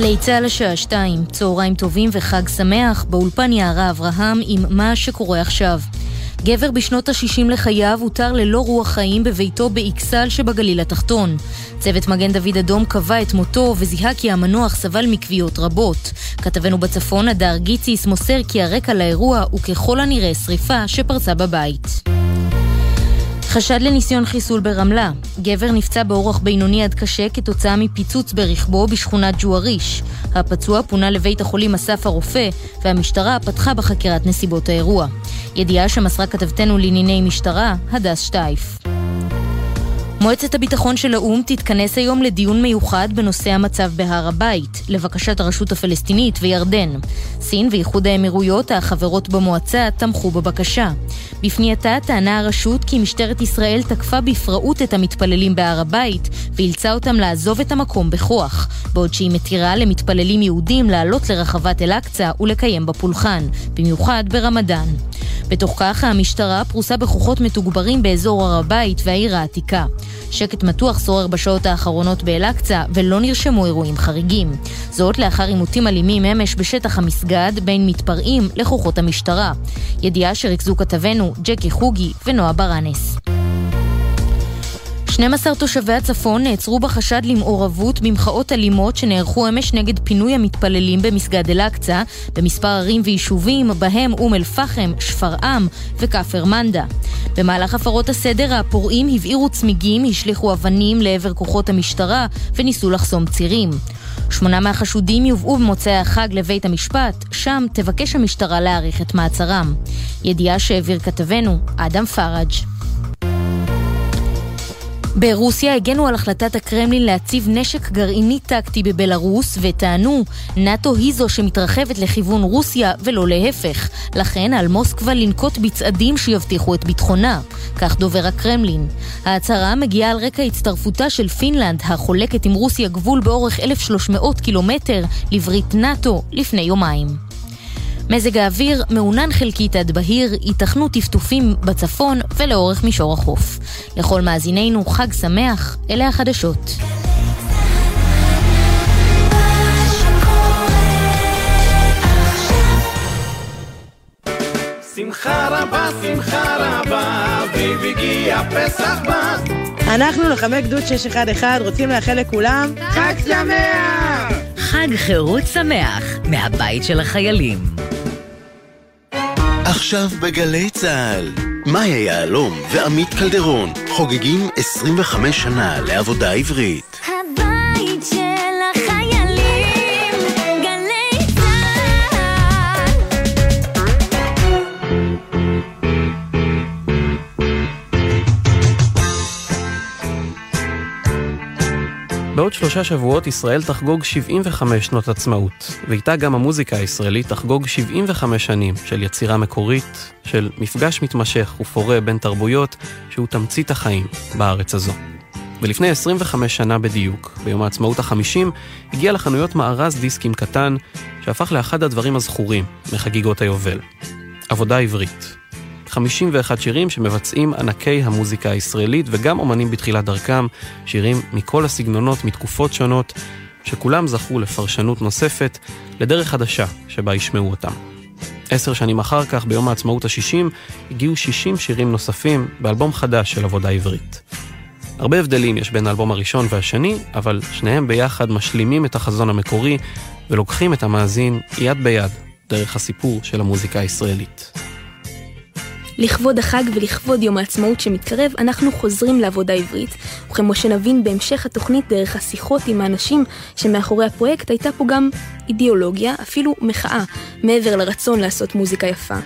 גלי צה"ל השעה שתיים, צהריים טובים וחג שמח, באולפן יערה אברהם עם מה שקורה עכשיו. גבר בשנות ה-60 לחייו הותר ללא רוח חיים בביתו באכסל שבגליל התחתון. צוות מגן דוד אדום קבע את מותו וזיהה כי המנוח סבל מכוויות רבות. כתבנו בצפון, הדר גיציס, מוסר כי הרקע לאירוע הוא ככל הנראה שריפה שפרצה בבית. חשד לניסיון חיסול ברמלה. גבר נפצע באורח בינוני עד קשה כתוצאה מפיצוץ ברכבו בשכונת ג'ואריש. הפצוע פונה לבית החולים אסף הרופא, והמשטרה פתחה בחקירת נסיבות האירוע. ידיעה שמסרה כתבתנו לענייני משטרה, הדס שטייף. מועצת הביטחון של האו"ם תתכנס היום לדיון מיוחד בנושא המצב בהר הבית, לבקשת הרשות הפלסטינית וירדן. סין ואיחוד האמירויות, החברות במועצה, תמכו בבקשה. בפנייתה טענה הרשות כי משטרת ישראל תקפה בפראות את המתפללים בהר הבית, ואילצה אותם לעזוב את המקום בכוח, בעוד שהיא מתירה למתפללים יהודים לעלות לרחבת אל-אקצא ולקיים בה פולחן, במיוחד ברמדאן. בתוך כך המשטרה פרוסה בכוחות מתוגברים באזור הר הבית והעיר העתיקה. שקט מתוח שורר בשעות האחרונות באל-אקצא ולא נרשמו אירועים חריגים. זאת לאחר עימותים אלימים אמש בשטח המסגד בין מתפרעים לכוחות המשטרה. ידיעה שריכזו כתבנו ג'קי חוגי ונועה ברנס. 12 תושבי הצפון נעצרו בחשד למעורבות במחאות אלימות שנערכו אמש נגד פינוי המתפללים במסגד אל-אקצא במספר ערים ויישובים, בהם אום אל-פחם, שפרעם וכפר מנדה. במהלך הפרות הסדר הפורעים הבעירו צמיגים, השליכו אבנים לעבר כוחות המשטרה וניסו לחסום צירים. שמונה מהחשודים יובאו במוצאי החג לבית המשפט, שם תבקש המשטרה להאריך את מעצרם. ידיעה שהעביר כתבנו, אדם פראג'. ברוסיה הגנו על החלטת הקרמלין להציב נשק גרעיני טקטי בבלארוס וטענו, נאט"ו היא זו שמתרחבת לכיוון רוסיה ולא להפך. לכן על מוסקבה לנקוט בצעדים שיבטיחו את ביטחונה. כך דובר הקרמלין. ההצהרה מגיעה על רקע הצטרפותה של פינלנד, החולקת עם רוסיה גבול באורך 1,300 קילומטר, לברית נאט"ו לפני יומיים. מזג האוויר מעונן חלקית עד בהיר, ייתכנו טפטופים בצפון ולאורך מישור החוף. לכל מאזינינו חג שמח, אלה החדשות. שמחה רבה, שמחה רבה, והגיע פסח בא. אנחנו לוחמי גדוד 611 רוצים לאחל לכולם חג שמח! חג חירות שמח, מהבית של החיילים. עכשיו בגלי צה"ל, מאיה יהלום ועמית קלדרון חוגגים 25 שנה לעבודה עברית. בעוד שלושה שבועות ישראל תחגוג 75 שנות עצמאות, ואיתה גם המוזיקה הישראלית תחגוג 75 שנים של יצירה מקורית, של מפגש מתמשך ופורה בין תרבויות, שהוא תמצית החיים בארץ הזו. ולפני 25 שנה בדיוק, ביום העצמאות החמישים, הגיע לחנויות מארז דיסקים קטן, שהפך לאחד הדברים הזכורים מחגיגות היובל. עבודה עברית, 51 שירים שמבצעים ענקי המוזיקה הישראלית וגם אומנים בתחילת דרכם, שירים מכל הסגנונות, מתקופות שונות, שכולם זכו לפרשנות נוספת, לדרך חדשה שבה ישמעו אותם. עשר שנים אחר כך, ביום העצמאות ה-60, הגיעו 60 שירים נוספים באלבום חדש של עבודה עברית. הרבה הבדלים יש בין האלבום הראשון והשני, אבל שניהם ביחד משלימים את החזון המקורי ולוקחים את המאזין יד ביד דרך הסיפור של המוזיקה הישראלית. לכבוד החג ולכבוד יום העצמאות שמתקרב, אנחנו חוזרים לעבודה עברית. וכמו שנבין בהמשך התוכנית דרך השיחות עם האנשים שמאחורי הפרויקט, הייתה פה גם אידיאולוגיה, אפילו מחאה, מעבר לרצון לעשות מוזיקה יפה.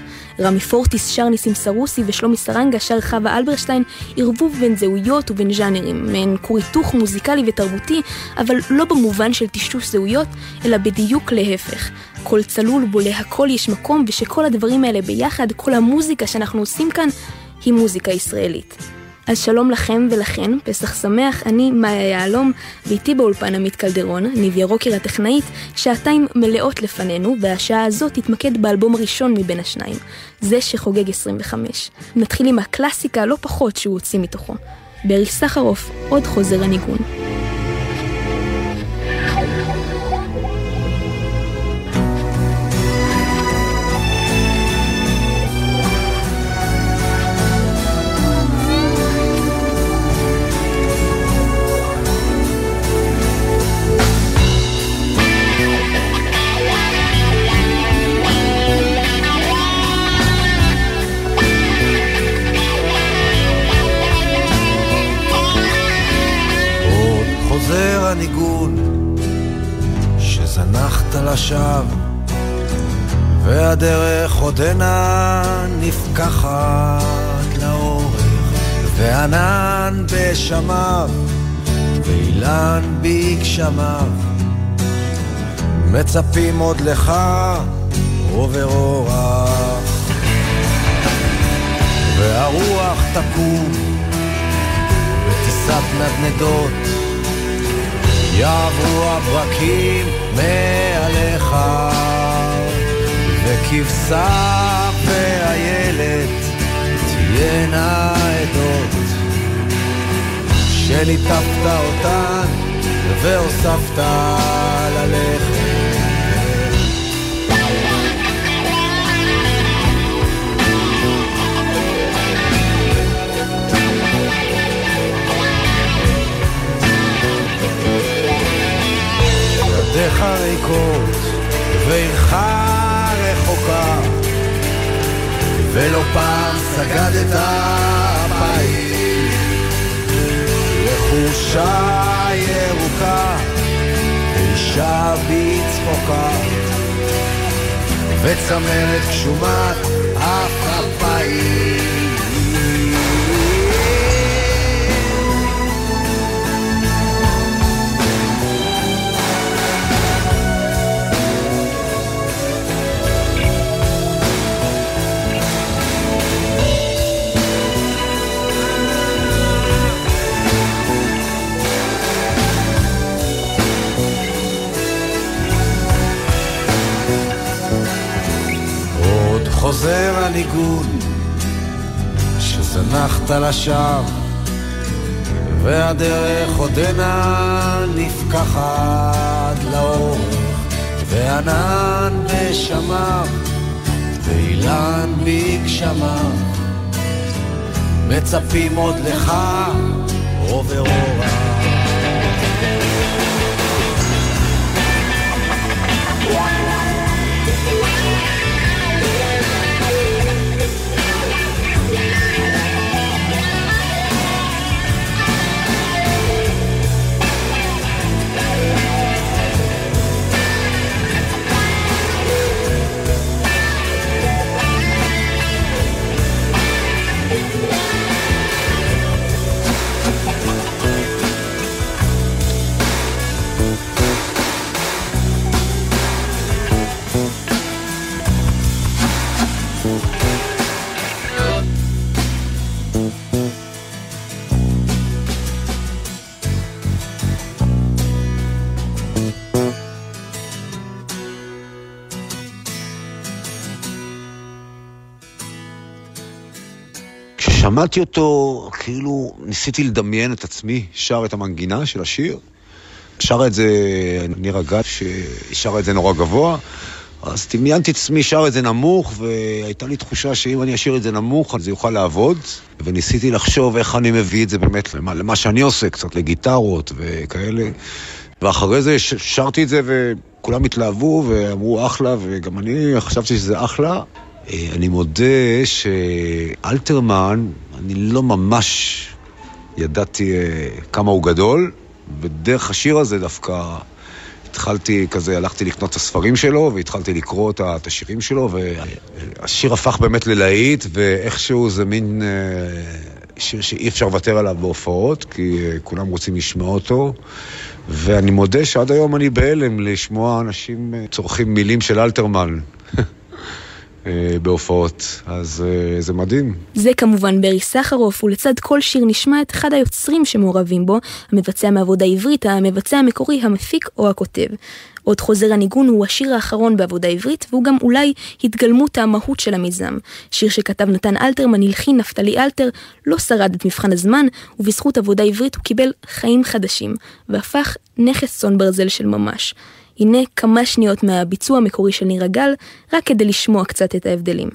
רמי פורטיס שר ניסים סרוסי ושלומי סרנגה שר חווה אלברשטיין ערבוב בין זהויות ובין ז'אנרים, מעין כור היתוך מוזיקלי ותרבותי, אבל לא במובן של טשטוש זהויות, אלא בדיוק להפך. כל צלול בו להכל יש מקום, ושכל הדברים האלה ביחד, כל המוזיקה שאנחנו עושים כאן, היא מוזיקה ישראלית. אז שלום לכם ולכן, פסח שמח, אני מאיה יהלום, ואיתי באולפן עמית קלדרון, ניב ירוקר הטכנאית, שעתיים מלאות לפנינו, והשעה הזאת תתמקד באלבום הראשון מבין השניים, זה שחוגג 25. נתחיל עם הקלאסיקה הלא פחות שהוא הוציא מתוכו. ברי סחרוף, עוד חוזר הניגון. חוסר הניגון שזנחת לשווא והדרך עודנה נפקחת לאורך וענן בשמיו ואילן בגשמיו. מצפים עוד לך עובר אורח והרוח תקום בטיסת נדנדות. יעברו הברקים מעליך, וכבשה ואיילת תהיינה עדות, שליטפת אותן והוספת ללכת. ידיך ריקות ועירך רחוקה. ולא פעם סגדת פעיל. לחושה ירוקה ואישה בצחוקה. וצמרת גשומת אף אפיים חוזר הניגון שזנחת לשווא והדרך עודנה נפקחת לאורך וענן בשמיו ואילן בגשמיו מצפים עוד לך עובר אורח כששמעתי אותו, כאילו ניסיתי לדמיין את עצמי שר את המנגינה של השיר. שר את זה נירה גת, ששרה את זה נורא גבוה. אז דמיינתי את עצמי שר את זה נמוך, והייתה לי תחושה שאם אני אשאיר את זה נמוך, אז זה יוכל לעבוד. וניסיתי לחשוב איך אני מביא את זה באמת למה, למה שאני עושה, קצת לגיטרות וכאלה. ואחרי זה שרתי את זה וכולם התלהבו ואמרו אחלה, וגם אני חשבתי שזה אחלה. אה, אני מודה שאלתרמן, אני לא ממש ידעתי אה, כמה הוא גדול, ודרך השיר הזה דווקא התחלתי כזה, הלכתי לקנות את הספרים שלו, והתחלתי לקרוא את השירים שלו, והשיר הפך באמת ללהיט, ואיכשהו זה מין אה, שיר שאי אפשר לוותר עליו בהופעות, כי כולם רוצים לשמוע אותו. ואני מודה שעד היום אני בהלם לשמוע אנשים צורכים מילים של אלתרמן. אה, בהופעות, אז uh, זה מדהים. זה כמובן ברי סחרוף, ולצד כל שיר נשמע את אחד היוצרים שמעורבים בו, המבצע מעבודה עברית, המבצע המקורי, המפיק או הכותב. עוד חוזר הניגון הוא השיר האחרון בעבודה עברית, והוא גם אולי התגלמות המהות של המיזם. שיר שכתב נתן אלתרמן, הלחין נפתלי אלתר, לא שרד את מבחן הזמן, ובזכות עבודה עברית הוא קיבל חיים חדשים, והפך נכס צאן ברזל של ממש. הנה כמה שניות מהביצוע המקורי של ניר הגל, רק כדי לשמוע קצת את ההבדלים.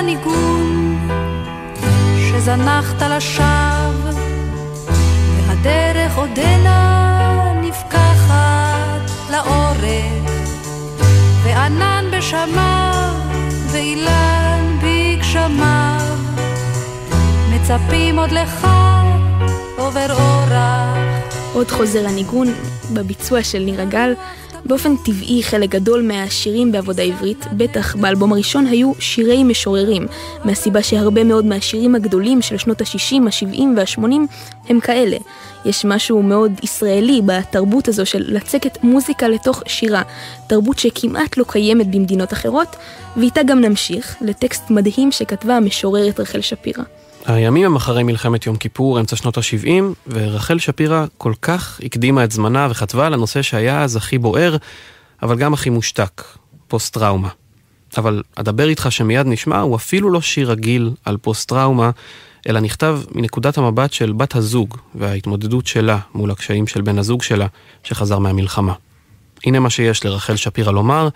הניגון שזנחת לשווא הדרך עודנה נפקחת לאורך, וענן בשמה ואילן בגשמה, מצפים עוד לך עובר אורח. עוד חוזר הניגון בביצוע של נירה גל. באופן טבעי חלק גדול מהשירים בעבודה עברית, בטח באלבום הראשון, היו שירי משוררים, מהסיבה שהרבה מאוד מהשירים הגדולים של שנות ה-60, ה-70 וה-80 הם כאלה. יש משהו מאוד ישראלי בתרבות הזו של לצקת מוזיקה לתוך שירה, תרבות שכמעט לא קיימת במדינות אחרות, ואיתה גם נמשיך לטקסט מדהים שכתבה המשוררת רחל שפירא. הימים הם אחרי מלחמת יום כיפור, אמצע שנות ה-70, ורחל שפירא כל כך הקדימה את זמנה וכתבה על הנושא שהיה אז הכי בוער, אבל גם הכי מושתק, פוסט-טראומה. אבל אדבר איתך שמיד נשמע הוא אפילו לא שיר רגיל על פוסט-טראומה, אלא נכתב מנקודת המבט של בת הזוג וההתמודדות שלה מול הקשיים של בן הזוג שלה שחזר מהמלחמה. הנה מה שיש לרחל שפירא לומר,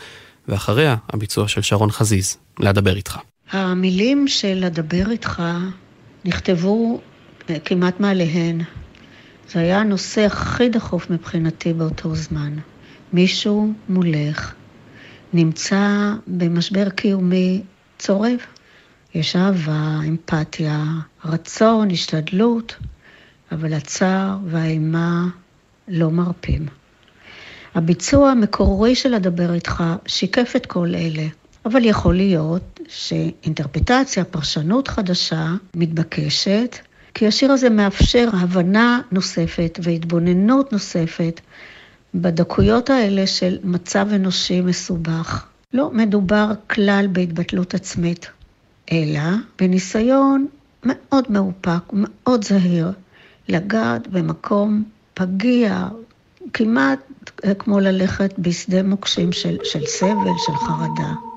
ואחריה הביצוע של שרון חזיז, לאדבר איתך. המילים של לדבר איתך נכתבו אה, כמעט מעליהן. זה היה הנושא הכי דחוף מבחינתי באותו זמן. מישהו מולך נמצא במשבר קיומי צורב. יש אהבה, אמפתיה, רצון, השתדלות, אבל הצער והאימה לא מרפים. הביצוע המקורי של לדבר איתך שיקף את כל אלה. אבל יכול להיות שאינטרפטציה, פרשנות חדשה, מתבקשת, כי השיר הזה מאפשר הבנה נוספת והתבוננות נוספת בדקויות האלה של מצב אנושי מסובך. לא מדובר כלל בהתבטלות עצמית, אלא בניסיון מאוד מאופק, מאוד זהיר, לגעת במקום פגיע, כמעט כמו ללכת בשדה מוקשים של, של סבל, של חרדה.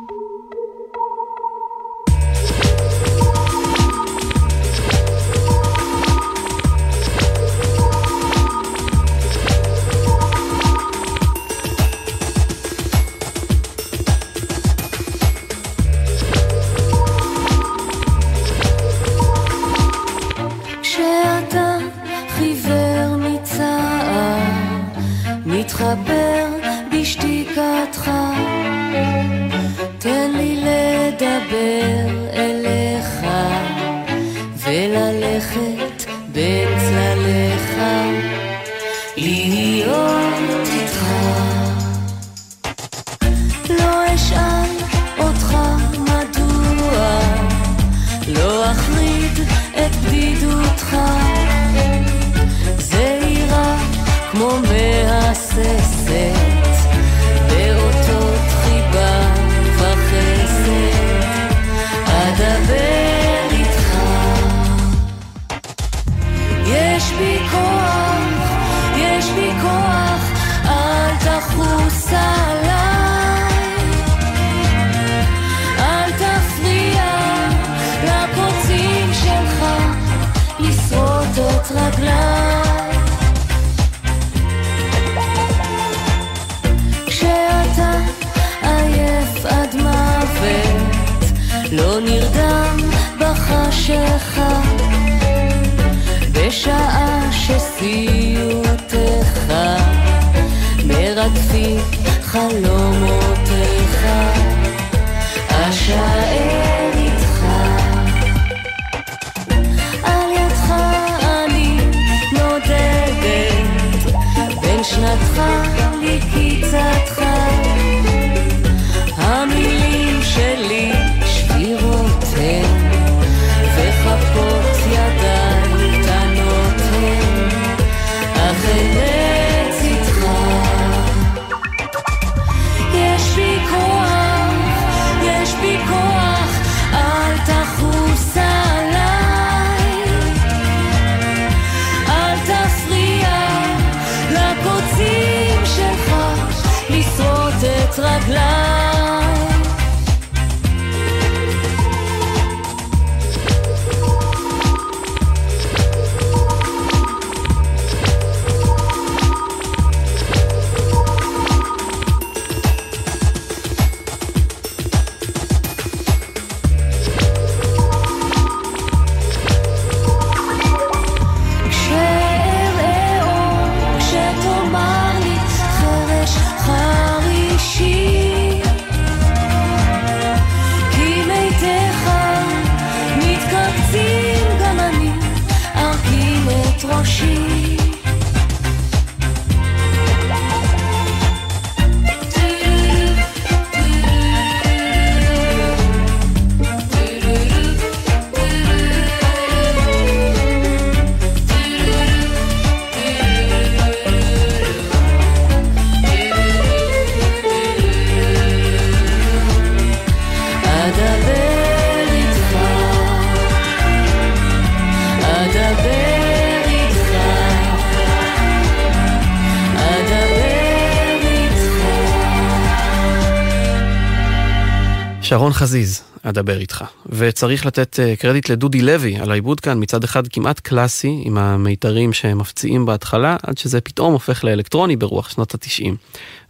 שרון חזיז, אדבר איתך. וצריך לתת אה, קרדיט לדודי לוי על העיבוד כאן, מצד אחד כמעט קלאסי, עם המיתרים שמפציעים בהתחלה, עד שזה פתאום הופך לאלקטרוני ברוח שנות התשעים.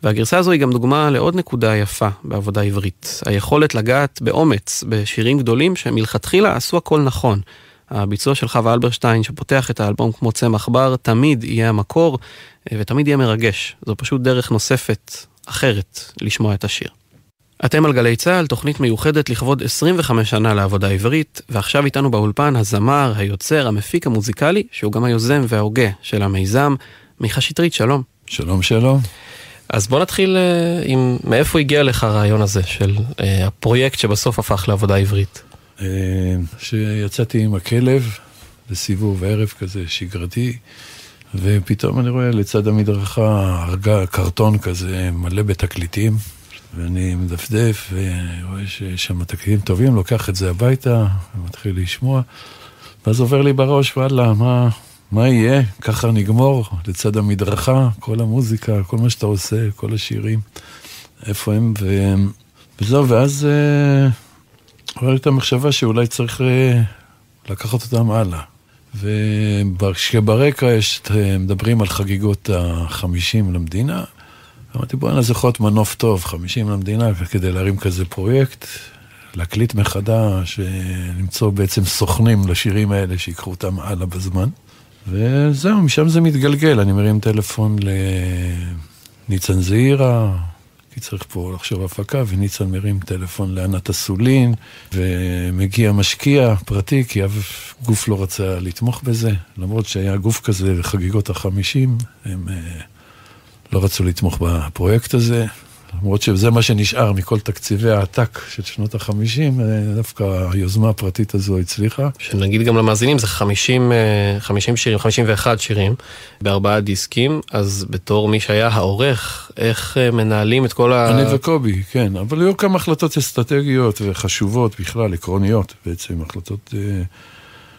והגרסה הזו היא גם דוגמה לעוד נקודה יפה בעבודה עברית. היכולת לגעת באומץ בשירים גדולים שמלכתחילה עשו הכל נכון. הביצוע של חווה אלברשטיין שפותח את האלבום כמו צמח בר תמיד יהיה המקור אה, ותמיד יהיה מרגש. זו פשוט דרך נוספת, אחרת, לשמוע את השיר. אתם על גלי צה"ל, תוכנית מיוחדת לכבוד 25 שנה לעבודה עברית, ועכשיו איתנו באולפן הזמר, היוצר, המפיק המוזיקלי, שהוא גם היוזם וההוגה של המיזם, מיכה שטרית, שלום. שלום, שלום. אז בוא נתחיל uh, עם מאיפה הגיע לך הרעיון הזה של uh, הפרויקט שבסוף הפך לעבודה עברית. Uh, שיצאתי עם הכלב לסיבוב ערב כזה שגרתי, ופתאום אני רואה לצד המדרכה הרגה קרטון כזה מלא בתקליטים. ואני מדפדף ורואה שיש שם תקליטים טובים, לוקח את זה הביתה ומתחיל לשמוע. ואז עובר לי בראש, וואלה, מה, מה יהיה? ככה נגמור, לצד המדרכה, כל המוזיקה, כל מה שאתה עושה, כל השירים, איפה הם, ו... וזהו, ואז אה, עורר לי את המחשבה שאולי צריך אה, לקחת אותם הלאה. וכשברקע יש, אה, מדברים על חגיגות החמישים למדינה, אמרתי, בואנה, זה יכול להיות מנוף טוב, 50 למדינה, כדי להרים כזה פרויקט, להקליט מחדש, למצוא בעצם סוכנים לשירים האלה, שיקחו אותם הלאה בזמן. וזהו, משם זה מתגלגל, אני מרים טלפון לניצן זעירה, כי צריך פה לחשוב הפקה, וניצן מרים טלפון לענת אסולין, ומגיע משקיע פרטי, כי אף גוף לא רצה לתמוך בזה, למרות שהיה גוף כזה לחגיגות החמישים, הם... לא רצו לתמוך בפרויקט הזה, למרות שזה מה שנשאר מכל תקציבי העתק של שנות החמישים, אה, דווקא היוזמה הפרטית הזו הצליחה. שנגיד גם למאזינים, זה 50, 50 אה, שירים, 51 שירים, בארבעה דיסקים, אז בתור מי שהיה העורך, איך אה, מנהלים את כל ה... אני וקובי, כן, אבל היו כמה החלטות אסטרטגיות וחשובות בכלל, עקרוניות בעצם, החלטות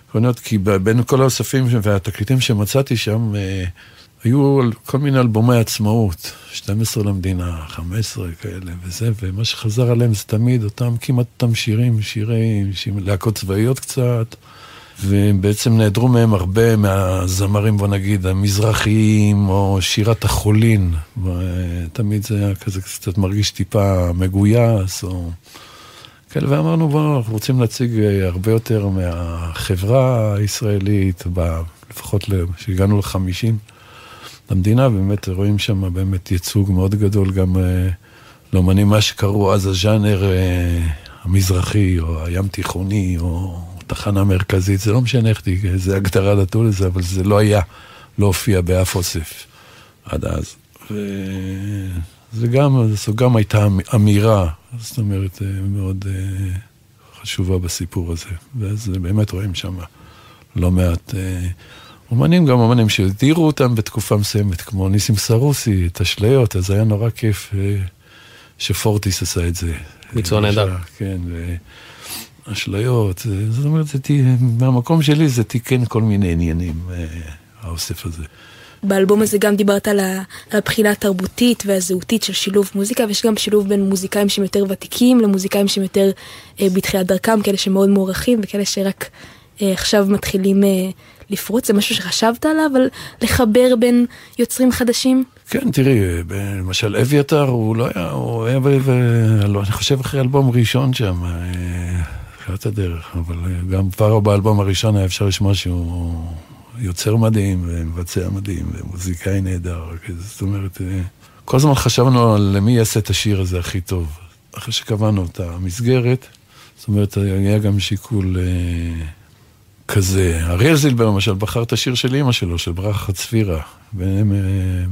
עקרוניות, כי בין כל האוספים והתקליטים שמצאתי שם, היו כל מיני אלבומי עצמאות, 12 למדינה, 15 כאלה וזה, ומה שחזר עליהם זה תמיד אותם, כמעט אותם שירים, שירי, שירי להקות צבאיות קצת, ובעצם נעדרו מהם הרבה מהזמרים, בוא נגיד, המזרחיים, או שירת החולין. תמיד זה היה כזה קצת מרגיש טיפה מגויס, או... כאלה, ואמרנו, בואו, אנחנו רוצים להציג הרבה יותר מהחברה הישראלית, לפחות כשהגענו לחמישים. למדינה, באמת רואים שם באמת ייצוג מאוד גדול, גם אה, לאמנים, מה שקראו אז הז'אנר אה, המזרחי, או הים תיכוני, או תחנה מרכזית, זה לא משנה איך תהיה, איזה הגדרה נתנו לזה, אבל זה לא היה, לא הופיע באף אוסף עד אז. וזה גם, זו גם הייתה אמירה, זאת אומרת, אה, מאוד חשובה בסיפור הזה. ואז באמת רואים שם לא מעט... אומנים, גם אומנים שהדירו אותם בתקופה מסוימת, כמו ניסים סרוסי, את אשליות, אז היה נורא כיף אה, שפורטיס עשה את זה. ביצוע נהדר. כן, ואשליות, אה, זאת אומרת, זה, מהמקום שלי זה תיקן כל מיני עניינים, אה, האוסף הזה. באלבום הזה גם דיברת על הבחינה התרבותית והזהותית של שילוב מוזיקה, ויש גם שילוב בין מוזיקאים שהם יותר ותיקים למוזיקאים שהם יותר בתחילת דרכם, כאלה שמאוד מוערכים וכאלה שרק עכשיו מתחילים לפרוץ? זה משהו שחשבת עליו, על לחבר בין יוצרים חדשים? כן, תראי, למשל אביתר, הוא לא היה, הוא היה, אני חושב אחרי אלבום ראשון שם, אה, תחילת הדרך, אבל גם כבר באלבום הראשון היה אפשר לשמוע שהוא יוצר מדהים, ומבצע מדהים, ומוזיקאי נהדר, זאת אומרת, אה, כל הזמן חשבנו על למי יעשה את השיר הזה הכי טוב. אחרי שקבענו את המסגרת, זאת אומרת, היה גם שיקול... אה, כזה. אריאל זילבר למשל בחר את השיר של אימא שלו, של ברכה צפירה,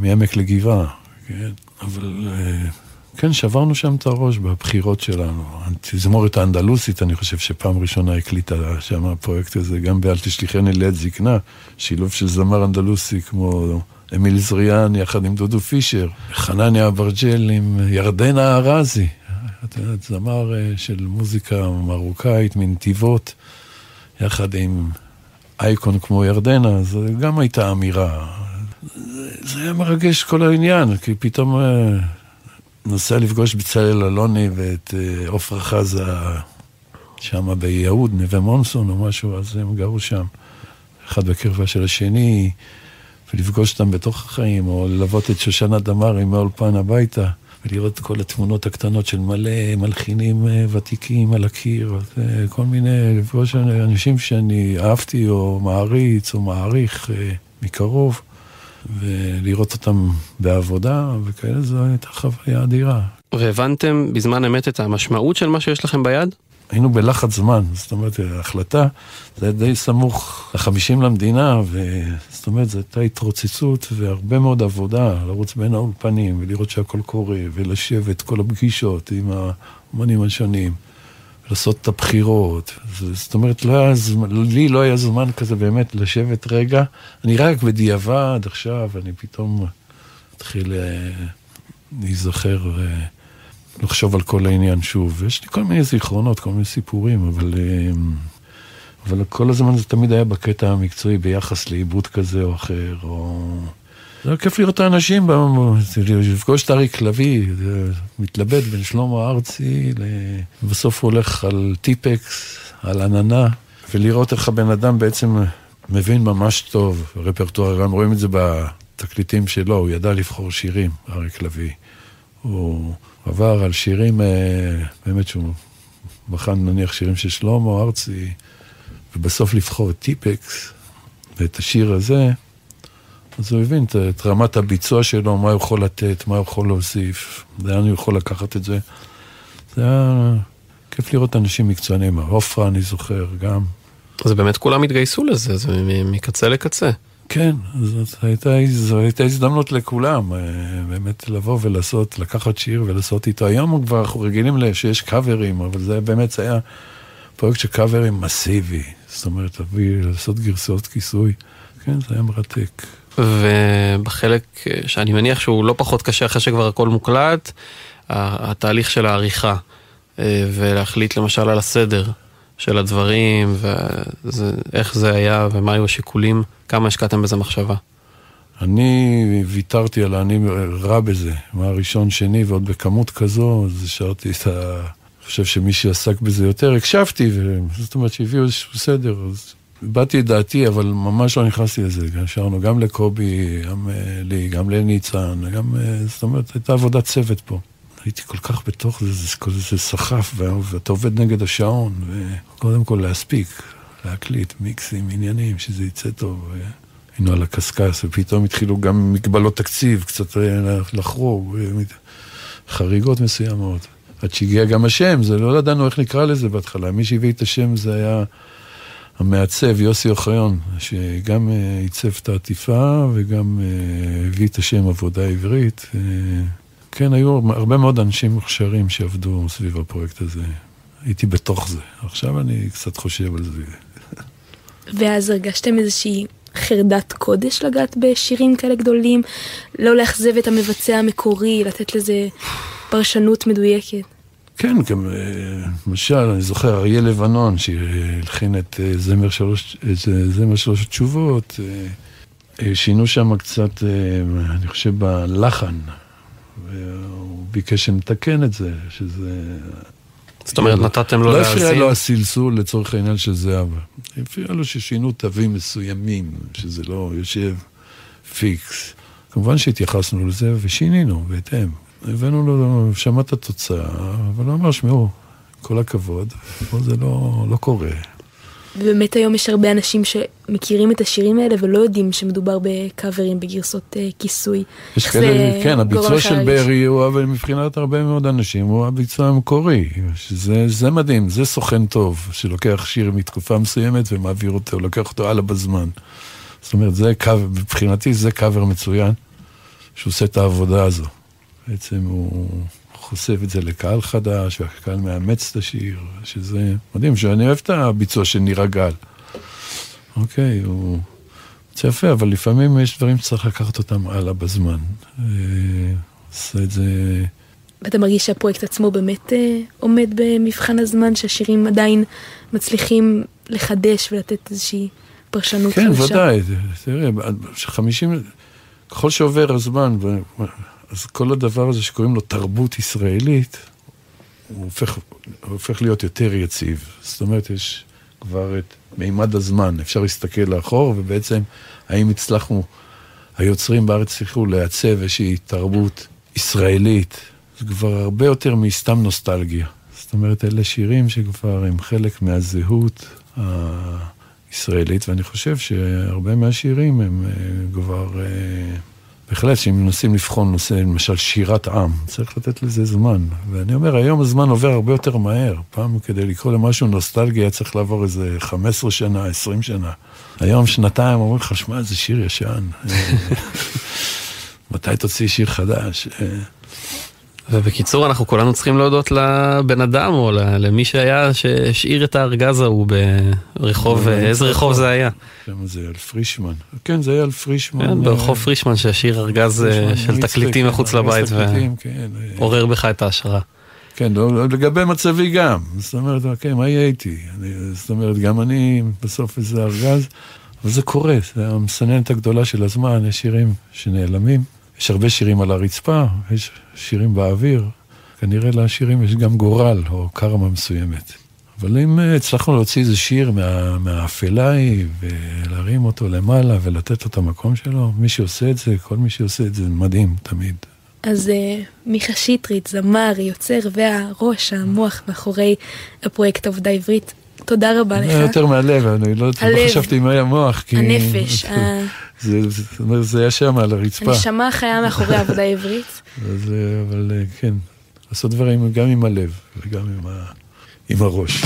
מעמק לגבעה, כן? אבל אה, כן, שברנו שם את הראש בבחירות שלנו. התזמורת האנדלוסית, אני חושב שפעם ראשונה הקליטה שם הפרויקט הזה, גם ב"אל תשליכני לעת זקנה", שילוב של זמר אנדלוסי כמו אמיל זריאן יחד עם דודו פישר, חנניה אברג'ל עם ירדנה ארזי, זמר אה, של מוזיקה מרוקאית מנתיבות. יחד עם אייקון כמו ירדנה, זו גם הייתה אמירה. זה, היה מרגש כל העניין, כי פתאום אה, נוסע לפגוש בצלאל אלוני ואת אה, עופרה חזה שם ביהוד, נווה מונסון או משהו, אז הם גרו שם. אחד בקרבה של השני, ולפגוש אותם בתוך החיים, או ללוות את שושנה דמארי מהאולפן הביתה, ולראות כל התמונות הקטנות של מלא מלחינים אה, ותיקים על הקיר, כל מיני, לפגוש אנשים שאני אהבתי או מעריץ או מעריך מקרוב. ולראות אותם בעבודה וכאלה, זו הייתה חוויה אדירה. והבנתם בזמן אמת את המשמעות של מה שיש לכם ביד? היינו בלחץ זמן, זאת אומרת, ההחלטה, זה די סמוך לחמישים למדינה, וזאת אומרת, זו הייתה התרוצצות והרבה מאוד עבודה, לרוץ בין האולפנים ולראות שהכל קורה, ולשבת כל הפגישות עם האמנים השונים. לעשות את הבחירות. זאת אומרת, לא היה זמן, לי לא היה זמן כזה באמת לשבת רגע. אני רק בדיעבד עכשיו, אני פתאום מתחיל אה, ולחשוב על כל העניין שוב. יש לי כל מיני זיכרונות, כל מיני סיפורים, אבל, אה, אבל כל הזמן זה תמיד היה בקטע המקצועי ביחס לעיבוד כזה או אחר, או... זה היה כיף לראות את האנשים, לפגוש את אריק לביא, מתלבט בין שלמה ארצי, ובסוף הוא הולך על טיפקס, על עננה, ולראות איך הבן אדם בעצם מבין ממש טוב רפרטואר, גם רואים את זה בתקליטים שלו, הוא ידע לבחור שירים, אריק לביא. הוא עבר על שירים, אה, באמת שהוא בחן נניח שירים של שלמה ארצי, ובסוף לבחור את טיפקס ואת השיר הזה. אז הוא הבין את, את רמת הביצוע שלו, מה הוא יכול לתת, מה הוא יכול להוסיף, לאן הוא יכול לקחת את זה. זה היה כיף לראות אנשים מקצוענים, עופרה אני זוכר גם. אז באמת כולם התגייסו לזה, זה מקצה לקצה. כן, זאת הייתה, זו הייתה הזדמנות לכולם, אה, באמת לבוא ולעשות, לקחת שיר ולעשות איתו. היום כבר אנחנו רגילים שיש קאברים, אבל זה באמת היה פרויקט של קאברים מסיבי. זאת אומרת, להביא, לעשות גרסאות כיסוי. כן, זה היה מרתק. ובחלק שאני מניח שהוא לא פחות קשה אחרי שכבר הכל מוקלט, התהליך של העריכה, אה, ולהחליט למשל על הסדר של הדברים, ואיך זה היה ומה היו השיקולים, כמה השקעתם בזה מחשבה. אני ויתרתי על אני רע בזה, מה ראשון, שני, ועוד בכמות כזו, אז השארתי את ה... אני חושב שמי שעסק בזה יותר, הקשבתי, זאת אומרת שהביאו איזשהו סדר, אז הבעתי את דעתי, אבל ממש לא נכנסתי לזה. שרנו גם לקובי, גם uh, לי, גם לניצן, גם, uh, זאת אומרת, הייתה עבודת צוות פה. הייתי כל כך בתוך זה, זה, זה, זה סחף, ואתה עובד נגד השעון, וקודם כל להספיק, להקליט מיקסים, עניינים, שזה יצא טוב. היינו על הקשקש, ופתאום התחילו גם מגבלות תקציב, קצת אה, לחרוג, חריגות מסוימות. עד שהגיע גם השם, זה לא ידענו איך נקרא לזה בהתחלה. מי שהביא את השם זה היה המעצב יוסי אוחיון, שגם אה, עיצב את העטיפה וגם אה, הביא את השם עבודה עברית. כן, היו הרבה מאוד אנשים מוכשרים שעבדו סביב הפרויקט הזה. הייתי בתוך זה. עכשיו אני קצת חושב על זה. ואז הרגשתם איזושהי חרדת קודש לגעת בשירים כאלה גדולים? לא לאכזב את המבצע המקורי, לתת לזה פרשנות מדויקת? כן, גם אה, למשל, אני זוכר אריה לבנון, שהלחין את אה, זמר שלוש, אה, זמר שלוש התשובות, שינו שם קצת, אני חושב, בלחן, והוא ביקש שנתקן את זה, שזה... זאת אומרת, נתתם לו להאזין? לא הפריע לו הסלסול לצורך העניין של זהבה. הפריע לו ששינו תווים מסוימים, שזה לא יושב פיקס. כמובן שהתייחסנו לזה ושינינו בהתאם. הבאנו לו, שמע את התוצאה, אבל הוא אמר, שמעו, כל הכבוד, פה זה לא, לא קורה. ובאמת היום יש הרבה אנשים שמכירים את השירים האלה ולא יודעים שמדובר בקאברים, בגרסות uh, כיסוי. יש כאלה, כן, הביצוע של ברי הוא, אבל מבחינת הרבה מאוד אנשים, הוא הביצוע המקורי. שזה מדהים, זה סוכן טוב, שלוקח שיר מתקופה מסוימת ומעביר אותו, לוקח אותו הלאה בזמן. זאת אומרת, זה קו, מבחינתי זה קאבר מצוין, שהוא עושה את העבודה הזו. בעצם הוא חושף את זה לקהל חדש, והקהל מאמץ את השיר, שזה מדהים, שאני אוהב את הביצוע של נירה גל. אוקיי, הוא... זה יפה, אבל לפעמים יש דברים שצריך לקחת אותם הלאה בזמן. אה, עושה את זה... ואתה מרגיש שהפרויקט עצמו באמת אה, עומד במבחן הזמן, שהשירים עדיין מצליחים לחדש ולתת איזושהי פרשנות כן, חדשה? כן, ודאי. תראה, חמישים... ככל שעובר הזמן, אז כל הדבר הזה שקוראים לו תרבות ישראלית, הוא הופך, הוא הופך להיות יותר יציב. זאת אומרת, יש כבר את מימד הזמן, אפשר להסתכל לאחור, ובעצם האם הצלחנו, היוצרים בארץ הצליחו לעצב איזושהי תרבות ישראלית, זה כבר הרבה יותר מסתם נוסטלגיה. זאת אומרת, אלה שירים שכבר הם חלק מהזהות הישראלית, ואני חושב שהרבה מהשירים הם אה, כבר... אה, בהחלט, שאם מנסים לבחון נושא, למשל שירת עם, צריך לתת לזה זמן. ואני אומר, היום הזמן עובר הרבה יותר מהר. פעם כדי לקרוא למשהו נוסטלגי היה צריך לעבור איזה 15 שנה, 20 שנה. היום שנתיים אומרים לך, שמע, זה שיר ישן. מתי תוציא שיר חדש? ובקיצור, אנחנו כולנו צריכים להודות לבן אדם, או למי שהיה, שהשאיר את הארגז ההוא ברחוב, איזה רחוב זה היה? זה על פרישמן. כן, זה היה על פרישמן. כן, ברחוב פרישמן שהשאיר ארגז אה, של תקליטים מחוץ לבית, ועורר כן, אה. בך את ההשראה. כן, לגבי מצבי גם. זאת אומרת, אוקיי, מה יהיה איתי? זאת אומרת, גם אני בסוף איזה ארגז, אבל זה קורה, זה המסננת הגדולה של הזמן, יש שירים שנעלמים. יש הרבה שירים על הרצפה, יש שירים באוויר. כנראה לשירים יש גם גורל או קרמה מסוימת. אבל אם אה, הצלחנו להוציא איזה שיר מה, מהאפלה ההיא ולהרים אותו למעלה ולתת לו את המקום שלו, מי שעושה את זה, כל מי שעושה את זה, מדהים תמיד. אז uh, מיכה שטרית, זמר, יוצר והראש, המוח מאחורי הפרויקט עבודה עברית, תודה רבה לך. יותר מהלב, אני לא, לא חשבתי מה היה מוח. כי... הנפש. זה, זה, זה היה שם על הרצפה. הנשמה חיה מאחורי עבודה עברית. אז, אבל אה, כן, לעשות דברים גם עם הלב וגם עם, ה, עם הראש.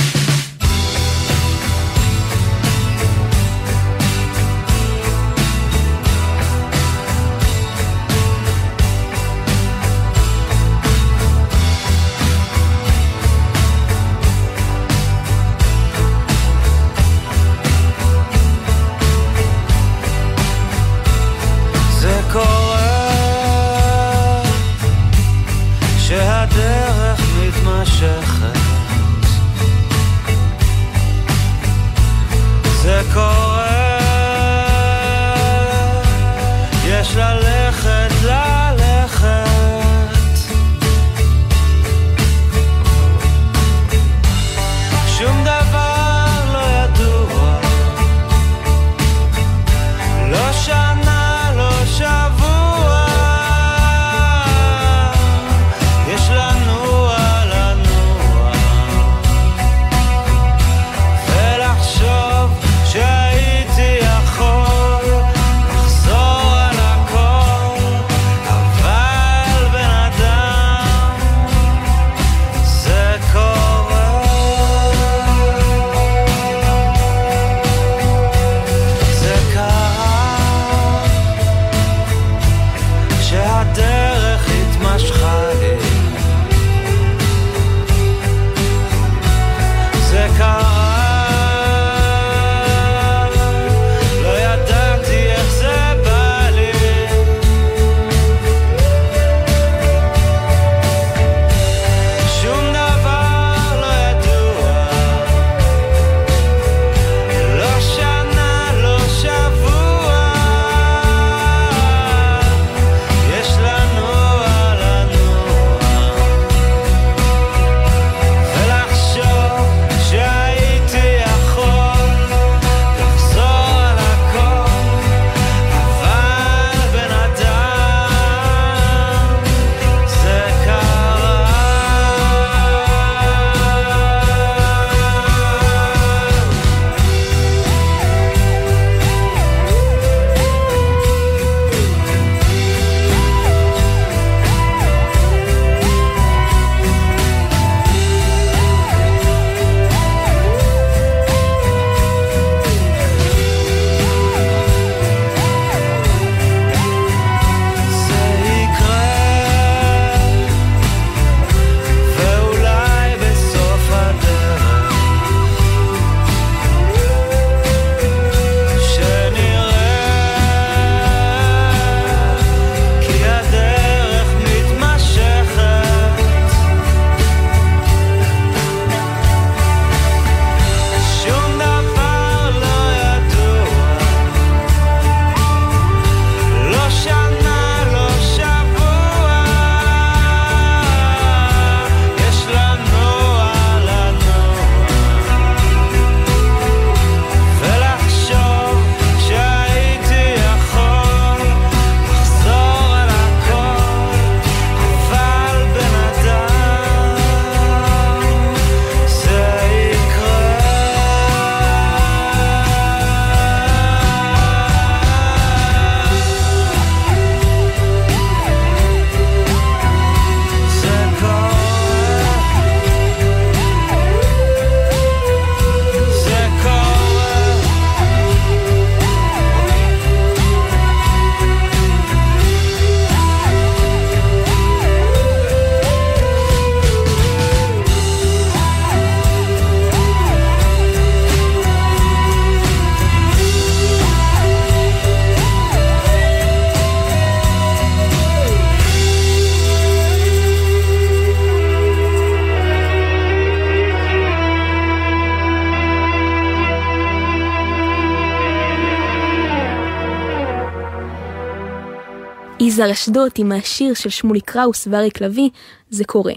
יזהר אשדות עם השיר של שמולי קראוס ואריק לביא, זה קורה.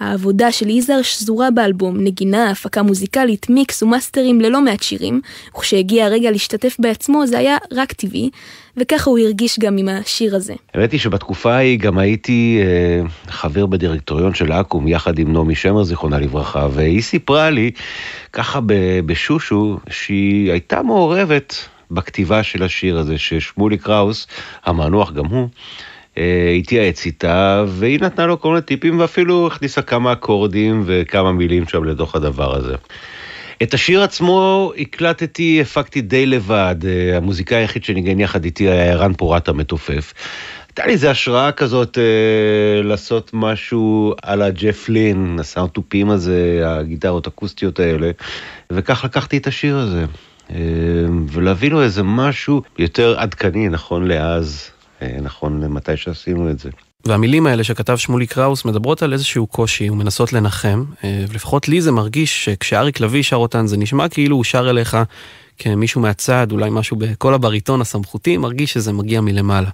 העבודה של יזהר שזורה באלבום, נגינה, הפקה מוזיקלית, מיקס ומאסטרים ללא מעט שירים, וכשהגיע הרגע להשתתף בעצמו זה היה רק טבעי, וככה הוא הרגיש גם עם השיר הזה. האמת היא שבתקופה ההיא גם הייתי אה, חבר בדירקטוריון של אקו"ם יחד עם נעמי שמר זיכרונה לברכה, והיא סיפרה לי ככה בשושו שהיא הייתה מעורבת בכתיבה של השיר הזה, ששמולי קראוס, המנוח גם הוא, אה, התייעץ איתה, והיא נתנה לו כל מיני טיפים ואפילו הכניסה כמה אקורדים וכמה מילים שם לתוך הדבר הזה. את השיר עצמו הקלטתי, הפקתי די לבד, אה, המוזיקאי היחיד שניגן יחד איתי היה ערן פורת המתופף. הייתה לי איזה השראה כזאת אה, לעשות משהו על הג'ף לין, הסאונד הזה, הגיטרות האקוסטיות האלה, וכך לקחתי את השיר הזה. אה, ולהביא לו איזה משהו יותר עדכני, נכון לאז, אה, נכון למתי שעשינו את זה. והמילים האלה שכתב שמולי קראוס מדברות על איזשהו קושי ומנסות לנחם, אה, ולפחות לי זה מרגיש שכשאריק לביא שר אותן זה נשמע כאילו הוא שר אליך כמישהו מהצד, אולי משהו בקול הבריטון הסמכותי, מרגיש שזה מגיע מלמעלה.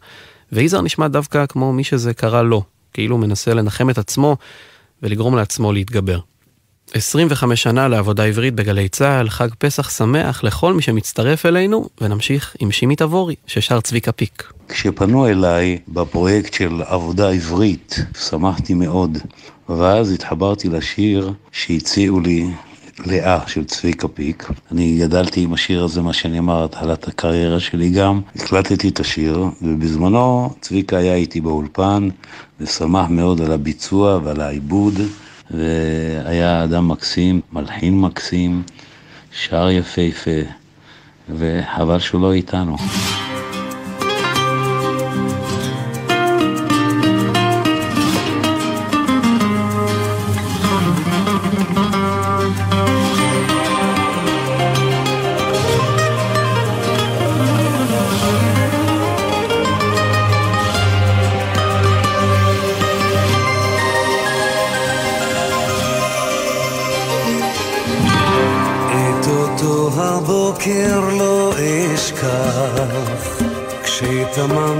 ויזהר נשמע דווקא כמו מי שזה קרה לו, כאילו הוא מנסה לנחם את עצמו ולגרום לעצמו להתגבר. 25 שנה לעבודה עברית בגלי צה"ל, חג פסח שמח לכל מי שמצטרף אלינו, ונמשיך עם שימי תבורי, ששר צביקה פיק. כשפנו אליי בפרויקט של עבודה עברית, שמחתי מאוד, ואז התחברתי לשיר שהציעו לי לאה של צביקה פיק. אני גדלתי עם השיר הזה, מה שאני אמר, התחלת הקריירה שלי גם. הקלטתי את השיר, ובזמנו צביקה היה איתי באולפן, ושמח מאוד על הביצוע ועל העיבוד. והיה אדם מקסים, מלחין מקסים, שר יפהפה, וחבל שהוא לא איתנו.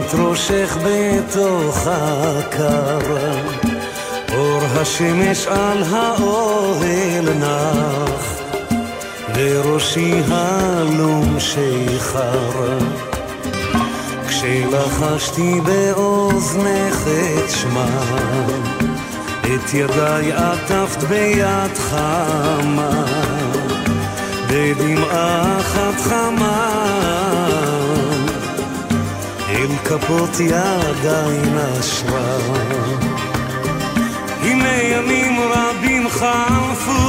חושך בתוך הקר, אור השמש על האוהל נח, וראשי הלום שיכר. כשלחשתי באוזנך את שמה, את ידיי עטפת ביד חמה, בדמעה אחת חמה. אל כפות ידיי נשרה. הנה ימים רבים חלפו,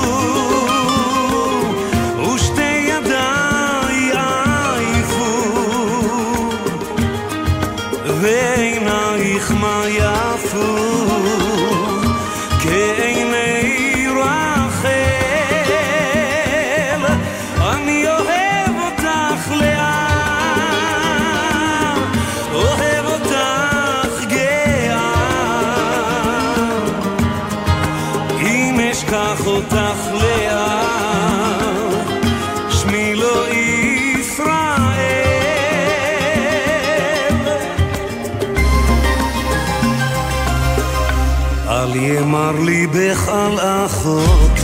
ליבך על אחותך,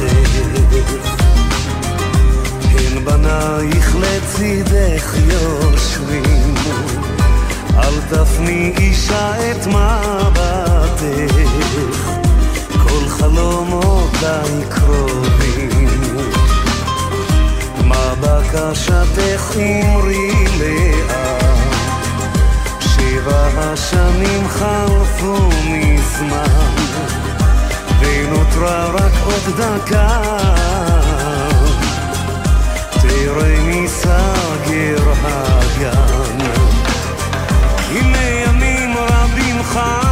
הן בנייך לצידך יושבים, אל תפני אישה את מבטך, כל חלומותיי קרובים. מה בקשתך אמרי לאט, שבע השנים חלפו מזמן. ונותרה רק עוד דקה. תראה מסגר הגן. הנה ימים רבים חלפו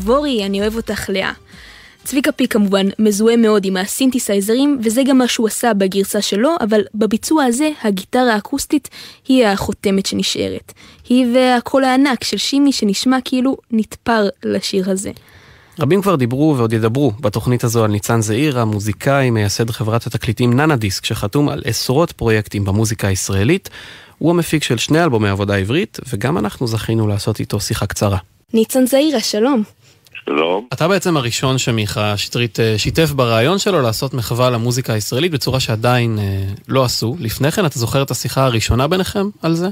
תבורי, אני אוהב אותך לאה. צביקה פיק כמובן מזוהה מאוד עם הסינתסייזרים, וזה גם מה שהוא עשה בגרסה שלו, אבל בביצוע הזה, הגיטרה האקוסטית היא החותמת שנשארת. היא והקול הענק של שימי שנשמע כאילו נתפר לשיר הזה. רבים כבר דיברו ועוד ידברו בתוכנית הזו על ניצן זעיר, המוזיקאי, מייסד חברת התקליטים ננה דיסק, שחתום על עשרות פרויקטים במוזיקה הישראלית. הוא המפיק של שני אלבומי עבודה עברית, וגם אנחנו זכינו לעשות איתו שיחה קצרה. ניצן זעירה, שלום. שלום. אתה בעצם הראשון שמיכה שטרית אה, שיתף ברעיון שלו לעשות מחווה למוזיקה הישראלית בצורה שעדיין אה, לא עשו. לפני כן, אתה זוכר את השיחה הראשונה ביניכם על זה?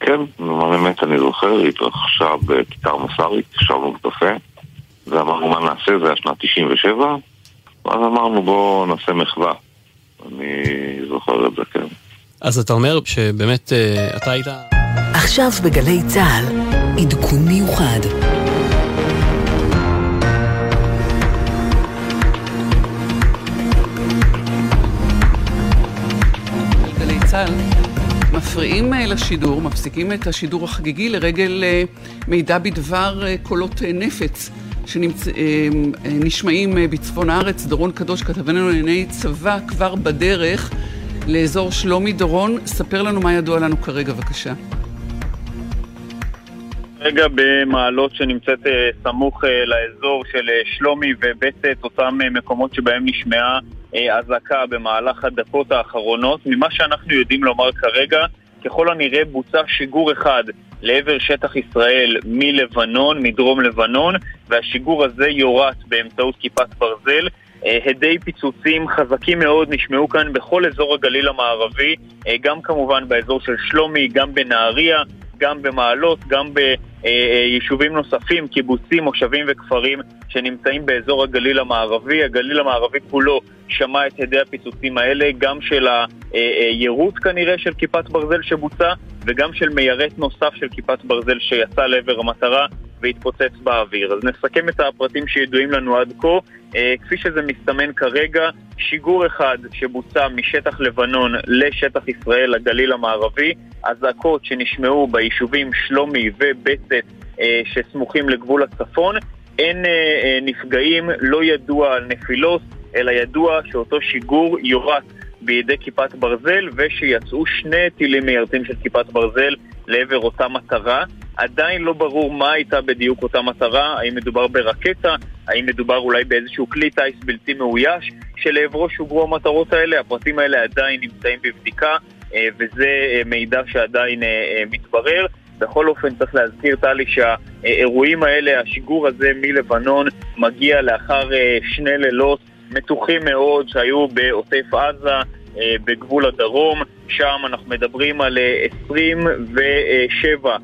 כן, האמת אני זוכר, היא התרחשה בכיכר מסאריק, ישבנו בקפה, ואמרנו מה נעשה, זה היה שנת 97, ואז אמרנו בואו נעשה מחווה. אני זוכר את זה, כן. אז אתה אומר שבאמת אה, אתה היית... עכשיו בגלי צה"ל, עדכון מיוחד. צה"ל מפריעים אה, לשידור, מפסיקים את השידור החגיגי לרגל אה, מידע בדבר אה, קולות נפץ שנשמעים בצפון הארץ. דורון קדוש, כתבנו לענייני צבא, כבר בדרך לאזור שלומי. דורון, ספר לנו מה ידוע לנו כרגע, בבקשה. כרגע במעלות שנמצאת סמוך לאזור של שלומי ובצת, אותם מקומות שבהם נשמעה אזעקה במהלך הדקות האחרונות. ממה שאנחנו יודעים לומר כרגע, ככל הנראה בוצע שיגור אחד לעבר שטח ישראל מלבנון, מדרום לבנון, והשיגור הזה יורט באמצעות כיפת ברזל. אה, הדי פיצוצים חזקים מאוד נשמעו כאן בכל אזור הגליל המערבי, אה, גם כמובן באזור של שלומי, גם בנהריה, גם במעלות, גם ביישובים נוספים, קיבוצים, מושבים וכפרים שנמצאים באזור הגליל המערבי. הגליל המערבי כולו שמע את הדי הפיצוצים האלה, גם של היירוט כנראה של כיפת ברזל שבוצע, וגם של מיירט נוסף של כיפת ברזל שיצא לעבר המטרה והתפוצץ באוויר. אז נסכם את הפרטים שידועים לנו עד כה. אה, כפי שזה מסתמן כרגע, שיגור אחד שבוצע משטח לבנון לשטח ישראל, הגליל המערבי, אזעקות שנשמעו ביישובים שלומי ובצת אה, שסמוכים לגבול הצפון. אין אה, נפגעים, לא ידוע על נפילות, אלא ידוע שאותו שיגור יורט בידי כיפת ברזל ושיצאו שני טילים מיירטים של כיפת ברזל לעבר אותה מטרה. עדיין לא ברור מה הייתה בדיוק אותה מטרה, האם מדובר ברקטה, האם מדובר אולי באיזשהו כלי טיס בלתי מאויש שלעברו שוגרו המטרות האלה, הפרטים האלה עדיין נמצאים בבדיקה אה, וזה אה, מידע שעדיין אה, מתברר. בכל אופן צריך להזכיר, טלי, שהאירועים האלה, השיגור הזה מלבנון, מגיע לאחר שני לילות מתוחים מאוד שהיו בעוטף עזה, אה, בגבול הדרום. שם אנחנו מדברים על 27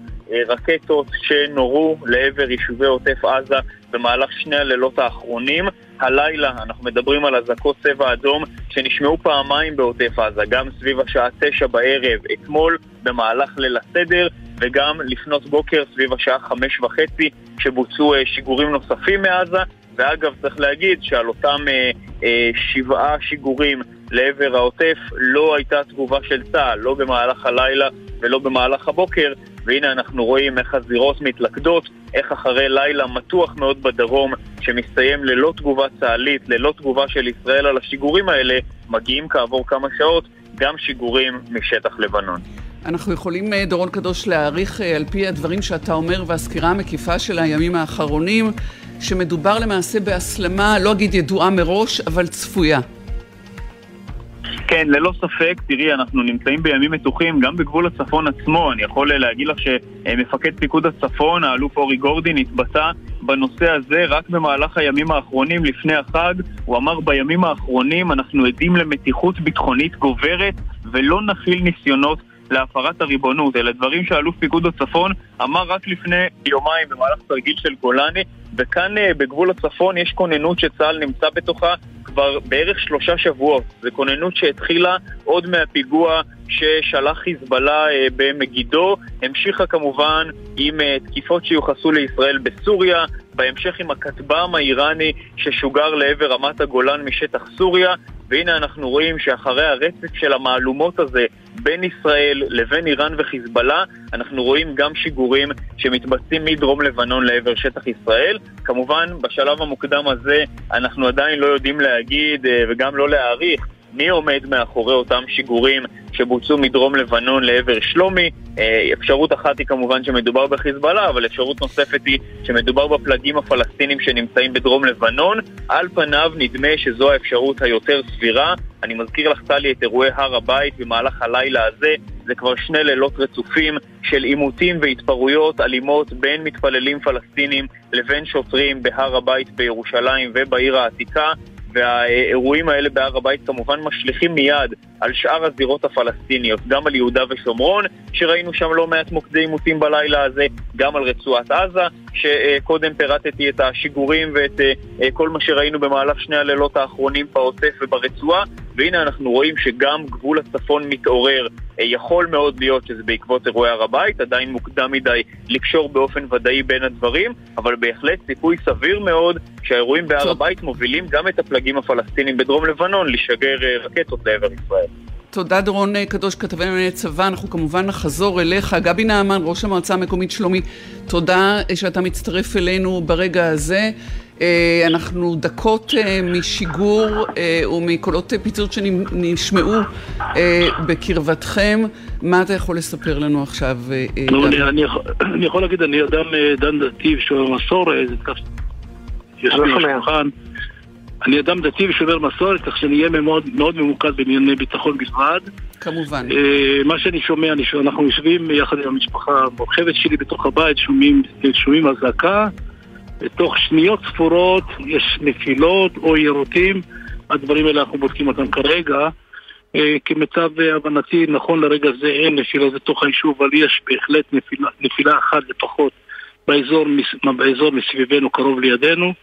רקטות שנורו לעבר יישובי עוטף עזה במהלך שני הלילות האחרונים. הלילה אנחנו מדברים על אזעקות צבע אדום שנשמעו פעמיים בעוטף עזה, גם סביב השעה תשע בערב אתמול במהלך ליל הסדר וגם לפנות בוקר סביב השעה חמש וחצי שבוצעו אה, שיגורים נוספים מעזה ואגב צריך להגיד שעל אותם אה, אה, שבעה שיגורים לעבר העוטף לא הייתה תגובה של צה"ל, לא במהלך הלילה ולא במהלך הבוקר והנה אנחנו רואים איך הזירות מתלכדות, איך אחרי לילה מתוח מאוד בדרום, שמסתיים ללא תגובה צה"לית, ללא תגובה של ישראל על השיגורים האלה, מגיעים כעבור כמה שעות גם שיגורים משטח לבנון. אנחנו יכולים, אה, דורון קדוש, להעריך אה, על פי הדברים שאתה אומר והסקירה המקיפה של הימים האחרונים, שמדובר למעשה בהסלמה, לא אגיד ידועה מראש, אבל צפויה. כן, ללא ספק, תראי, אנחנו נמצאים בימים מתוחים גם בגבול הצפון עצמו. אני יכול להגיד לך שמפקד פיקוד הצפון, האלוף אורי גורדין, התבטא בנושא הזה רק במהלך הימים האחרונים לפני החג. הוא אמר בימים האחרונים אנחנו עדים למתיחות ביטחונית גוברת ולא נכיל ניסיונות להפרת הריבונות. אלה דברים שאלוף פיקוד הצפון אמר רק לפני יומיים במהלך תרגיל של גולני, וכאן אה, בגבול הצפון יש כוננות שצה"ל נמצא בתוכה כבר בערך שלושה שבועות. זו כוננות שהתחילה עוד מהפיגוע ששלח חיזבאללה אה, במגידו, המשיכה כמובן עם אה, תקיפות שיוחסו לישראל בסוריה, בהמשך עם הכטב"ם האיראני ששוגר לעבר רמת הגולן משטח סוריה, והנה אנחנו רואים שאחרי הרצף של המהלומות הזה בין ישראל לבין איראן וחיזבאללה, אנחנו רואים גם שיגורים שמתבצעים מדרום לבנון לעבר שטח ישראל. כמובן, בשלב המוקדם הזה אנחנו עדיין לא יודעים להגיד אה, וגם לא להעריך מי עומד מאחורי אותם שיגורים שבוצעו מדרום לבנון לעבר שלומי. אה, אפשרות אחת היא כמובן שמדובר בחיזבאללה, אבל אפשרות נוספת היא שמדובר בפלגים הפלסטינים שנמצאים בדרום לבנון. על פניו נדמה שזו האפשרות היותר סבירה. אני מזכיר לך, טלי, את אירועי הר הבית במהלך הלילה הזה. זה כבר שני לילות רצופים של עימותים והתפרעויות אלימות בין מתפללים פלסטינים לבין שוטרים בהר הבית בירושלים ובעיר העתיקה. והאירועים האלה בהר הבית כמובן משליכים מיד על שאר הזירות הפלסטיניות, גם על יהודה ושומרון, שראינו שם לא מעט מוקדי עימותים בלילה הזה, גם על רצועת עזה, שקודם פירטתי את השיגורים ואת אה, כל מה שראינו במהלך שני הלילות האחרונים בעוטף וברצועה, והנה אנחנו רואים שגם גבול הצפון מתעורר. אה, יכול מאוד להיות שזה בעקבות אירועי הר הבית, עדיין מוקדם מדי לקשור באופן ודאי בין הדברים, אבל בהחלט סיכוי סביר מאוד שהאירועים בהר הבית מובילים גם את הפלגים הפלסטינים בדרום לבנון לשגר אה, רקטות לעבר ישראל. תודה דורון אה, קדוש, כתבי ענייני צבא. אנחנו כמובן נחזור אליך. גבי נעמן, ראש המועצה המקומית שלומי, תודה שאתה מצטרף אלינו ברגע הזה. אנחנו דקות משיגור ומקולות פיצוץ שנשמעו בקרבתכם. מה אתה יכול לספר לנו עכשיו? אני יכול להגיד, אני אדם דן דתי ושומר מסורת, יש לי שולחן. אני אדם דתי ושומר מסורת, כך שאני אהיה מאוד, מאוד ממוקד בענייני ביטחון בלבד. כמובן. מה שאני שומע, אני, אנחנו יושבים יחד עם המשפחה המורחבת שלי בתוך הבית, שומעים, שומעים אזעקה. בתוך שניות ספורות יש נפילות או יירוטים, הדברים האלה אנחנו בודקים אותם כרגע. כמיטב הבנתי, נכון לרגע זה אין נפילה בתוך היישוב, אבל יש בהחלט נפילה, נפילה אחת לפחות באזור, באזור מסביבנו, קרוב לידינו.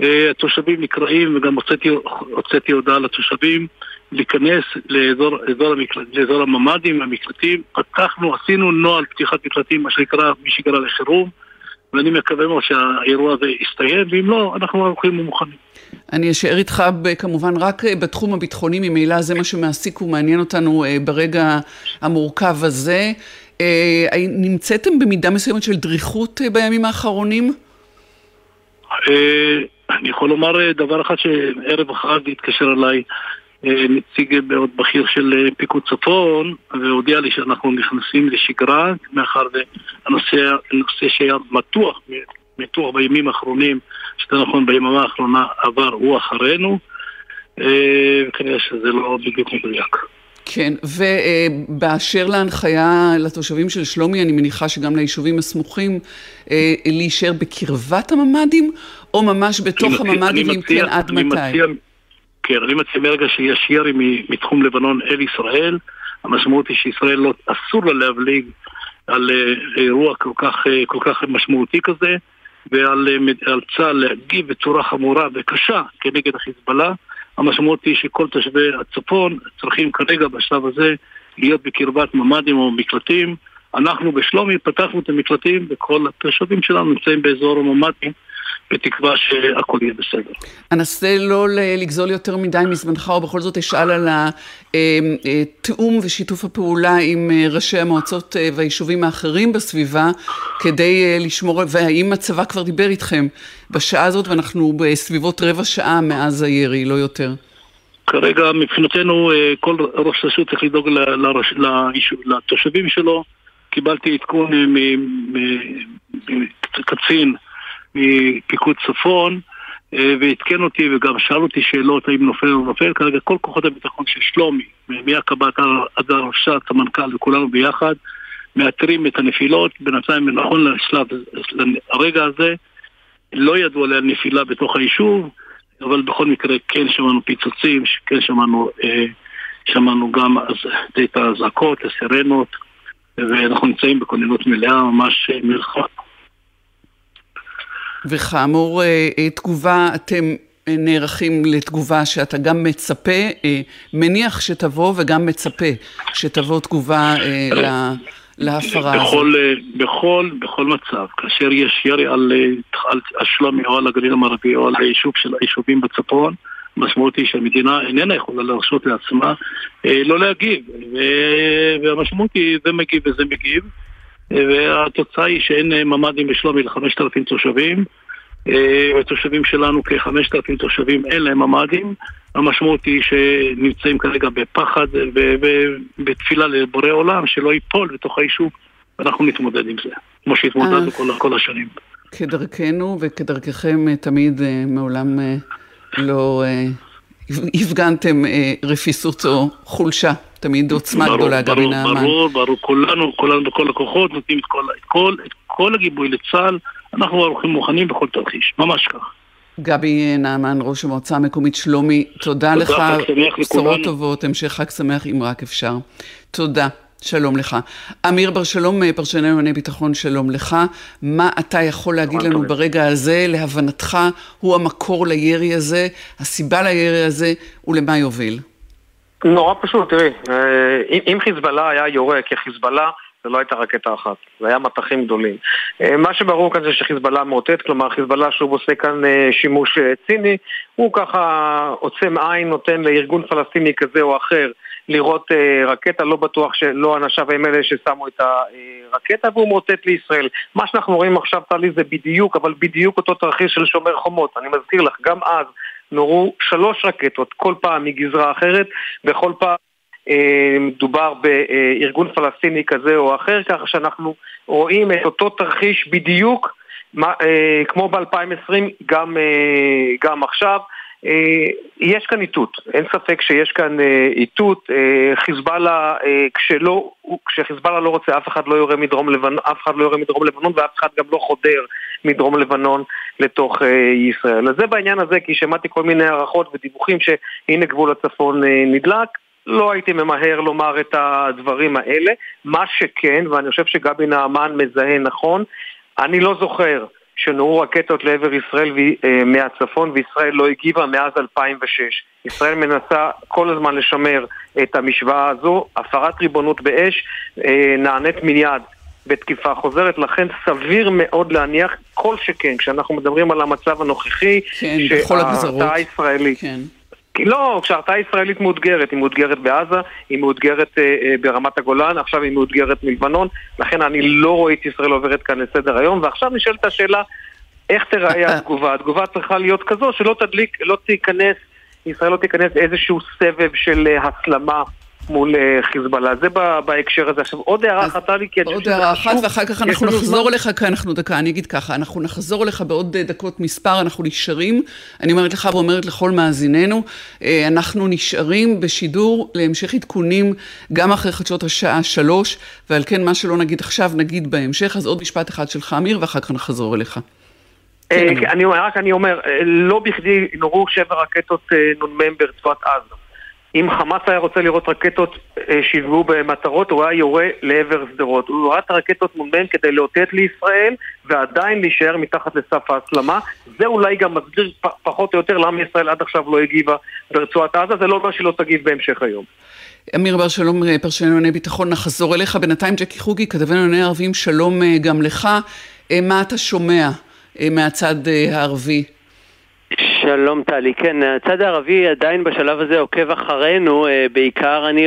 התושבים נקראים, וגם הוצאתי, הוצאתי הודעה לתושבים להיכנס לאזור, לאזור, המקלט, לאזור הממ"דים, המקלטים. פתחנו, עשינו נוהל פתיחת מקלטים, מה שנקרא, מי שקרא לחירום. ואני מקווה מאוד שהאירוע הזה יסתיים, ואם לא, אנחנו ערוכים ומוכנים. אני אשאר איתך כמובן רק בתחום הביטחוני, ממילא זה מה שמעסיק ומעניין אותנו ברגע המורכב הזה. נמצאתם במידה מסוימת של דריכות בימים האחרונים? אני יכול לומר דבר אחד שערב אחד התקשר אליי נציג מאוד בכיר של פיקוד צפון והודיע לי שאנחנו נכנסים לשגרה מאחר והנושא שהיה מתוח, מתוח בימים האחרונים, שזה נכון ביממה האחרונה עבר הוא אחרינו וכנראה שזה לא בדיוק מדויק. כן, ובאשר להנחיה לתושבים של שלומי, אני מניחה שגם ליישובים הסמוכים, אה, להישאר בקרבת הממ"דים, או ממש בתוך הממ"דים, אם כן, עד מתי? מציע, כן, אני מציע מרגע שיש ירי מתחום לבנון אל ישראל, המשמעות היא שישראל לא, אסור לה להבליג על אה, אירוע כל כך, אה, כל כך משמעותי כזה, ועל צה"ל להגיב בצורה חמורה וקשה כנגד החיזבאללה. המשמעות היא שכל תושבי הצפון צריכים כרגע בשלב הזה להיות בקרבת ממ"דים או מקלטים. אנחנו בשלומי פתחנו את המקלטים וכל התושבים שלנו נמצאים באזור הממ"דים בתקווה שהכל יהיה בסדר. אנסה לא לגזול יותר מדי מזמנך, או בכל זאת אשאל על התיאום אה, אה, ושיתוף הפעולה עם אה, ראשי המועצות והיישובים האחרים בסביבה, כדי לשמור, והאם הצבא כבר דיבר איתכם בשעה הזאת, ואנחנו בסביבות רבע שעה מאז הירי, לא יותר. כרגע מבחינתנו כל ראש רשות צריך לדאוג לתושבים שלו. קיבלתי עדכון מקצין מפיקוד צפון אה, ועדכן אותי וגם שאל אותי שאלות האם נופל או נופל, כרגע כל כוחות הביטחון של שלומי, מהקב"ט עד הרש"ת, המנכ"ל וכולנו ביחד, מאתרים את הנפילות, בינתיים נכון לשלב, הרגע הזה לא ידעו עליה נפילה בתוך היישוב, אבל בכל מקרה כן שמענו פיצוצים, כן שמענו, אה, שמענו גם את האזעקות, הסירנות, ואנחנו נמצאים בכוננות מלאה, ממש מלחמה. וכאמור, אה, אה, תגובה, אתם אה, נערכים לתגובה שאתה גם מצפה, מניח שתבוא וגם מצפה שתבוא תגובה להפרה הזאת. בכל, בכל, בכל מצב, כאשר יש ירי על, על, על שלומי או על הגליל המערבי או על היישוב של היישובים בצפון, המשמעות היא שהמדינה איננה יכולה להרשות לעצמה לא להגיב, והמשמעות היא זה מגיב וזה מגיב. והתוצאה היא שאין אה, ממ"דים בשלומי לחמשת אלפים תושבים. התושבים אה, שלנו כחמשת אלפים תושבים אין להם ממ"דים. המשמעות היא שנמצאים כרגע בפחד ובתפילה לבורא עולם שלא ייפול בתוך היישוב. ואנחנו נתמודד עם זה, כמו שהתמודדנו כל, כל השנים. כדרכנו וכדרככם תמיד אה, מעולם לא הפגנתם רפיסות או חולשה. תמיד עוצמה ברור, גדולה, גבי נעמן. ברור, ברור, כולנו, כולנו בכל הכוחות נותנים את כל, את כל, את כל הגיבוי לצה"ל, אנחנו ערוכים מוכנים בכל תרחיש, ממש כך. גבי נעמן, ראש המועצה המקומית שלומי, תודה, תודה לך, בשורות טובות, המשך חג שמח אם רק אפשר. תודה. שלום לך. אמיר בר שלום, פרשני לענייני ביטחון, שלום לך. מה אתה יכול להגיד לנו טוב. ברגע הזה, להבנתך, הוא המקור לירי הזה, הסיבה לירי הזה, ולמה יוביל? נורא פשוט, תראי, אה, אם חיזבאללה היה יורה כחיזבאללה, זה לא הייתה רקטה אחת, זה היה מטחים גדולים. אה, מה שברור כאן זה שחיזבאללה מאותת, כלומר חיזבאללה שוב עושה כאן אה, שימוש ציני, הוא ככה עוצם עין, נותן לארגון פלסטיני כזה או אחר לראות רקטה, לא בטוח שלא אנשיו הם אלה ששמו את הרקטה, והוא מאותת לישראל. מה שאנחנו רואים עכשיו, טלי, זה בדיוק, אבל בדיוק אותו תרחיש של שומר חומות. אני מזכיר לך, גם אז נורו שלוש רקטות, כל פעם מגזרה אחרת, וכל פעם אה, מדובר בארגון פלסטיני כזה או אחר, כך שאנחנו רואים את אותו תרחיש בדיוק מה, אה, כמו ב-2020, גם, אה, גם עכשיו. אה, יש כאן איתות, אין ספק שיש כאן אה, איתות, אה, חיזבאללה, כשלא, כשחיזבאללה לא רוצה אף אחד לא יורה מדרום לבנון, אף אחד לא יורה מדרום לבנון ואף אחד גם לא חודר מדרום לבנון לתוך ישראל. אז זה בעניין הזה, כי שמעתי כל מיני הערכות ודיווחים שהנה גבול הצפון נדלק, לא הייתי ממהר לומר את הדברים האלה. מה שכן, ואני חושב שגבי נעמן מזהה נכון, אני לא זוכר שנורו רקטות לעבר ישראל אה, מהצפון וישראל לא הגיבה מאז 2006. ישראל מנסה כל הזמן לשמר את המשוואה הזו, הפרת ריבונות באש אה, נענית מיד בתקיפה חוזרת, לכן סביר מאוד להניח כל שכן, כשאנחנו מדברים על המצב הנוכחי, כן, שההרתעה הישראלית כן. לא, כשהרתעה ישראלית מאותגרת, היא מאותגרת בעזה, היא מאותגרת אה, אה, ברמת הגולן, עכשיו היא מאותגרת מלבנון, לכן אני לא רואה את ישראל עוברת כאן לסדר היום, ועכשיו נשאלת השאלה, איך תראה התגובה? התגובה צריכה להיות כזו שלא תדליק, לא תיכנס, ישראל לא תיכנס איזשהו סבב של אה, הסלמה מול חיזבאללה. זה בהקשר הזה. עכשיו, עוד הערה אחת, לי, כי אני חושב שזה חשוב. עוד הערה אחת, ואחר כך אנחנו נחזור אליך, כי אנחנו דקה, אני אגיד ככה, אנחנו נחזור אליך בעוד דקות מספר, אנחנו נשארים, אני אומרת לך ואומרת לכל מאזיננו, אנחנו נשארים בשידור להמשך עדכונים גם אחרי חדשות השעה שלוש, ועל כן מה שלא נגיד עכשיו נגיד בהמשך, אז עוד משפט אחד שלך, אמיר, ואחר כך נחזור אליך. כן, אני רק אני אומר, לא בכדי נורו שבע רקטות נ"מ ברצועת עזה. אם חמאס היה רוצה לראות רקטות שיפגעו במטרות, הוא היה יורה לעבר שדרות. הוא יורה את הרקטות נ"מ כדי לאותת לישראל ועדיין להישאר מתחת לסף ההסלמה. זה אולי גם מסביר פחות או יותר למה ישראל עד עכשיו לא הגיבה ברצועת עזה, זה לא אומר שהיא לא תגיב בהמשך היום. אמיר בר שלום, פרשן לענייני ביטחון, נחזור אליך. בינתיים ג'קי חוגי, כתבנו לענייני ערבים, שלום גם לך. מה אתה שומע מהצד הערבי? שלום טלי, כן, הצד הערבי עדיין בשלב הזה עוקב אחרינו בעיקר. אני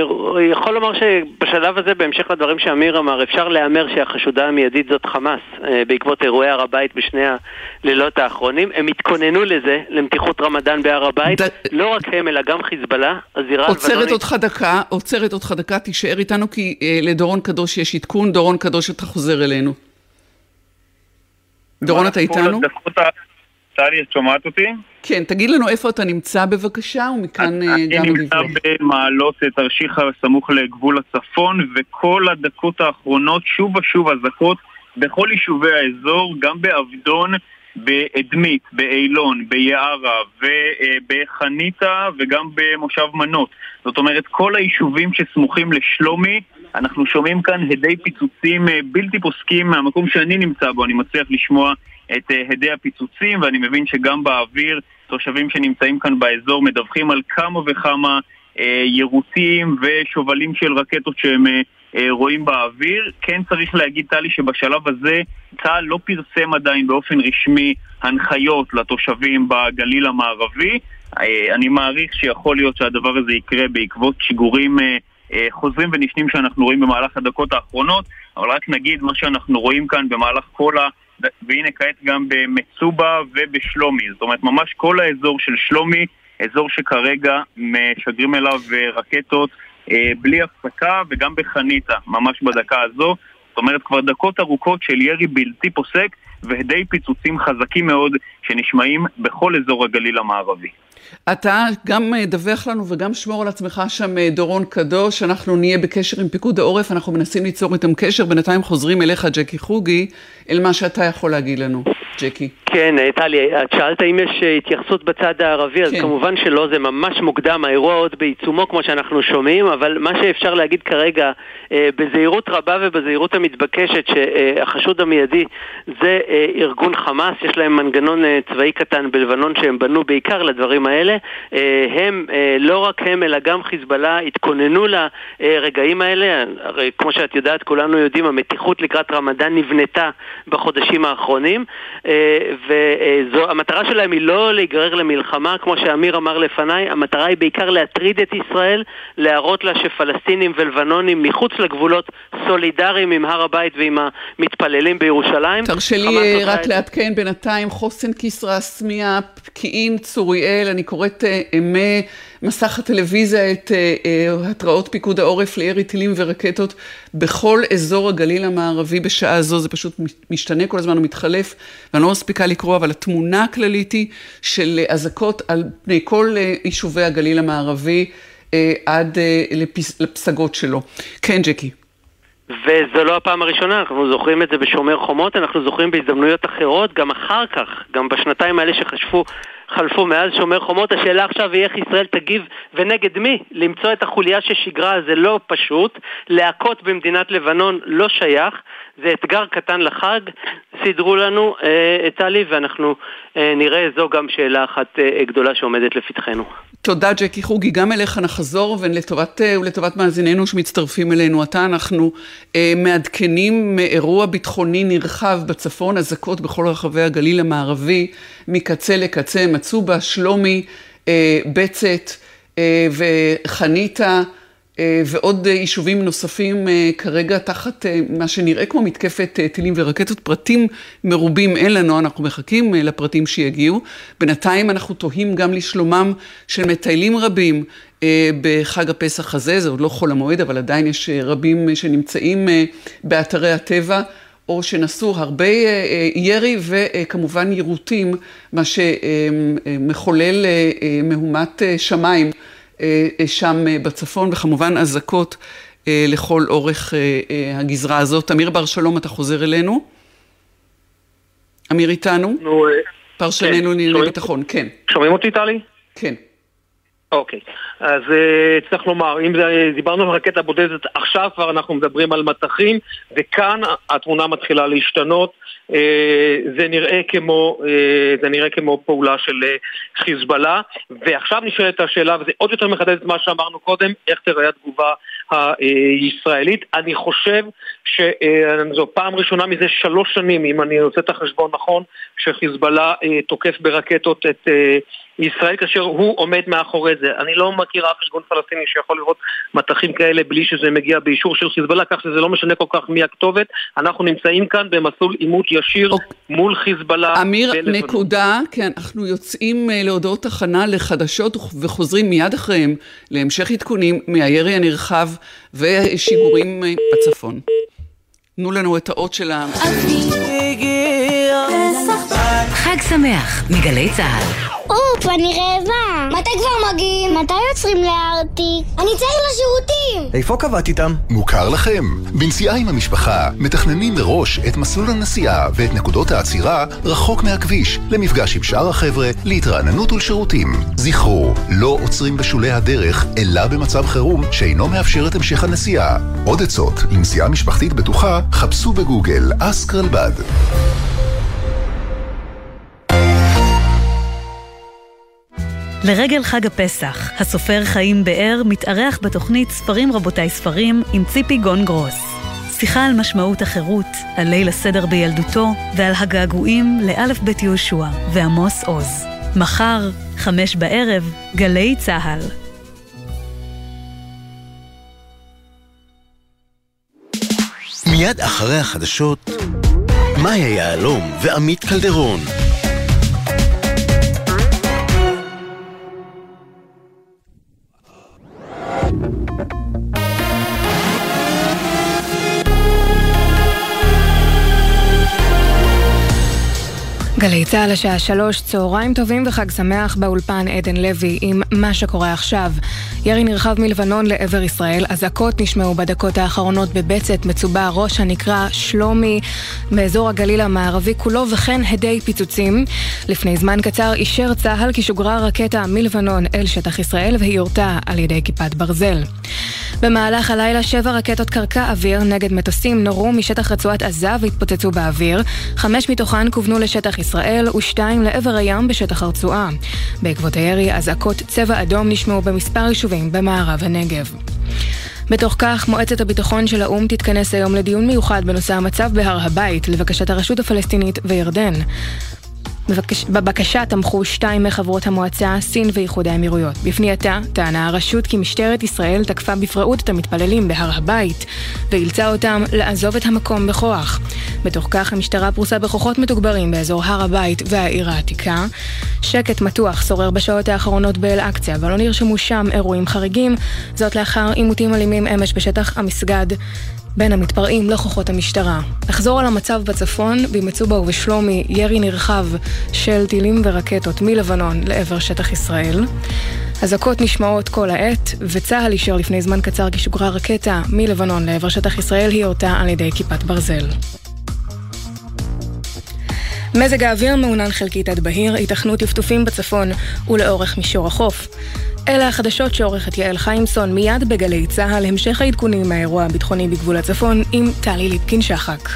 יכול לומר שבשלב הזה, בהמשך לדברים שאמיר אמר, אפשר להמר שהחשודה המיידית זאת חמאס בעקבות אירועי הר הבית בשני הלילות האחרונים. הם התכוננו לזה, למתיחות רמדאן בהר הבית, ד... לא רק הם אלא גם חיזבאללה, הזירה הלבנונית. עוצרת אותך דקה, עוצרת אותך דקה, תישאר איתנו כי אה, לדורון קדוש יש עדכון, דורון קדוש אתה חוזר אלינו. דורון אתה איתנו? טלי, את שומעת אותי? כן, תגיד לנו איפה אתה נמצא בבקשה, ומכאן גם אני נמצא במעלות תרשיחא סמוך לגבול הצפון, וכל הדקות האחרונות שוב ושוב אזעקות בכל יישובי האזור, גם בעבדון, באדמית, באילון, ביערה ובחניתה וגם במושב מנות. זאת אומרת, כל היישובים שסמוכים לשלומי, אנחנו שומעים כאן הדי פיצוצים בלתי פוסקים מהמקום שאני נמצא בו, אני מצליח לשמוע את הדי הפיצוצים, ואני מבין שגם באוויר תושבים שנמצאים כאן באזור מדווחים על כמה וכמה אה, יירוטים ושובלים של רקטות שהם אה, רואים באוויר. כן צריך להגיד, טלי, שבשלב הזה צה"ל לא פרסם עדיין באופן רשמי הנחיות לתושבים בגליל המערבי. אה, אני מעריך שיכול להיות שהדבר הזה יקרה בעקבות שיגורים אה, אה, חוזרים ונשנים שאנחנו רואים במהלך הדקות האחרונות, אבל רק נגיד מה שאנחנו רואים כאן במהלך כל ה... והנה כעת גם במצובה ובשלומי. זאת אומרת, ממש כל האזור של שלומי, אזור שכרגע משגרים אליו רקטות אה, בלי הפסקה, וגם בחניתה, ממש בדקה הזו. זאת אומרת, כבר דקות ארוכות של ירי בלתי פוסק והדי פיצוצים חזקים מאוד שנשמעים בכל אזור הגליל המערבי. אתה גם דווח לנו וגם שמור על עצמך שם דורון קדוש, אנחנו נהיה בקשר עם פיקוד העורף, אנחנו מנסים ליצור איתם קשר, בינתיים חוזרים אליך ג'קי חוגי, אל מה שאתה יכול להגיד לנו, ג'קי. כן, טלי, את שאלת אם יש התייחסות בצד הערבי, אז כן. כמובן שלא, זה ממש מוקדם, האירוע עוד בעיצומו כמו שאנחנו שומעים, אבל מה שאפשר להגיד כרגע, בזהירות רבה ובזהירות המתבקשת, שהחשוד המיידי זה ארגון חמאס, יש להם מנגנון צבאי קטן בלבנון שהם בנו בעיקר לדברים האלה. הם, לא רק הם, אלא גם חיזבאללה התכוננו לרגעים האלה. הרי כמו שאת יודעת, כולנו יודעים, המתיחות לקראת רמדאן נבנתה בחודשים האחרונים, והמטרה שלהם היא לא להיגרר למלחמה, כמו שאמיר אמר לפניי, המטרה היא בעיקר להטריד את ישראל, להראות לה שפלסטינים ולבנונים מחוץ לגבולות סולידריים עם הר הבית ועם המתפללים בירושלים. תרשה לי רק לעדכן בינתיים, חוסן כסרא סמיע, פקיעין, צוריאל, אני קוראת ממסך הטלוויזיה את התראות פיקוד העורף לירי טילים ורקטות בכל אזור הגליל המערבי בשעה זו, זה פשוט משתנה כל הזמן, הוא מתחלף, ואני לא מספיקה לקרוא, אבל התמונה הכללית היא של אזעקות על פני כל יישובי הגליל המערבי עד לפסגות שלו. כן, ג'קי. וזו לא הפעם הראשונה, אנחנו זוכרים את זה בשומר חומות, אנחנו זוכרים בהזדמנויות אחרות, גם אחר כך, גם בשנתיים האלה שחשבו, חלפו מאז שומר חומות, השאלה עכשיו היא איך ישראל תגיב ונגד מי? למצוא את החוליה ששיגרה זה לא פשוט, להכות במדינת לבנון לא שייך, זה אתגר קטן לחג, סידרו לנו, אה, טלי, ואנחנו אה, נראה זו גם שאלה אחת אה, גדולה שעומדת לפתחנו. תודה ג'קי חוגי, גם אליך נחזור ולטובת, ולטובת מאזיננו שמצטרפים אלינו עתה, אנחנו אה, מעדכנים מאירוע ביטחוני נרחב בצפון, אזעקות בכל רחבי הגליל המערבי, מקצה לקצה, מצובה, שלומי, אה, בצת אה, וחניתה. ועוד יישובים נוספים כרגע תחת מה שנראה כמו מתקפת טילים ורקטות. פרטים מרובים אין לנו, אנחנו מחכים לפרטים שיגיעו. בינתיים אנחנו תוהים גם לשלומם של מטיילים רבים בחג הפסח הזה, זה עוד לא חול המועד, אבל עדיין יש רבים שנמצאים באתרי הטבע. או שנסעו הרבה ירי וכמובן יירוטים, מה שמחולל מהומת שמיים שם בצפון, וכמובן אזעקות לכל אורך הגזרה הזאת. אמיר בר שלום, אתה חוזר אלינו? אמיר איתנו? נו, פרשננו כן, לענייני? ביטחון, כן. שומעים אותי, טלי? כן. אוקיי, אז אה, צריך לומר, אם זה, דיברנו על רקטה בודדת, עכשיו כבר אנחנו מדברים על מטחים, וכאן התמונה מתחילה להשתנות. אה, זה נראה כמו, אה, זה נראה כמו פעולה של אה, חיזבאללה, ועכשיו נשאלת השאלה, וזה עוד יותר מחדד את מה שאמרנו קודם, איך תראה התגובה הישראלית. אני חושב שזו פעם ראשונה מזה שלוש שנים, אם אני עושה את החשבון נכון, שחיזבאללה אה, תוקף ברקטות את אה, ישראל כאשר הוא עומד מאחורי זה. אני לא מכיר אף ארגון פלסטיני שיכול לראות מטחים כאלה בלי שזה מגיע באישור של חיזבאללה, כך שזה לא משנה כל כך מי הכתובת. אנחנו נמצאים כאן במסלול עימות ישיר מול חיזבאללה. אמיר, בלבנון. נקודה, כן, אנחנו יוצאים אה, להודעות הכנה לחדשות וחוזרים מיד אחריהם להמשך עדכונים מהירי הנרחב ושיגורים אה, בצפון. תנו לנו את האות של ה... חג שמח מגלי צה"ל. אופ, אני רעבה. מתי כבר מגיעים? מתי יוצרים לארטיק? אני צריך לשירותים! איפה קבעת איתם? מוכר לכם. בנסיעה עם המשפחה, מתכננים מראש את מסלול הנסיעה ואת נקודות העצירה רחוק מהכביש, למפגש עם שאר החבר'ה, להתרעננות ולשירותים. זכרו, לא עוצרים בשולי הדרך, אלא במצב חירום שאינו מאפשר את המשך הנסיעה. עוד עצות לנסיעה משפחתית בטוחה, חפשו בגוגל אסק לרגל חג הפסח, הסופר חיים באר מתארח בתוכנית ספרים רבותיי ספרים עם ציפי גון גרוס. שיחה על משמעות החירות, על ליל הסדר בילדותו ועל הגעגועים לאלף בית יהושע ועמוס עוז. מחר, חמש בערב, גלי צה"ל. מיד אחרי החדשות, מאיה יהלום ועמית קלדרון. גלי צה"ל השעה שלוש, צהריים טובים וחג שמח באולפן עדן לוי עם מה שקורה עכשיו. ירי נרחב מלבנון לעבר ישראל, אזעקות נשמעו בדקות האחרונות בבצת, מצובה, ראש הנקרא שלומי, באזור הגליל המערבי כולו, וכן הדי פיצוצים. לפני זמן קצר אישר צה"ל כי שוגרה רקטה מלבנון אל שטח ישראל והיא הורתה על ידי כיפת ברזל. במהלך הלילה שבע רקטות קרקע אוויר נגד מטוסים נורו משטח רצועת עזה והתפוצצו באוויר. חמש מתוכן כוונו לשטח ישראל ושתיים לעבר הים בשטח הרצועה. בעקבות הירי אזעקות צבע אדום נשמעו במספר יישובים במערב הנגב. בתוך כך, מועצת הביטחון של האו"ם תתכנס היום לדיון מיוחד בנושא המצב בהר הבית, לבקשת הרשות הפלסטינית וירדן. בבקש... בבקשה תמכו שתיים מחברות המועצה, סין ואיחוד האמירויות. בפנייתה טענה הרשות כי משטרת ישראל תקפה בפראות את המתפללים בהר הבית, ואילצה אותם לעזוב את המקום בכוח. בתוך כך המשטרה פרוסה בכוחות מתוגברים באזור הר הבית והעיר העתיקה. שקט מתוח שורר בשעות האחרונות באל-אקציה, אבל לא נרשמו שם אירועים חריגים, זאת לאחר עימותים אלימים אמש בשטח המסגד. בין המתפרעים לכוחות המשטרה. אחזור על המצב בצפון, במצובה ובשלומי ירי נרחב של טילים ורקטות מלבנון לעבר שטח ישראל. אזעקות נשמעות כל העת, וצה"ל אישר לפני זמן קצר כי שוגרה רקטה מלבנון לעבר שטח ישראל, היא הורתה על ידי כיפת ברזל. מזג האוויר מעונן חלקית עד בהיר, היתכנות טפטופים בצפון ולאורך מישור החוף. אלה החדשות שעורכת יעל חיימסון מיד בגלי צה"ל, המשך העדכונים מהאירוע הביטחוני בגבול הצפון עם טלי ליפקין שחק.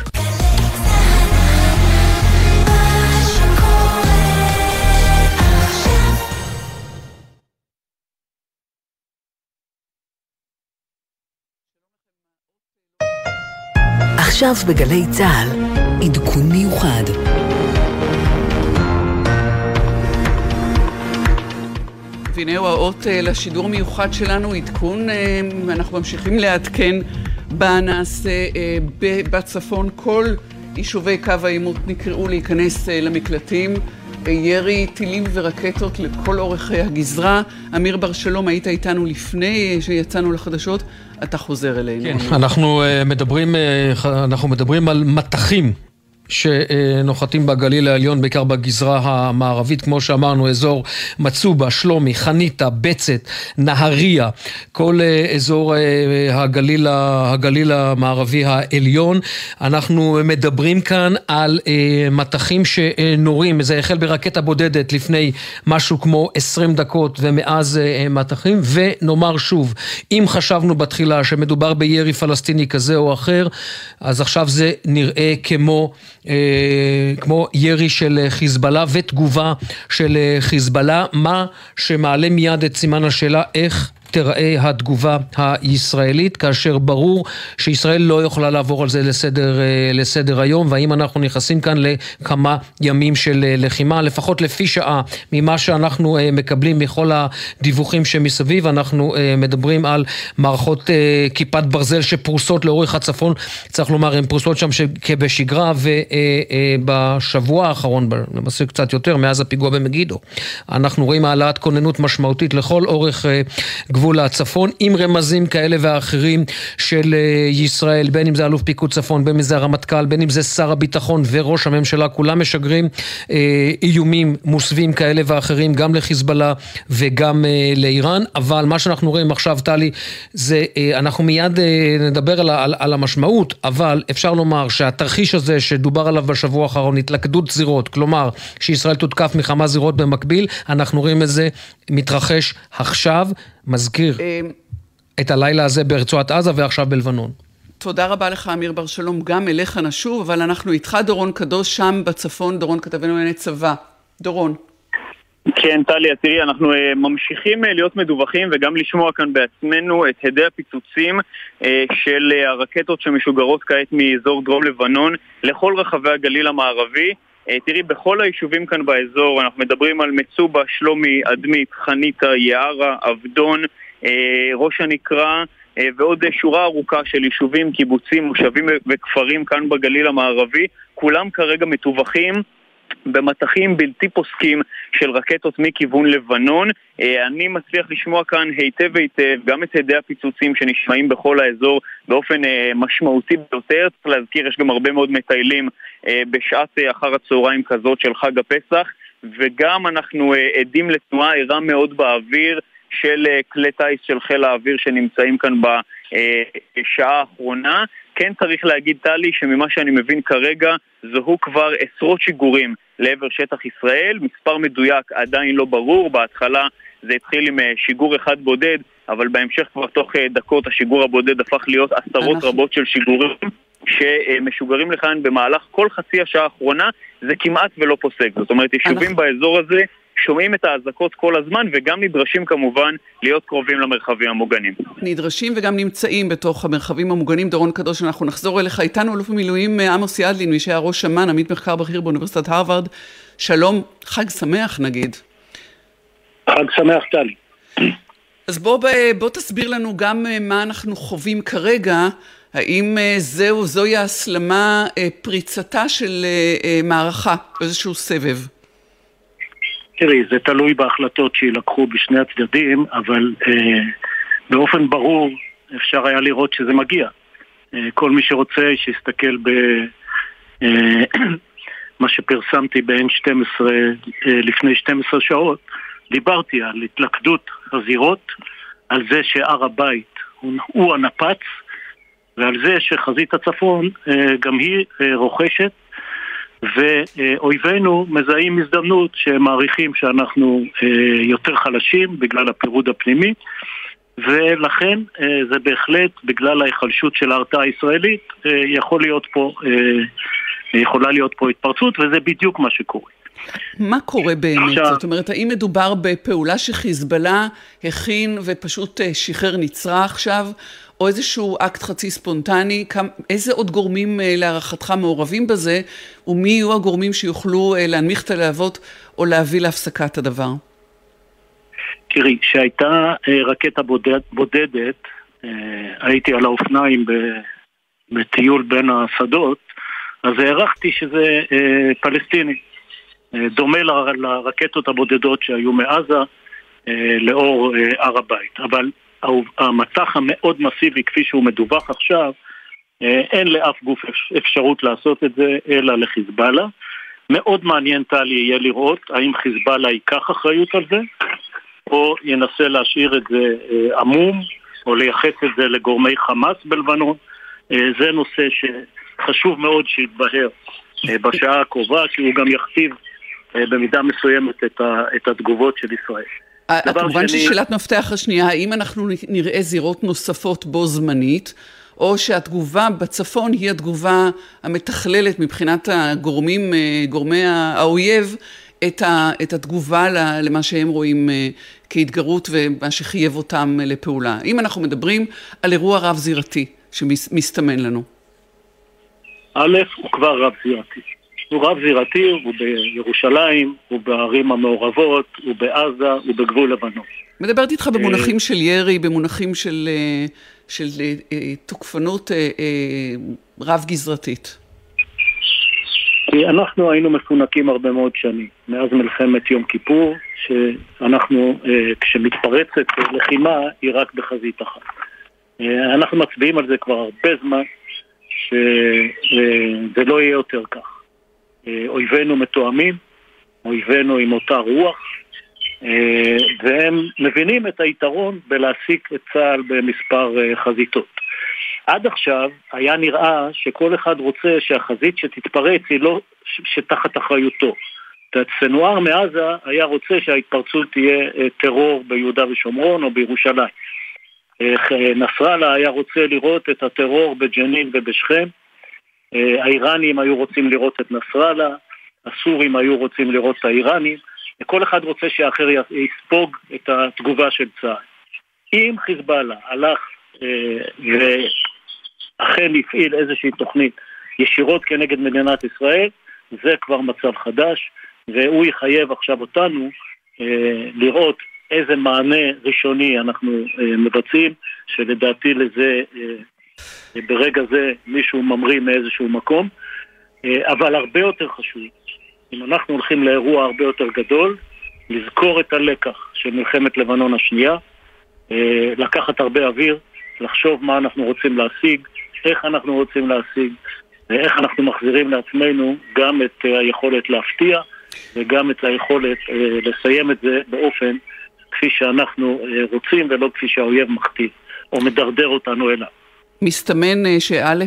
עכשיו בגלי צה"ל, עדכון מיוחד. והנה האות אה, לשידור מיוחד שלנו, עדכון, אה, אנחנו ממשיכים לעדכן בנעשה אה, בצפון. כל יישובי קו העימות נקראו להיכנס למקלטים. ירי טילים ורקטות לכל אורך הגזרה. אמיר בר שלום, היית איתנו לפני שיצאנו לחדשות, אתה חוזר אלינו. כן, אנחנו מדברים, אנחנו מדברים על מטחים שנוחתים בגליל העליון, בעיקר בגזרה המערבית, כמו שאמרנו, אזור מצובה, שלומי, חניתה, בצת, נהריה, כל אזור הגליל, הגליל המערבי העליון. אנחנו מדברים כאן על מטחים שנורים, זה החל ברקטה בודדת לפני משהו כמו 20 דקות ומאז מטחים, ונאמר שוב, אם חשבנו בתחילה שמדובר בירי פלסטיני כזה או אחר, אז עכשיו זה נראה כמו... כמו ירי של חיזבאללה ותגובה של חיזבאללה, מה שמעלה מיד את סימן השאלה איך תראה התגובה הישראלית, כאשר ברור שישראל לא יכולה לעבור על זה לסדר, לסדר היום, והאם אנחנו נכנסים כאן לכמה ימים של לחימה, לפחות לפי שעה ממה שאנחנו מקבלים מכל הדיווחים שמסביב, אנחנו מדברים על מערכות כיפת ברזל שפרוסות לאורך הצפון, צריך לומר, הן פרוסות שם כבשגרה, ובשבוע האחרון, למעשה קצת יותר, מאז הפיגוע במגידו, אנחנו רואים העלאת כוננות משמעותית לכל אורך גבול גבול הצפון, עם רמזים כאלה ואחרים של ישראל, בין אם זה אלוף פיקוד צפון, בין אם זה הרמטכ"ל, בין אם זה שר הביטחון וראש הממשלה, כולם משגרים אה, איומים מוסווים כאלה ואחרים, גם לחיזבאללה וגם אה, לאיראן, אבל מה שאנחנו רואים עכשיו, טלי, זה, אה, אנחנו מיד אה, נדבר על, על, על המשמעות, אבל אפשר לומר שהתרחיש הזה שדובר עליו בשבוע האחרון, התלכדות זירות, כלומר, שישראל תותקף מכמה זירות במקביל, אנחנו רואים את זה מתרחש עכשיו, מזכיר את הלילה הזה ברצועת עזה ועכשיו בלבנון. תודה רבה לך, אמיר בר שלום, גם אליך נשוב, אבל אנחנו איתך, דורון קדוש, שם בצפון, דורון כתבנו לענייני צבא. דורון. כן, טליה, תראי, אנחנו uh, ממשיכים uh, להיות מדווחים וגם לשמוע כאן בעצמנו את הדי הפיצוצים uh, של uh, הרקטות שמשוגרות כעת מאזור דרום לבנון לכל רחבי הגליל המערבי. Uh, תראי, בכל היישובים כאן באזור, אנחנו מדברים על מצובה, שלומי, אדמית, חניתה, יערה, עבדון, uh, ראש הנקרה, uh, ועוד שורה ארוכה של יישובים, קיבוצים, מושבים וכפרים כאן בגליל המערבי. כולם כרגע מטווחים במטחים בלתי פוסקים של רקטות מכיוון לבנון. אני מצליח לשמוע כאן היטב היטב גם את הדי הפיצוצים שנשמעים בכל האזור באופן משמעותי ביותר. צריך להזכיר, יש גם הרבה מאוד מטיילים בשעת אחר הצהריים כזאת של חג הפסח, וגם אנחנו עדים לתנועה ערה מאוד באוויר של כלי טיס של חיל האוויר שנמצאים כאן בשעה האחרונה. כן צריך להגיד, טלי, שממה שאני מבין כרגע, זוהו כבר עשרות שיגורים לעבר שטח ישראל. מספר מדויק עדיין לא ברור, בהתחלה זה התחיל עם שיגור אחד בודד, אבל בהמשך כבר תוך דקות השיגור הבודד הפך להיות עשרות אנחנו... רבות של שיגורים. שמשוגרים לכאן במהלך כל חצי השעה האחרונה, זה כמעט ולא פוסק. זאת אומרת, יישובים אנחנו... באזור הזה שומעים את האזעקות כל הזמן וגם נדרשים כמובן להיות קרובים למרחבים המוגנים. נדרשים וגם נמצאים בתוך המרחבים המוגנים. דורון קדוש, אנחנו נחזור אליך. איתנו אלוף המילואים עמוס ידלין, מי שהיה ראש אמ"ן, עמית מחקר בכיר באוניברסיטת הרווארד. שלום, חג שמח נגיד. חג שמח, טלי. אז בוא, בוא תסביר לנו גם מה אנחנו חווים כרגע. האם זהו, זוהי ההסלמה, פריצתה של מערכה, איזשהו סבב? תראי, זה תלוי בהחלטות שיילקחו בשני הצדדים, אבל אה, באופן ברור אפשר היה לראות שזה מגיע. אה, כל מי שרוצה שיסתכל במה אה, שפרסמתי ב-N12 אה, לפני 12 שעות, דיברתי על התלכדות הזירות, על זה שהר הבית הוא, הנפץ, ועל זה שחזית הצפון אה, גם היא אה, רוכשת ואויבינו מזהים הזדמנות שהם מעריכים שאנחנו אה, יותר חלשים בגלל הפירוד הפנימי ולכן אה, זה בהחלט, בגלל ההיחלשות של ההרתעה הישראלית, אה, יכול להיות פה, יכולה להיות פה התפרצות וזה בדיוק מה שקורה. מה קורה באמת? עכשיו... זאת אומרת, האם מדובר בפעולה שחיזבאללה הכין ופשוט שחרר נצרה עכשיו, או איזשהו אקט חצי ספונטני, כמה, איזה עוד גורמים להערכתך מעורבים בזה, ומי יהיו הגורמים שיוכלו להנמיך את הלהבות או להביא להפסקת הדבר? תראי, כשהייתה רקטה בודד, בודדת, הייתי על האופניים בטיול בין השדות, אז הערכתי שזה פלסטיני. דומה לרקטות הבודדות שהיו מעזה לאור הר הבית. אבל המטח המאוד מסיבי כפי שהוא מדווח עכשיו, אין לאף גוף אפשרות לעשות את זה אלא לחיזבאללה. מאוד מעניין טלי יהיה לראות האם חיזבאללה ייקח אחריות על זה או ינסה להשאיר את זה עמום או לייחס את זה לגורמי חמאס בלבנון. זה נושא שחשוב מאוד שיתבהר בשעה הקרובה, כי הוא גם יכתיב במידה מסוימת את התגובות של ישראל. כמובן ששאלת מפתח השנייה, האם אנחנו נראה זירות נוספות בו זמנית, או שהתגובה בצפון היא התגובה המתכללת מבחינת הגורמים, גורמי האויב, את, ה, את התגובה למה שהם רואים כהתגרות ומה שחייב אותם לפעולה. אם אנחנו מדברים על אירוע רב-זירתי שמסתמן לנו. א', הוא כבר רב-זירתי. הוא רב-זירתי, הוא בירושלים, הוא בערים המעורבות, הוא בעזה, הוא בגבול לבנון. מדברת איתך במונחים של ירי, במונחים של, של תוקפנות רב-גזרתית. כי אנחנו היינו מפונקים הרבה מאוד שנים, מאז מלחמת יום כיפור, שאנחנו, כשמתפרצת לחימה, היא רק בחזית אחת. אנחנו מצביעים על זה כבר הרבה זמן, שזה לא יהיה יותר כך. אויבינו מתואמים, אויבינו עם אותה רוח, והם מבינים את היתרון בלהעסיק את צה"ל במספר חזיתות. עד עכשיו היה נראה שכל אחד רוצה שהחזית שתתפרץ היא לא שתחת אחריותו. סנואר מעזה היה רוצה שההתפרצות תהיה טרור ביהודה ושומרון או בירושלים. נסראללה היה רוצה לראות את הטרור בג'נין ובשכם. האיראנים היו רוצים לראות את נסראללה, הסורים היו רוצים לראות את האיראנים, וכל אחד רוצה שאחר יספוג את התגובה של צה"ל. אם חיזבאללה הלך ואכן הפעיל איזושהי תוכנית ישירות כנגד מדינת ישראל, זה כבר מצב חדש, והוא יחייב עכשיו אותנו לראות איזה מענה ראשוני אנחנו מבצעים, שלדעתי לזה ברגע זה מישהו ממריא מאיזשהו מקום, אבל הרבה יותר חשוב, אם אנחנו הולכים לאירוע הרבה יותר גדול, לזכור את הלקח של מלחמת לבנון השנייה, לקחת הרבה אוויר, לחשוב מה אנחנו רוצים להשיג, איך אנחנו רוצים להשיג, ואיך אנחנו מחזירים לעצמנו גם את היכולת להפתיע וגם את היכולת לסיים את זה באופן כפי שאנחנו רוצים ולא כפי שהאויב מכתיב או מדרדר אותנו אליו. מסתמן שא'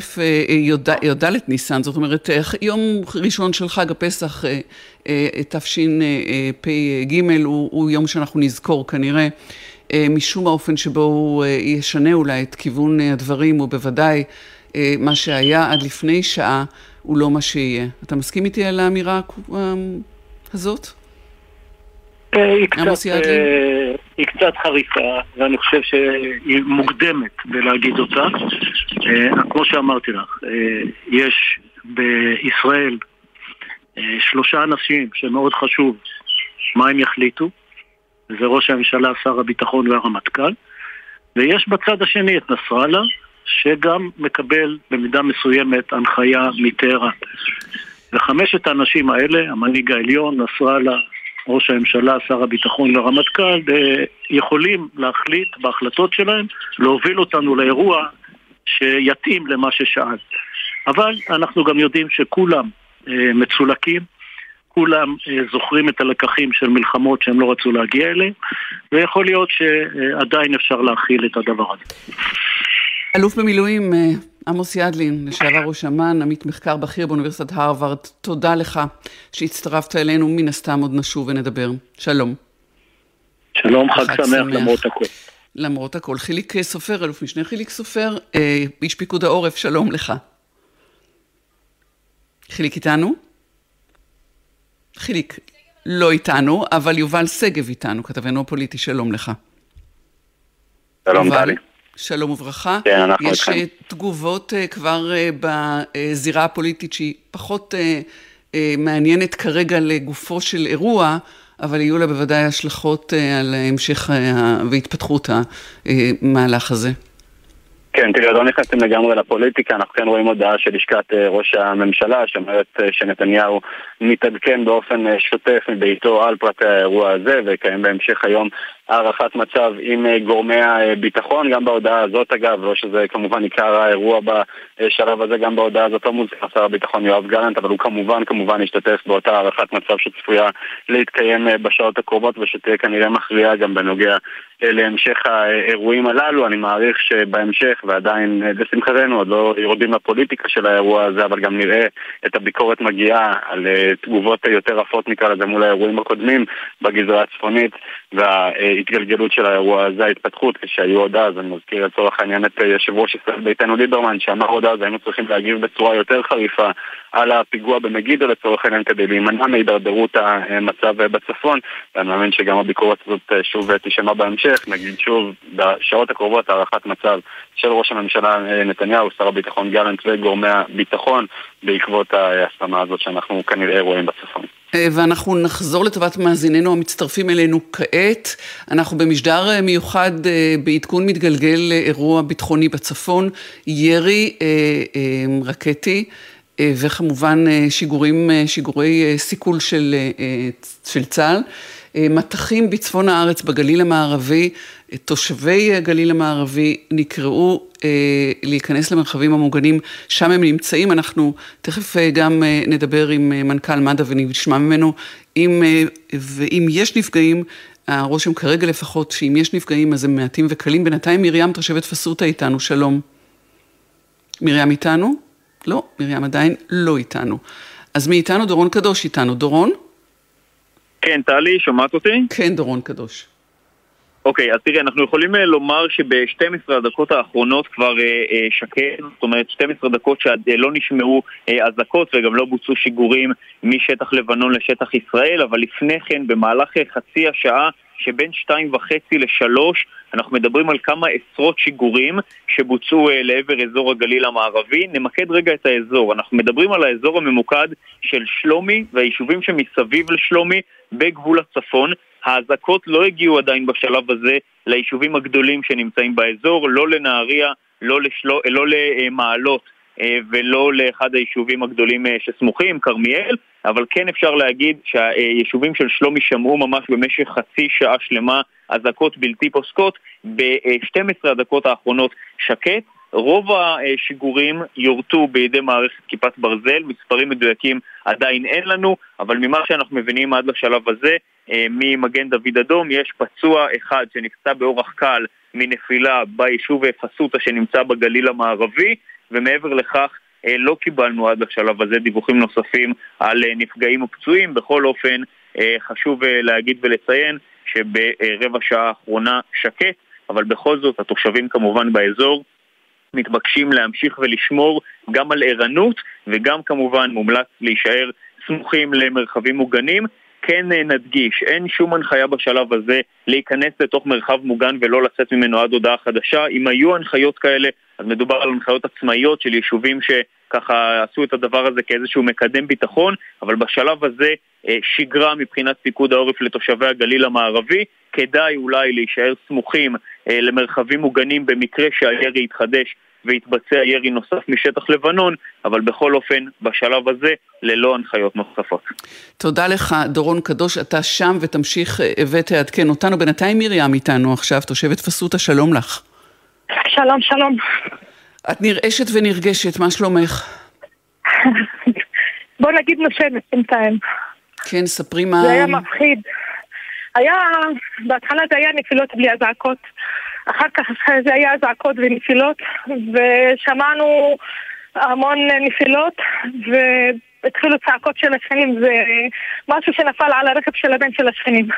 י"ד ניסן, זאת אומרת יום ראשון של חג הפסח תשפ"ג הוא, הוא יום שאנחנו נזכור כנראה משום האופן שבו הוא ישנה אולי את כיוון הדברים ובוודאי מה שהיה עד לפני שעה הוא לא מה שיהיה. אתה מסכים איתי על האמירה הזאת? היא קצת, היא קצת חריפה, ואני חושב שהיא מוקדמת בלהגיד אותה. כמו שאמרתי לך, יש בישראל שלושה אנשים שמאוד חשוב מה הם יחליטו, זה ראש הממשלה, שר הביטחון והרמטכ"ל, ויש בצד השני את נסראללה, שגם מקבל במידה מסוימת הנחיה מטהרן. וחמשת האנשים האלה, המנהיג העליון, נסראללה, ראש הממשלה, שר הביטחון והרמטכ"ל, יכולים להחליט בהחלטות שלהם להוביל אותנו לאירוע שיתאים למה ששאלת. אבל אנחנו גם יודעים שכולם מצולקים, כולם זוכרים את הלקחים של מלחמות שהם לא רצו להגיע אליהם, ויכול להיות שעדיין אפשר להכיל את הדבר הזה. אלוף במילואים עמוס ידלין, לשעבר ראש אמ"ן, עמית מחקר בכיר באוניברסיטת הרווארד, תודה לך שהצטרפת אלינו, מן הסתם עוד נשוב ונדבר. שלום. שלום, חג, חג שמח, שמח למרות הכל. למרות הכל. חיליק סופר, אלוף משנה חיליק סופר, איש פיקוד העורף, שלום לך. חיליק איתנו? חיליק לא איתנו, אבל יובל שגב איתנו, כתבנו הפוליטי, שלום לך. שלום, טלי. שלום וברכה. כן, אנחנו יש איתכם. יש תגובות כבר בזירה הפוליטית שהיא פחות מעניינת כרגע לגופו של אירוע, אבל יהיו לה בוודאי השלכות על המשך והתפתחות המהלך הזה. כן, תראה, לא נכנסים לגמרי לפוליטיקה, אנחנו כן רואים הודעה של לשכת אה, ראש הממשלה שאומרת אה, שנתניהו מתעדכן באופן אה, שוטף מביתו על פרטי האירוע הזה ויקיים בהמשך היום הערכת מצב עם גורמי הביטחון, גם בהודעה הזאת אגב, לא שזה כמובן עיקר האירוע בשלב הזה, גם בהודעה הזאת לא מוזכר שר הביטחון יואב גלנט, אבל הוא כמובן כמובן ישתתף באותה הערכת מצב שצפויה להתקיים בשעות הקרובות ושתהיה כנראה מכריעה גם בנוגע להמשך האירועים הללו. אני מעריך שבהמשך, ועדיין לשמחתנו עוד לא יורדים לפוליטיקה של האירוע הזה, אבל גם נראה את הביקורת מגיעה על תגובות יותר עפות נקרא לזה מול האירועים הקודמים בגזרה הצפונית וה... ההתגלגלות של האירוע הזה, ההתפתחות, כשהיו עוד אז, אני מזכיר לצורך העניין את אה, יושב ראש ישראל ביתנו ליברמן, שאמר עוד אז היינו צריכים להגיב בצורה יותר חריפה על הפיגוע במגידו לצורך העניין כדי להימנע מהידרדרות המצב בצפון, ואני מאמין שגם הביקורת הזאת אה, שוב תישמע בהמשך, נגיד שוב בשעות הקרובות הערכת מצב של ראש הממשלה אה, נתניהו, שר הביטחון גלנט וגורמי הביטחון בעקבות ההסכמה הזאת שאנחנו כנראה רואים בצפון. אה, ואנחנו נחזור לטובת מאזיננו המצטרפים אלינו כעת. אנחנו במשדר אה, מיוחד בעדכון מתגלגל לאירוע ביטחוני בצפון, ירי רקטי. וכמובן שיגורים, שיגורי סיכול של, של צה"ל. מטחים בצפון הארץ, בגליל המערבי, תושבי הגליל המערבי נקראו אה, להיכנס למרחבים המוגנים, שם הם נמצאים, אנחנו תכף אה, גם אה, נדבר עם אה, מנכ"ל מד"א ונשמע ממנו אם, אה, ואם יש נפגעים, הרושם כרגע לפחות, שאם יש נפגעים אז הם מעטים וקלים. בינתיים מרים תושבת פסוטה איתנו, שלום. מרים איתנו? לא, מרים עדיין לא איתנו. אז מי איתנו? דורון קדוש איתנו. דורון? כן, טלי, שומעת אותי? כן, דורון קדוש. אוקיי, אז תראה, אנחנו יכולים אה, לומר שב-12 הדקות האחרונות כבר אה, אה, שקט, זאת אומרת 12 דקות שלא נשמעו אזעקות וגם לא בוצעו שיגורים משטח לבנון לשטח ישראל, אבל לפני כן, במהלך חצי השעה שבין שתיים וחצי לשלוש אנחנו מדברים על כמה עשרות שיגורים שבוצעו לעבר אזור הגליל המערבי. נמקד רגע את האזור. אנחנו מדברים על האזור הממוקד של שלומי והיישובים שמסביב לשלומי בגבול הצפון. האזעקות לא הגיעו עדיין בשלב הזה ליישובים הגדולים שנמצאים באזור, לא לנהריה, לא, לשלו, לא למעלות אה, ולא לאחד היישובים הגדולים אה, שסמוכים, כרמיאל, אבל כן אפשר להגיד שהיישובים של שלומי שמעו ממש במשך חצי שעה שלמה אזעקות בלתי פוסקות. ב-12 הדקות האחרונות שקט, רוב השיגורים יורטו בידי מערכת כיפת ברזל, מספרים מדויקים עדיין אין לנו, אבל ממה שאנחנו מבינים עד לשלב הזה, אה, ממגן דוד אדום יש פצוע אחד שנפצע באורח קל מנפילה ביישוב פסוטה שנמצא בגליל המערבי, ומעבר לכך אה, לא קיבלנו עד לשלב הזה דיווחים נוספים על אה, נפגעים ופצועים. בכל אופן, חשוב להגיד ולציין שברבע שעה האחרונה שקט, אבל בכל זאת התושבים כמובן באזור מתבקשים להמשיך ולשמור גם על ערנות וגם כמובן מומלץ להישאר סמוכים למרחבים מוגנים. כן אה, נדגיש, אין שום הנחיה בשלב הזה להיכנס לתוך מרחב מוגן ולא לצאת ממנו עד הודעה חדשה. אם היו הנחיות כאלה, אז מדובר על הנחיות עצמאיות של יישובים שככה עשו את הדבר הזה כאיזשהו מקדם ביטחון, אבל בשלב הזה אה, שגרה מבחינת פיקוד העורף לתושבי הגליל המערבי. כדאי אולי להישאר סמוכים אה, למרחבים מוגנים במקרה שהירי יתחדש ויתבצע ירי נוסף משטח לבנון, אבל בכל אופן, בשלב הזה, ללא הנחיות נוספות. תודה לך, דורון קדוש, אתה שם ותמשיך אה, ותעדכן אותנו. בינתיים מרים איתנו עכשיו, תושבת פסוטה, שלום לך. שלום, שלום. את נרעשת ונרגשת, מה שלומך? בוא נגיד נושמת בינתיים. כן, ספרי מה... זה היה מפחיד. היה, בהתחלה זה היה נפילות בלי אזעקות. אחר כך זה היה אזעקות ונפילות, ושמענו המון נפילות, והתחילו צעקות של השכנים, זה משהו שנפל על הרכב של הבן של השכנים.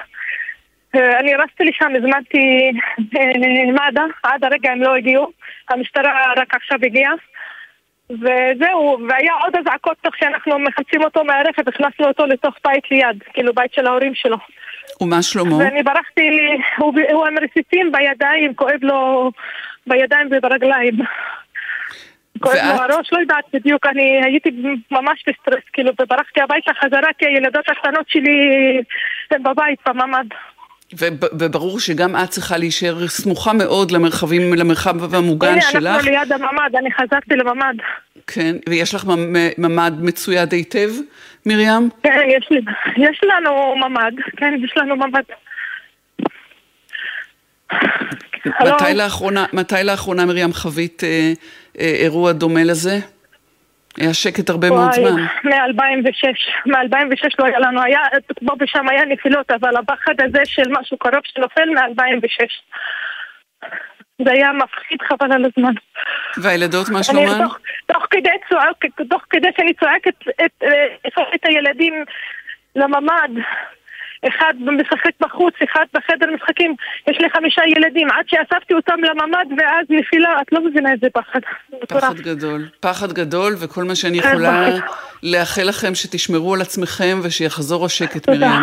אני רצתי לשם, הזמנתי אה, מד"א, עד הרגע הם לא הגיעו, המשטרה רק עכשיו הגיעה. וזהו, והיה עוד אזעקות תוך שאנחנו מחלצים אותו מהרכב, הכנסנו אותו לתוך בית ליד, כאילו בית של ההורים שלו. ומה שלמה? ואני ברחתי, הוא, הוא עם רסיסים בידיים, כואב לו בידיים וברגליים. כואב לו הראש, לא יודעת בדיוק, אני הייתי ממש בסטרס, כאילו, וברחתי הביתה חזרה כי הילדות הקטנות שלי הן בבית, בממ"ד. וב- וברור שגם את צריכה להישאר סמוכה מאוד למרחבים, למרחב המוגן הנה, שלך. אנחנו ליד הממ"ד, אני חזרתי לממ"ד. כן, ויש לך ממ- ממ"ד מצויד היטב, מרים? כן, יש לי, יש לנו ממ"ד, כן, יש לנו ממ"ד. מתי לאחרונה, מתי לאחרונה, מרים, חווית אה, אה, אירוע דומה לזה? היה שקט הרבה מאוד זמן. מ-2006, מ-2006 לא היה לנו, היה, פה ושם היה נפילות, אבל הפחד הזה של משהו קרוב שנופל מ-2006. זה היה מפחיד חבל על הזמן. והילדות, מה אני שלומן? תוך, תוך כדי צועק, תוך כדי שאני צועקת את, את, את הילדים לממ"ד, אחד משחק בחוץ, אחד בחדר משחקים, יש לי חמישה ילדים, עד שאספתי אותם לממ"ד ואז נפילה, את לא מבינה איזה פחד. פחד גדול. פחד גדול, וכל מה שאני כן, יכולה. לאחל לכם שתשמרו על עצמכם ושיחזור השקט. מרים.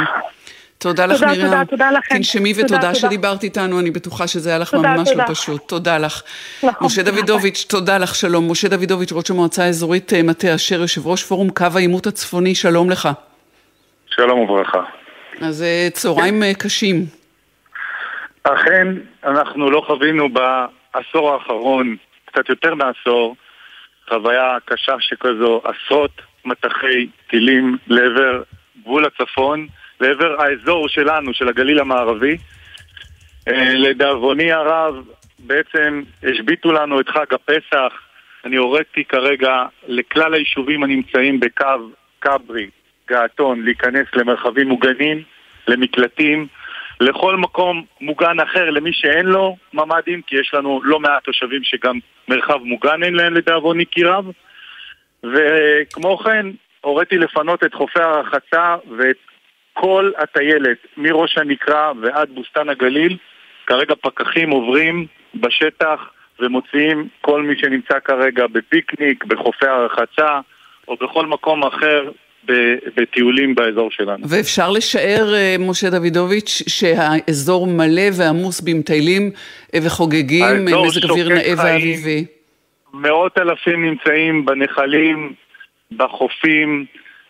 תודה לך, מרים. תודה, תודה לכם. תנשמי תודה, ותודה תודה. שדיברת איתנו, אני בטוחה שזה היה לך ממש לא. פשוט. תודה לך. נכון, משה. דוידוביץ', תודה לך, שלום. משה דוידוביץ', ראש המועצה האזורית אה, מטה אשר, יושב ראש פורום קו העימות הצפוני, שלום לך. שלום וברכה. אז אה, צהריים אה, קשים. אכן, אנחנו לא חווינו בעשור האחרון, קצת יותר מעשור, חוויה קשה שכזו, עשרות מטחי טילים לעבר גבול הצפון, לעבר האזור שלנו, של הגליל המערבי. אה, לדאבוני הרב, בעצם השביתו לנו את חג הפסח. אני הוריתי כרגע לכלל היישובים הנמצאים בקו כברי, געתון, להיכנס למרחבים מוגנים, למקלטים, לכל מקום מוגן אחר למי שאין לו ממ"דים, כי יש לנו לא מעט תושבים שגם מרחב מוגן אין להם לדאבוני כי רב. וכמו כן, הוריתי לפנות את חופי הרחצה ואת כל הטיילת, מראש הנקרה ועד בוסתן הגליל. כרגע פקחים עוברים בשטח ומוציאים כל מי שנמצא כרגע בפיקניק, בחופי הרחצה או בכל מקום אחר בטיולים באזור שלנו. ואפשר לשער, אה, משה דוידוביץ', שהאזור מלא ועמוס במטיילים אה, וחוגגים, אה, מזג אוויר נאה. ואביבי. מאות אלפים נמצאים בנחלים, בחופים,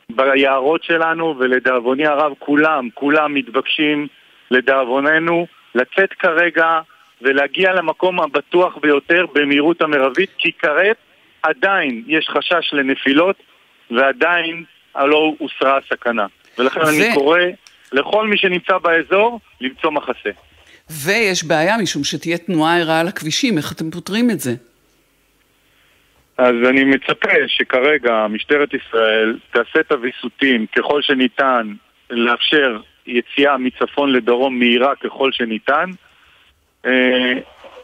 ביערות שלנו, ולדאבוני הרב כולם, כולם מתבקשים, לדאבוננו, לצאת כרגע ולהגיע למקום הבטוח ביותר במהירות המרבית, כי כעת עדיין יש חשש לנפילות, ועדיין לא הוסרה הסכנה. ולכן ו- אני קורא לכל מי שנמצא באזור למצוא מחסה. ויש בעיה, משום שתהיה תנועה ערה על הכבישים, איך אתם פותרים את זה? אז אני מצפה שכרגע משטרת ישראל תעשה את הוויסותים ככל שניתן לאפשר יציאה מצפון לדרום מהירה ככל שניתן. אה,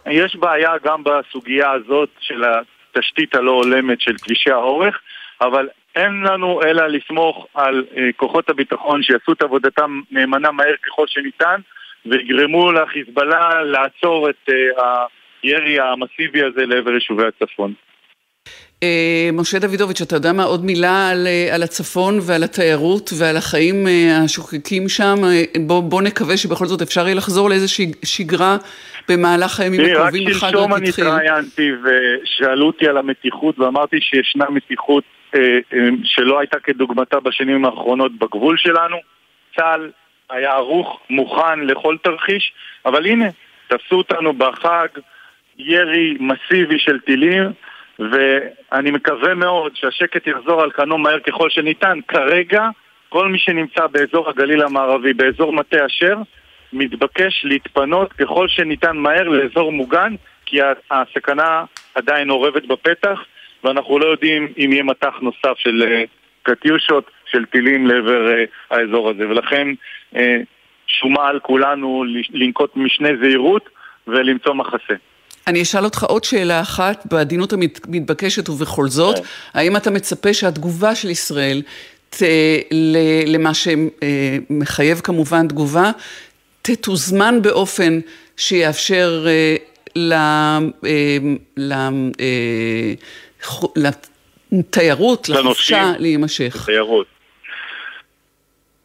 יש בעיה גם בסוגיה הזאת של התשתית הלא הולמת של כבישי האורך, אבל אין לנו אלא לסמוך על אה, כוחות הביטחון שיעשו את עבודתם נאמנה מהר ככל שניתן ויגרמו לחיזבאללה לעצור את אה, הירי המסיבי הזה לעבר יישובי הצפון. אה, משה דוידוביץ', אתה יודע מה, עוד מילה על, על הצפון ועל התיירות ועל החיים השוחקים שם? בוא, בוא נקווה שבכל זאת אפשר יהיה לחזור לאיזושהי שגרה במהלך הימים רק הקרובים. החג שלשום רק אני. התראיינתי ושאלו אותי על המתיחות ואמרתי שישנה מתיחות שלא הייתה כדוגמתה בשנים האחרונות בגבול שלנו. צה"ל היה ערוך, מוכן לכל תרחיש, אבל הנה, תפסו אותנו בחג, ירי מסיבי של טילים, ואני מקווה מאוד שהשקט יחזור על כנו מהר ככל שניתן. כרגע, כל מי שנמצא באזור הגליל המערבי, באזור מטה אשר, מתבקש להתפנות ככל שניתן מהר לאזור מוגן, כי הסכנה עדיין אורבת בפתח, ואנחנו לא יודעים אם יהיה מטח נוסף של אה, קטיושות, של טילים לעבר אה, האזור הזה. ולכן אה, שומה על כולנו לנקוט משנה זהירות ולמצוא מחסה. אני אשאל אותך עוד שאלה אחת, בעדינות המתבקשת ובכל זאת, האם אתה מצפה שהתגובה של ישראל, ת, ל, למה שמחייב כמובן תגובה, תתוזמן באופן שיאפשר ל, ל, לתיירות. לחופשה, להימשך? תיירות.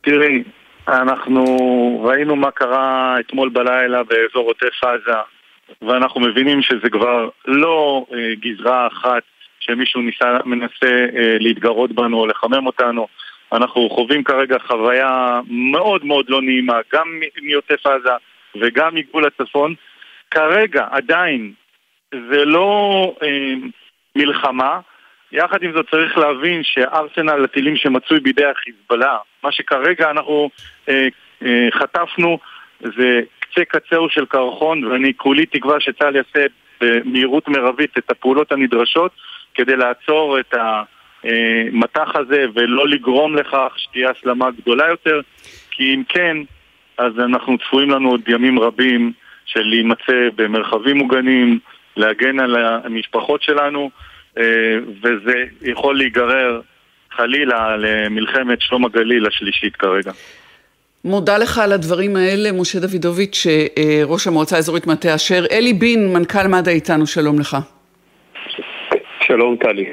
תראי, אנחנו ראינו מה קרה אתמול בלילה באזור עוטף עזה, ואנחנו מבינים שזה כבר לא אה, גזרה אחת שמישהו ניסה, מנסה אה, להתגרות בנו או לחמם אותנו. אנחנו חווים כרגע חוויה מאוד מאוד לא נעימה, גם מעוטף עזה וגם מגבול הצפון. כרגע, עדיין, זה לא אה, מלחמה. יחד עם זאת צריך להבין שארסנל הטילים שמצוי בידי החיזבאללה, מה שכרגע אנחנו אה, אה, חטפנו זה קצה קצהו של קרחון ואני כולי תקווה שצה"ל יעשה במהירות מרבית את הפעולות הנדרשות כדי לעצור את המטח הזה ולא לגרום לכך שתהיה הסלמה גדולה יותר כי אם כן, אז אנחנו צפויים לנו עוד ימים רבים של להימצא במרחבים מוגנים, להגן על המשפחות שלנו אה, וזה יכול להיגרר חלילה למלחמת שלום הגליל השלישית כרגע. מודה לך על הדברים האלה, משה דוידוביץ', אה, ראש המועצה האזורית מטה אשר. אלי בין, מנכ"ל מד"א איתנו, שלום לך. שלום טלי.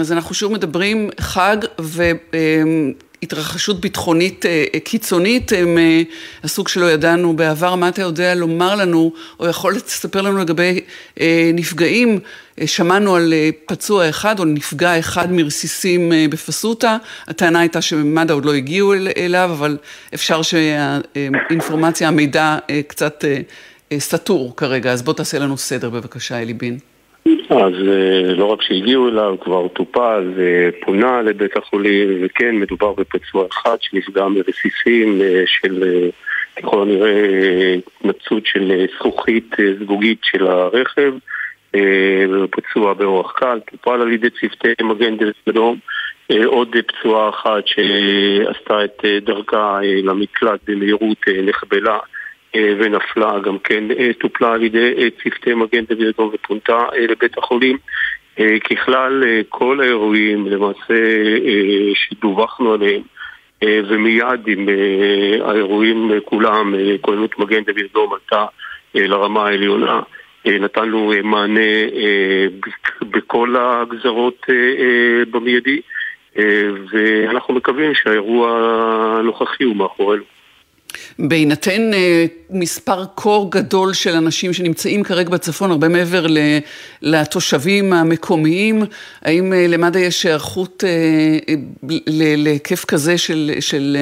אז אנחנו שוב מדברים חג והתרחשות ביטחונית אה, קיצונית, הם אה, הסוג שלא ידענו בעבר. מה אתה יודע לומר לנו, או יכול לספר לנו לגבי נפגעים? שמענו על פצוע אחד או נפגע אחד מרסיסים בפסוטה, הטענה הייתה שמד"א עוד לא הגיעו אליו, אבל אפשר שהאינפורמציה, המידע קצת סתור כרגע, אז בוא תעשה לנו סדר בבקשה, אלי בין. אז לא רק שהגיעו אליו, כבר טופל ופונה לבית החולים, וכן, מדובר בפצוע אחד שנפגע מרסיסים של, ככל הנראה, התנצות של זכוכית זגוגית של הרכב. פצוע באורח קל, טופל על ידי צוותי מגן דרך אדום. עוד פצועה אחת שעשתה את דרכה למקלט במהירות נחבלה ונפלה, גם כן טופלה על ידי צוותי מגן דוד אדום ופונתה לבית החולים. ככלל, כל האירועים למעשה שדווחנו עליהם ומיד עם האירועים כולם, כוננות מגן דוד אדום עלתה לרמה העליונה. נתנו מענה בכל הגזרות במיידי ואנחנו מקווים שהאירוע הנוכחי הוא מאחורינו. בהינתן מספר קור גדול של אנשים שנמצאים כרגע בצפון, הרבה מעבר לתושבים המקומיים, האם למד"א יש היערכות להיקף כזה של, של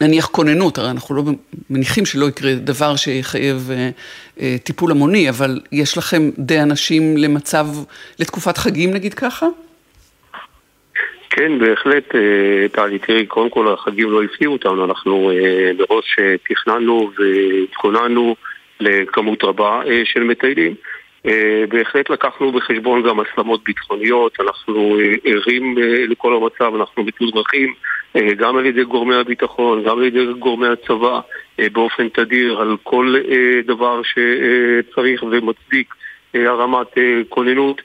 נניח כוננות, הרי אנחנו לא מניחים שלא יקרה דבר שיחייב אה, אה, טיפול המוני, אבל יש לכם די אנשים למצב, לתקופת חגים נגיד ככה? כן, בהחלט, אה, טלי, תראי, קודם כל החגים לא הפתיעו אותנו, אנחנו אה, מראש אה, תכננו והתכוננו לכמות רבה של מטיילים. בהחלט לקחנו בחשבון גם הסלמות ביטחוניות, אנחנו ערים לכל המצב, אנחנו מתודרכים גם על ידי גורמי הביטחון, גם על ידי גורמי הצבא באופן תדיר על כל דבר שצריך ומצדיק הרמת כוננות.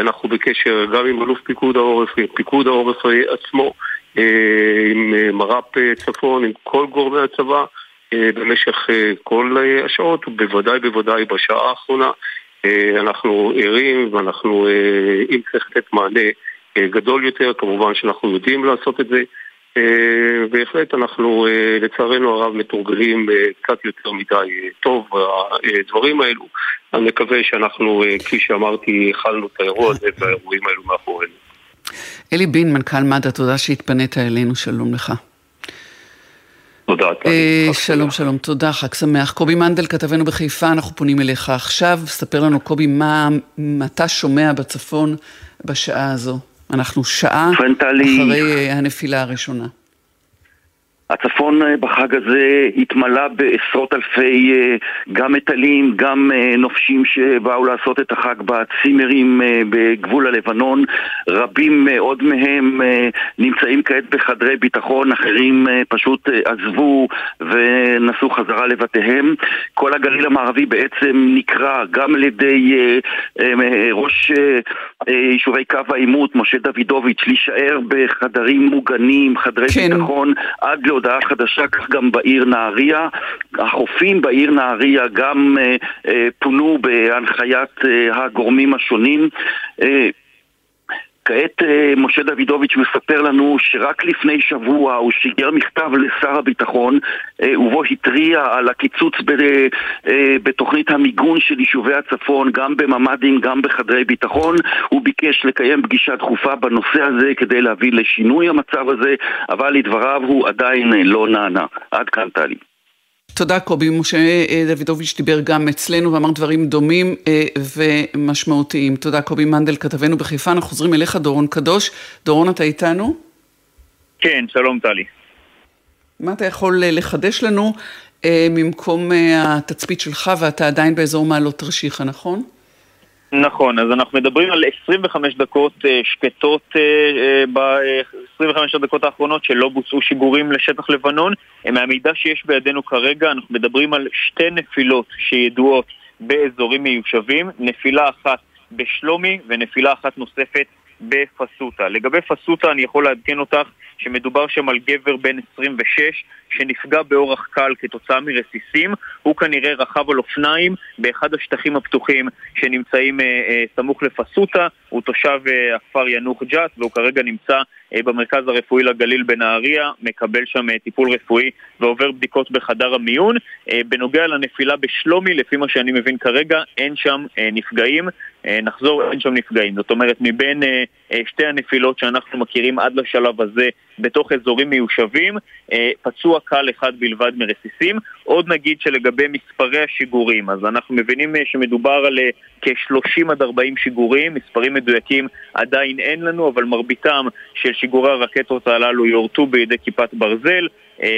אנחנו בקשר גם עם אלוף פיקוד העורף, פיקוד העורף עצמו, עם מר"פ צפון, עם כל גורמי הצבא במשך כל השעות, ובוודאי בוודאי בשעה האחרונה. אנחנו ערים ואנחנו, אם צריך לתת מענה גדול יותר, כמובן שאנחנו יודעים לעשות את זה. בהחלט אנחנו לצערנו הרב מתורגלים קצת יותר מדי טוב בדברים האלו. אני מקווה שאנחנו, כפי שאמרתי, הכלנו את האירוע הזה והאירועים האלו מאחורינו. אלי בין, מנכ"ל מד"א, תודה שהתפנית אלינו, שלום לך. תודה. שלום, שלום, תודה, חג שמח. קובי מנדל, כתבנו בחיפה, אנחנו פונים אליך עכשיו. ספר לנו, קובי, מה אתה שומע בצפון בשעה הזו? אנחנו שעה אחרי הנפילה הראשונה. הצפון בחג הזה התמלא בעשרות אלפי גם מטלים, גם נופשים שבאו לעשות את החג בצימרים בגבול הלבנון. רבים מאוד מהם נמצאים כעת בחדרי ביטחון, אחרים פשוט עזבו ונסעו חזרה לבתיהם. כל הגליל המערבי בעצם נקרא גם על ידי ראש יישובי קו העימות, משה דוידוביץ', להישאר בחדרים מוגנים, חדרי כן. ביטחון, עד להודעה חדשה, כך גם בעיר נהריה. החופים בעיר נהריה גם אה, אה, פונו בהנחיית אה, הגורמים השונים. אה, כעת אה, משה דוידוביץ' מספר לנו שרק לפני שבוע הוא שיגר מכתב לשר הביטחון אה, ובו התריע על הקיצוץ אה, בתוכנית המיגון של יישובי הצפון גם בממ"דים, גם בחדרי ביטחון הוא ביקש לקיים פגישה דחופה בנושא הזה כדי להביא לשינוי המצב הזה אבל לדבריו הוא עדיין לא נענה. עד כאן טלי. תודה קובי. משה אה, דוידוביץ' דיבר גם אצלנו ואמר דברים דומים אה, ומשמעותיים. תודה קובי מנדל, כתבנו בחיפה. אנחנו חוזרים אליך, דורון קדוש. דורון, אתה איתנו? כן, שלום טלי. מה אתה יכול אה, לחדש לנו ממקום התצפית שלך ואתה עדיין באזור מעלות תרשיחא, נכון? נכון, אז אנחנו מדברים על 25 דקות אה, שקטות אה, אה, ב-25 הדקות האחרונות שלא בוצעו שיגורים לשטח לבנון. מהמידע שיש בידינו כרגע אנחנו מדברים על שתי נפילות שידועות באזורים מיושבים, נפילה אחת בשלומי ונפילה אחת נוספת בפסוטה. לגבי פסוטה אני יכול לעדכן אותך שמדובר שם על גבר בן 26 שנפגע באורח קל כתוצאה מרסיסים. הוא כנראה רכב על אופניים באחד השטחים הפתוחים שנמצאים אה, אה, סמוך לפסוטה. הוא תושב אה, הכפר ינוח ג'ת והוא כרגע נמצא אה, במרכז הרפואי לגליל בנהריה, מקבל שם אה, טיפול רפואי ועובר בדיקות בחדר המיון. אה, בנוגע לנפילה בשלומי, לפי מה שאני מבין כרגע, אין שם אה, נפגעים. אה, נחזור, אין שם נפגעים. זאת אומרת, מבין אה, שתי הנפילות שאנחנו מכירים עד לשלב הזה בתוך אזורים מיושבים, אה, פצוע קל אחד בלבד מרסיסים. עוד נגיד שלגבי מספרי השיגורים, אז אנחנו מבינים אה, שמדובר על אה, כ-30 עד 40 שיגורים, מספרים מדויקים עדיין אין לנו, אבל מרביתם של שיגורי הרקטות הללו יורטו בידי כיפת ברזל.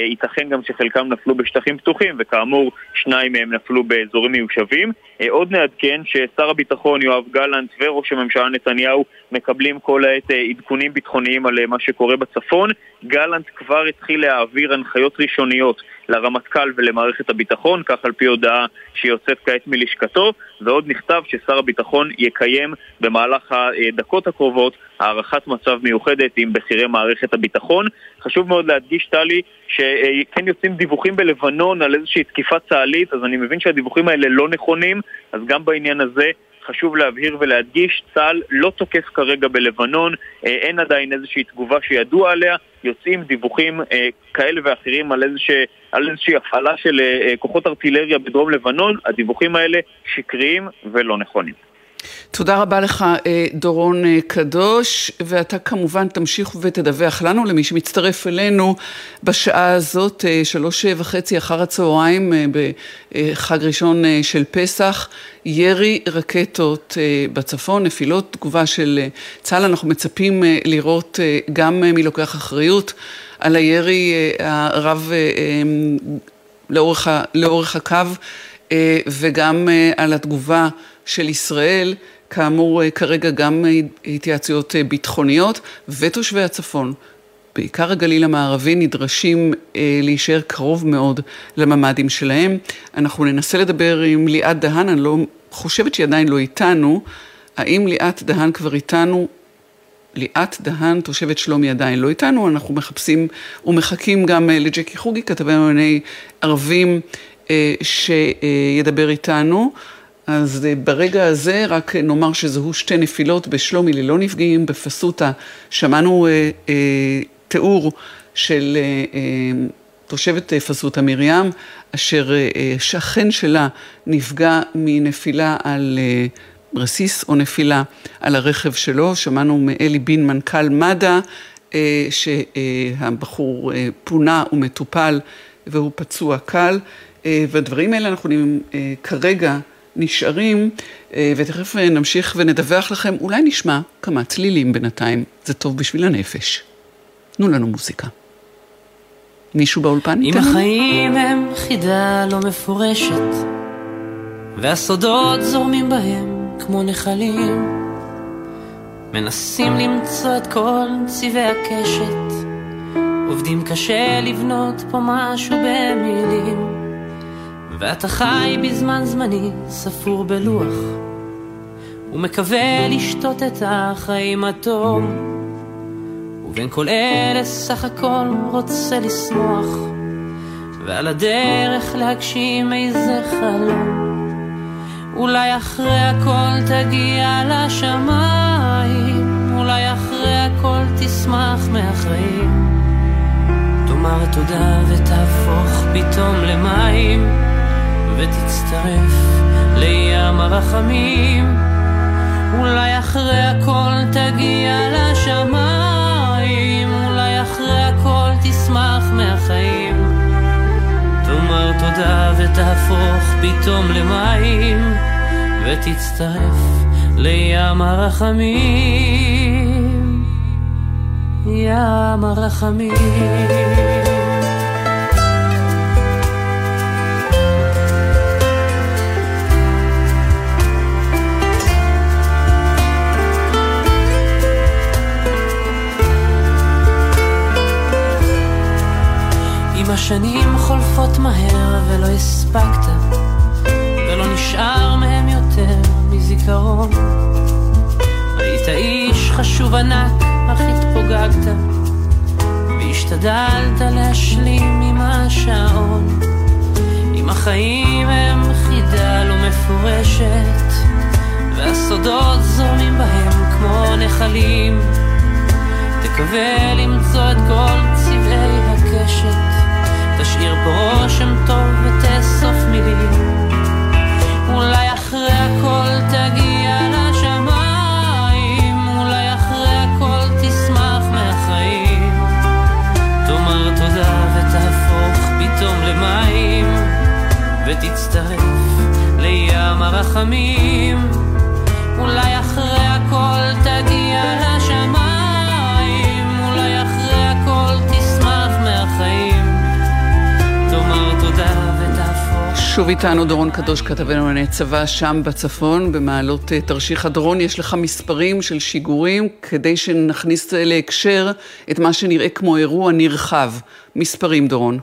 ייתכן גם שחלקם נפלו בשטחים פתוחים, וכאמור, שניים מהם נפלו באזורים מיושבים. עוד נעדכן ששר הביטחון יואב גלנט וראש הממשלה נתניהו מקבלים כל העת עדכונים ביטחוניים על מה שקורה בצפון. גלנט כבר התחיל להעביר הנחיות ראשוניות לרמטכ"ל ולמערכת הביטחון, כך על פי הודעה שיוצאת כעת מלשכתו, ועוד נכתב ששר הביטחון יקיים במהלך הדקות הקרובות הערכת מצב מיוחדת עם בכירי מערכת הביטחון. חשוב מאוד להדגיש, טלי, שכן יוצאים דיווחים בלבנון על איזושהי תקיפה צה"לית, אז אני מבין שהדיווחים האלה לא נכונים, אז גם בעניין הזה חשוב להבהיר ולהדגיש, צה"ל לא תוקף כרגע בלבנון, אה, אין עדיין איזושהי תגובה שידוע עליה, יוצאים דיווחים אה, כאלה ואחרים על, איזושה, על איזושהי הפעלה של אה, כוחות ארטילריה בדרום לבנון, הדיווחים האלה שקריים ולא נכונים. תודה רבה לך, אה, דורון אה, קדוש, ואתה כמובן תמשיך ותדווח לנו, למי שמצטרף אלינו בשעה הזאת, אה, שלוש וחצי אחר הצהריים, בחג ראשון של פסח, ירי רקטות בצפון, נפילות תגובה של צה"ל, אנחנו מצפים לראות גם מי לוקח אחריות על הירי הרב לאורך, לאורך הקו, וגם על התגובה של ישראל, כאמור אה, כרגע גם התייעצויות אה, ביטחוניות, ותושבי הצפון, בעיקר הגליל המערבי, נדרשים אה, להישאר קרוב מאוד לממ"דים שלהם. אנחנו ננסה לדבר עם ליאת דהן, אני לא חושבת שהיא עדיין לא איתנו. האם ליאת דהן כבר איתנו? ליאת דהן, תושבת שלומי עדיין לא איתנו, אנחנו מחפשים ומחכים גם לג'קי חוגי, כתבי ענייני ערבים, שידבר איתנו. אז אה, ברגע הזה רק נאמר שזהו שתי נפילות בשלומי ללא נפגעים, בפסוטה שמענו אה, אה, תיאור של אה, אה, תושבת אה, פסוטה מרים, אשר אה, שכן שלה נפגע מנפילה על אה, רסיס או נפילה על הרכב שלו, שמענו מאלי בין מנכ"ל מד"א אה, שהבחור אה, פונה ומטופל והוא פצוע קל, אה, והדברים האלה אנחנו אה, כרגע נשארים, אה, ותכף אה, נמשיך ונדווח לכם, אולי נשמע כמה צלילים בינתיים, זה טוב בשביל הנפש. תנו לנו מוזיקה. מישהו באולפן אם החיים הם חידה לא מפורשת, והסודות זורמים בהם כמו נחלים, מנסים למצוא את כל צבעי הקשת, עובדים קשה לבנות פה משהו במילים. ואתה חי בזמן זמני ספור בלוח ומקווה לשתות את החיים הטוב. ובין כל אלה סך הכל רוצה לשמוח ועל הדרך להגשים איזה חלום. אולי אחרי הכל תגיע לשמיים אולי אחרי הכל תשמח מהחיים. תאמר תודה ותהפוך פתאום למים, ותצטרף לים הרחמים. אולי אחרי הכל תגיע לשמיים, אולי אחרי הכל תשמח מהחיים. תאמר תודה ותהפוך פתאום למים, ותצטרף לים הרחמים. ים הרחמים. השנים חולפות מהר ולא הספקת, ולא נשאר מהם יותר מזיכרון. היית איש חשוב ענק, אך התפוגגת, והשתדלת להשלים עם השעון. אם החיים הם חידה לא מפורשת, והסודות זורמים בהם כמו נחלים, תקווה למצוא את כל צבעי הקשת. תשאיר פה רושם טוב ותאסוף מילים. אולי אחרי הכל פתאום למים ותצטרף לים הרחמים. אולי אחרי שוב איתנו דורון קדוש, כתבנו לענייני צבא שם בצפון, במעלות אה, תרשיחא. דורון, יש לך מספרים של שיגורים כדי שנכניס להקשר את מה שנראה כמו אירוע נרחב. מספרים, דורון.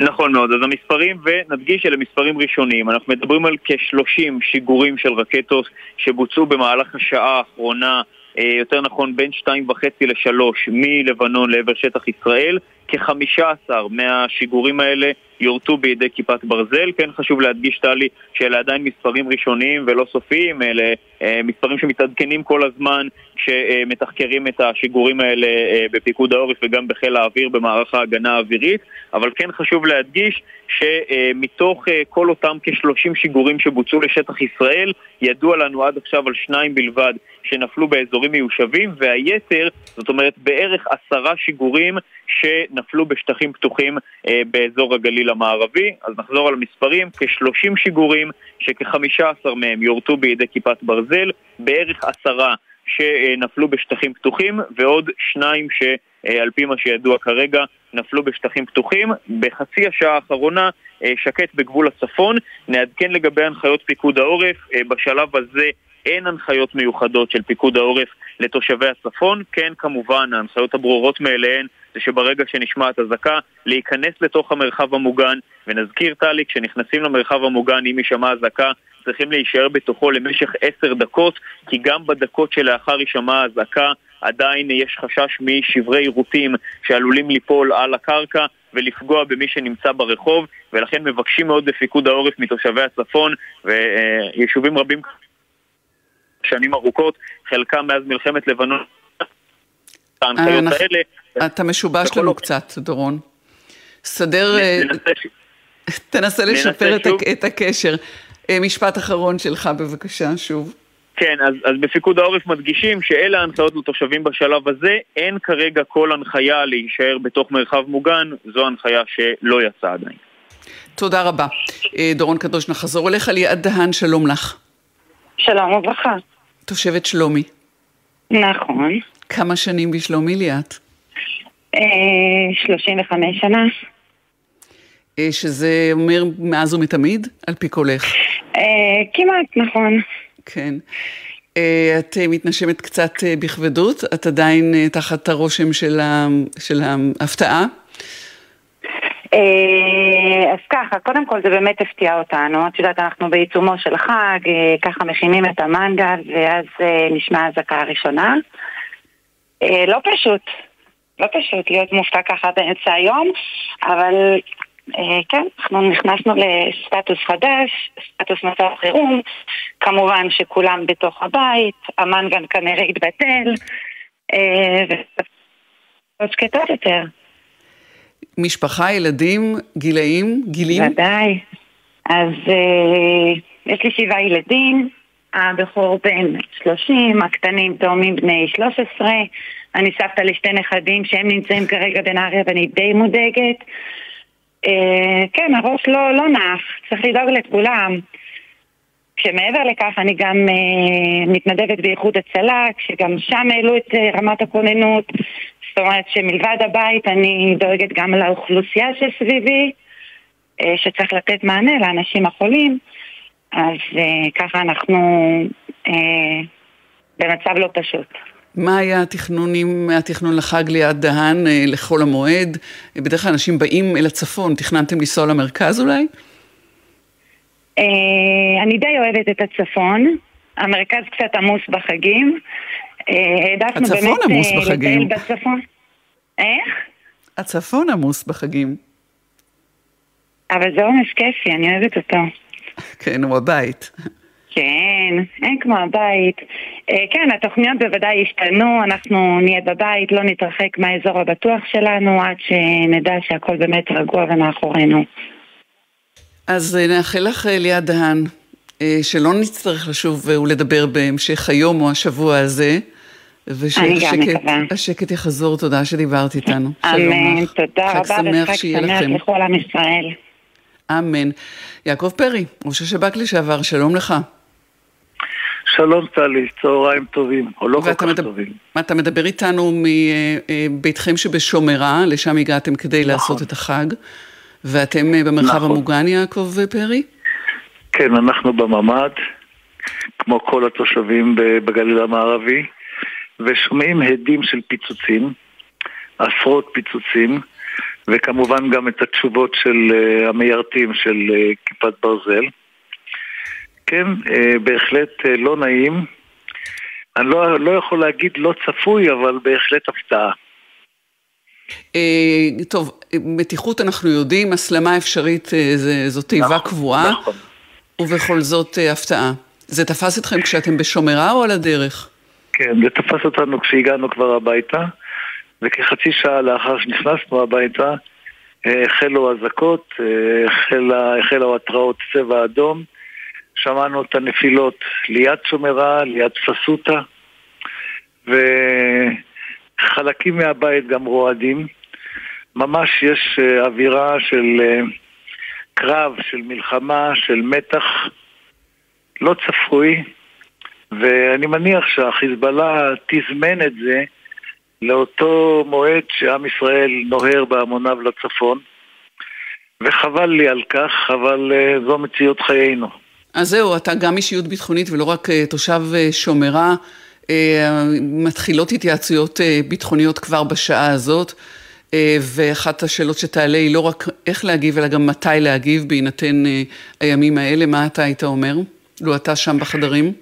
נכון מאוד, אז המספרים, ונדגיש שאלה מספרים ראשונים, אנחנו מדברים על כ-30 שיגורים של רקטות שבוצעו במהלך השעה האחרונה, יותר נכון בין שתיים וחצי לשלוש מלבנון לעבר שטח ישראל, כ-15 מהשיגורים האלה יורטו בידי כיפת ברזל. כן חשוב להדגיש, טלי, שאלה עדיין מספרים ראשוניים ולא סופיים, אלה אה, מספרים שמתעדכנים כל הזמן כשמתחקרים את השיגורים האלה אה, בפיקוד העורף וגם בחיל האוויר במערך ההגנה האווירית, אבל כן חשוב להדגיש שמתוך אה, כל אותם כ-30 שיגורים שבוצעו לשטח ישראל, ידוע לנו עד עכשיו על שניים בלבד שנפלו באזורים מיושבים, והיתר, זאת אומרת בערך עשרה שיגורים שנפלו בשטחים פתוחים אה, באזור הגליל המערבי. אז נחזור על המספרים, כ-30 שיגורים, שכ-15 מהם יורטו בידי כיפת ברזל, בערך עשרה שנפלו בשטחים פתוחים, ועוד שניים שעל פי מה שידוע כרגע נפלו בשטחים פתוחים. בחצי השעה האחרונה אה, שקט בגבול הצפון. נעדכן לגבי הנחיות פיקוד העורף, אה, בשלב הזה אין הנחיות מיוחדות של פיקוד העורף לתושבי הצפון. כן, כמובן, ההנחיות הברורות מאליהן זה שברגע שנשמעת אזעקה, להיכנס לתוך המרחב המוגן, ונזכיר טלי, כשנכנסים למרחב המוגן, אם יישמע אזעקה, צריכים להישאר בתוכו למשך עשר דקות, כי גם בדקות שלאחר יישמע אזעקה עדיין יש חשש משברי רוטים שעלולים ליפול על הקרקע ולפגוע במי שנמצא ברחוב, ולכן מבקשים מאוד בפיקוד העורף מתושבי הצפון ויישובים רבים שנים ארוכות, חלקם מאז מלחמת לבנון. ההנחיות האלה אתה משובש לנו קצת, דורון. סדר... אה, תנסה לשפר את הקשר. אה, משפט אחרון שלך, בבקשה, שוב. כן, אז, אז בפיקוד העורף מדגישים שאלה ההנחיות לתושבים בשלב הזה, אין כרגע כל הנחיה להישאר בתוך מרחב מוגן, זו הנחיה שלא יצאה עדיין. תודה רבה. אה, דורון קדוש, נחזור אליך, ליעד דהן, שלום לך. שלום וברכה. תושבת שלומי. נכון. כמה שנים בשלומי ליאת? 35 אה, שנה. אה, שזה אומר מאז ומתמיד, על פי קולך? אה, כמעט, נכון. כן. את מתנשמת קצת בכבדות? את עדיין תחת הרושם של, ההפתעה? אז ככה, קודם כל זה באמת הפתיע אותנו. את יודעת, אנחנו בעיצומו של החג, ככה מכינים את המנגל, ואז נשמע אזעקה הראשונה. לא פשוט, לא פשוט להיות מופתע ככה באמצע היום, אבל כן, אנחנו נכנסנו לסטטוס חדש, סטטוס מצב חירום, כמובן שכולם בתוך הבית, המנגן כנראה התבטל, ועוד שקטות יותר. משפחה, ילדים, גילאים, גילים? ודאי. אז אה, יש לי שבעה ילדים, הבכור בן 30, הקטנים תאומים בני 13, אני סבתא לשתי נכדים שהם נמצאים כרגע בנהריה ואני די מודאגת. אה, כן, הראש לא, לא נח, צריך לדאוג לכולם. כשמעבר לכך אני גם אה, מתנדבת באיחוד הצלה, כשגם שם העלו את אה, רמת הכוננות, זאת אומרת שמלבד הבית אני דואגת גם לאוכלוסייה שסביבי, אה, שצריך לתת מענה לאנשים החולים, אז אה, ככה אנחנו אה, במצב לא פשוט. מה היה התכנונים, התכנון לחג ליד דהן לחול המועד? בדרך כלל אנשים באים אל הצפון, תכננתם לנסוע למרכז אולי? אני די אוהבת את הצפון, המרכז קצת עמוס בחגים. העדפנו באמת עמוס בחגים. בצפון. איך? הצפון עמוס בחגים. אבל זה עומס כיפי, אני אוהבת אותו. כן, הוא הבית. כן, אין כמו הבית. כן, התוכניות בוודאי השתנו, אנחנו נהיה בבית, לא נתרחק מהאזור הבטוח שלנו עד שנדע שהכל באמת רגוע ומאחורינו. אז נאחל לך ליאת דהן, שלא נצטרך לשוב ולדבר בהמשך היום או השבוע הזה. ושהשקט יחזור, תודה שדיברת איתנו. אמן, תודה רבה וחג שמח לכל עם ישראל. אמן. יעקב פרי, ראש השב"כ לשעבר, שלום לך. שלום טלי, צהריים טובים, או לא כל כך מדבר, טובים. אתה מדבר איתנו מביתכם שבשומרה, לשם הגעתם כדי נכון. לעשות את החג, ואתם במרחב נכון. המוגן, יעקב פרי? כן, אנחנו בממ"ד, כמו כל התושבים בגליל המערבי, ושומעים הדים של פיצוצים, עשרות פיצוצים. וכמובן גם את התשובות של uh, המיירטים של uh, כיפת ברזל. כן, uh, בהחלט uh, לא נעים. אני לא, לא יכול להגיד לא צפוי, אבל בהחלט הפתעה. Uh, טוב, מתיחות אנחנו יודעים, הסלמה אפשרית uh, זו תיבה נכון, קבועה, נכון. ובכל זאת uh, הפתעה. זה תפס אתכם כשאתם בשומרה או על הדרך? כן, זה תפס אותנו כשהגענו כבר הביתה. וכחצי שעה לאחר שנכנסנו הביתה החלו אזעקות, החלו התרעות צבע אדום, שמענו את הנפילות ליד שומרה, ליד פסוטה, וחלקים מהבית גם רועדים. ממש יש אה, אווירה של אה, קרב, של מלחמה, של מתח לא צפוי, ואני מניח שהחיזבאללה תזמן את זה לאותו מועד שעם ישראל נוהר בהמוניו לצפון, וחבל לי על כך, אבל uh, זו מציאות חיינו. אז זהו, אתה גם אישיות ביטחונית ולא רק תושב שומרה. Uh, מתחילות התייעצויות uh, ביטחוניות כבר בשעה הזאת, uh, ואחת השאלות שתעלה היא לא רק איך להגיב, אלא גם מתי להגיב בהינתן הימים האלה. מה אתה היית אומר? לו אתה שם בחדרים?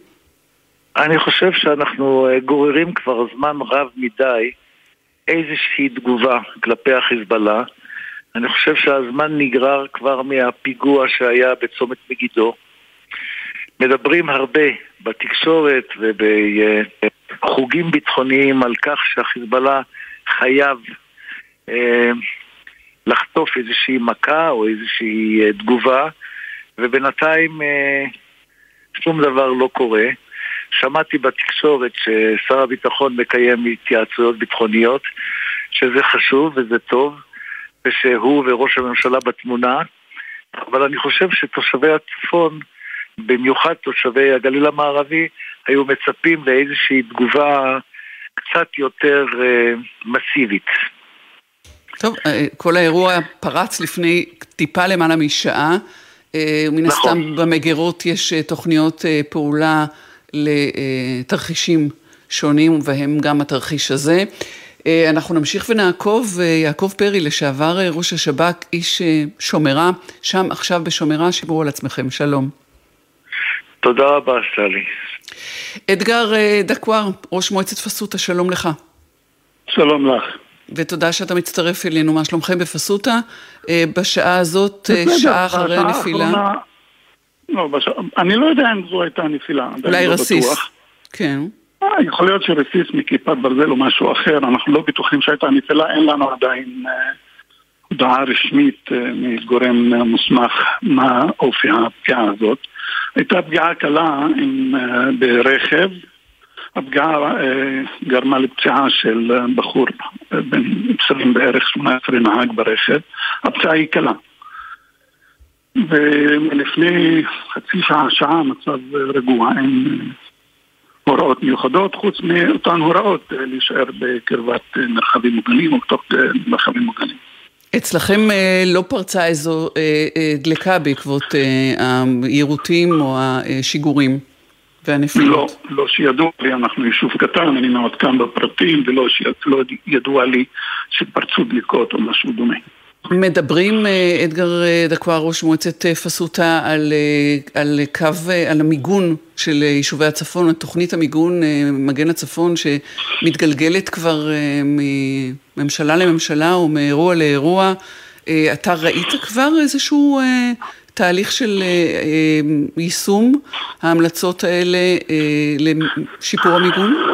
אני חושב שאנחנו אה, גוררים כבר זמן רב מדי איזושהי תגובה כלפי החיזבאללה. אני חושב שהזמן נגרר כבר מהפיגוע שהיה בצומת מגידו. מדברים הרבה בתקשורת ובחוגים ביטחוניים על כך שהחיזבאללה חייב אה, לחטוף איזושהי מכה או איזושהי אה, תגובה, ובינתיים אה, שום דבר לא קורה. שמעתי בתקשורת ששר הביטחון מקיים התייעצויות ביטחוניות, שזה חשוב וזה טוב, ושהוא וראש הממשלה בתמונה, אבל אני חושב שתושבי הצפון, במיוחד תושבי הגליל המערבי, היו מצפים לאיזושהי תגובה קצת יותר uh, מסיבית. טוב, אה, כל האירוע פרץ לפני טיפה למעלה משעה. אה, מן נכון. הסתם במגירות יש תוכניות פעולה לתרחישים שונים, ובהם גם התרחיש הזה. אה, אנחנו נמשיך ונעקוב, אה, יעקב פרי, לשעבר אה, ראש השב"כ, איש שומרה, שם עכשיו בשומרה, שיברו על עצמכם, שלום. תודה רבה, סלי. אדגר דקואר, ראש מועצת פסוטה, שלום לך. שלום לך. ותודה שאתה מצטרף אלינו. מה שלומכם בפסוטה? אה, בשעה הזאת, אה, שעה אחרי הנפילה. לא, בש... אני לא יודע אם זו הייתה נפילה. אולי לא רסיס. בטוח. כן. אה, יכול להיות שרסיס מכיפת ברזל או משהו אחר, אנחנו לא בטוחים שהייתה נפילה, אין לנו עדיין אה, הודעה רשמית אה, מגורם אה, מוסמך מה אופי הפגיעה הזאת. הייתה פגיעה קלה עם, אה, ברכב, הפגיעה אה, גרמה לפציעה של אה, בחור בן 20 בערך 18 נהג ברכב, הפציעה היא קלה. ולפני חצי שעה, שעה, המצב רגוע, אין הוראות מיוחדות, חוץ מאותן הוראות להישאר בקרבת מרחבים מוגנים או בתוך מרחבים מוגנים. אצלכם אה, לא פרצה איזו אה, אה, דלקה בעקבות אה, היירוטים או השיגורים והנפילות? לא, לא שידוע לי, אנחנו יישוב קטן, אני מעודכן בפרטים, ולא לא ידוע לי שפרצו דליקות או משהו דומה. מדברים, אה, אדגר אה, דקואר, ראש מועצת אה, פסוטה, על, על קו, על המיגון של יישובי הצפון, תוכנית המיגון מגן הצפון שמתגלגלת כבר מממשלה לממשלה או מאירוע לאירוע. אתה ראית כבר איזשהו תהליך של יישום ההמלצות האלה לשיפור המיגון?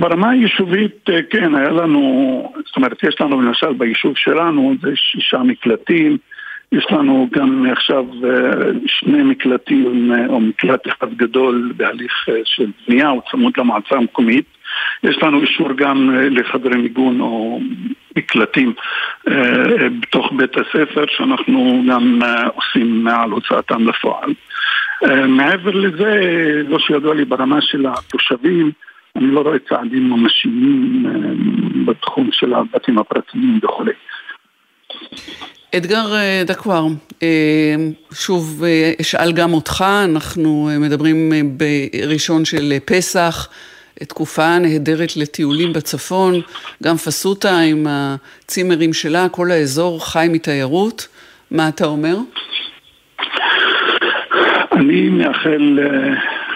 ברמה היישובית, כן, היה לנו, זאת אומרת, יש לנו למשל ביישוב שלנו, זה שישה מקלטים, יש לנו גם עכשיו שני מקלטים, או מקלט אחד גדול בהליך של בנייה, הוא צמוד למועצה המקומית. יש לנו אישור גם לחדרי מיגון או מקלטים בתוך בית הספר, שאנחנו גם עושים על הוצאתם לפועל. מעבר לזה, לא שידוע לי ברמה של התושבים, אני לא רואה צעדים ממשיים בתחום של הבתים הפרטיים וכולי. אדגר דקואר, שוב אשאל גם אותך, אנחנו מדברים בראשון של פסח, תקופה נהדרת לטיולים בצפון, גם פסוטה עם הצימרים שלה, כל האזור חי מתיירות, מה אתה אומר? אני מאחל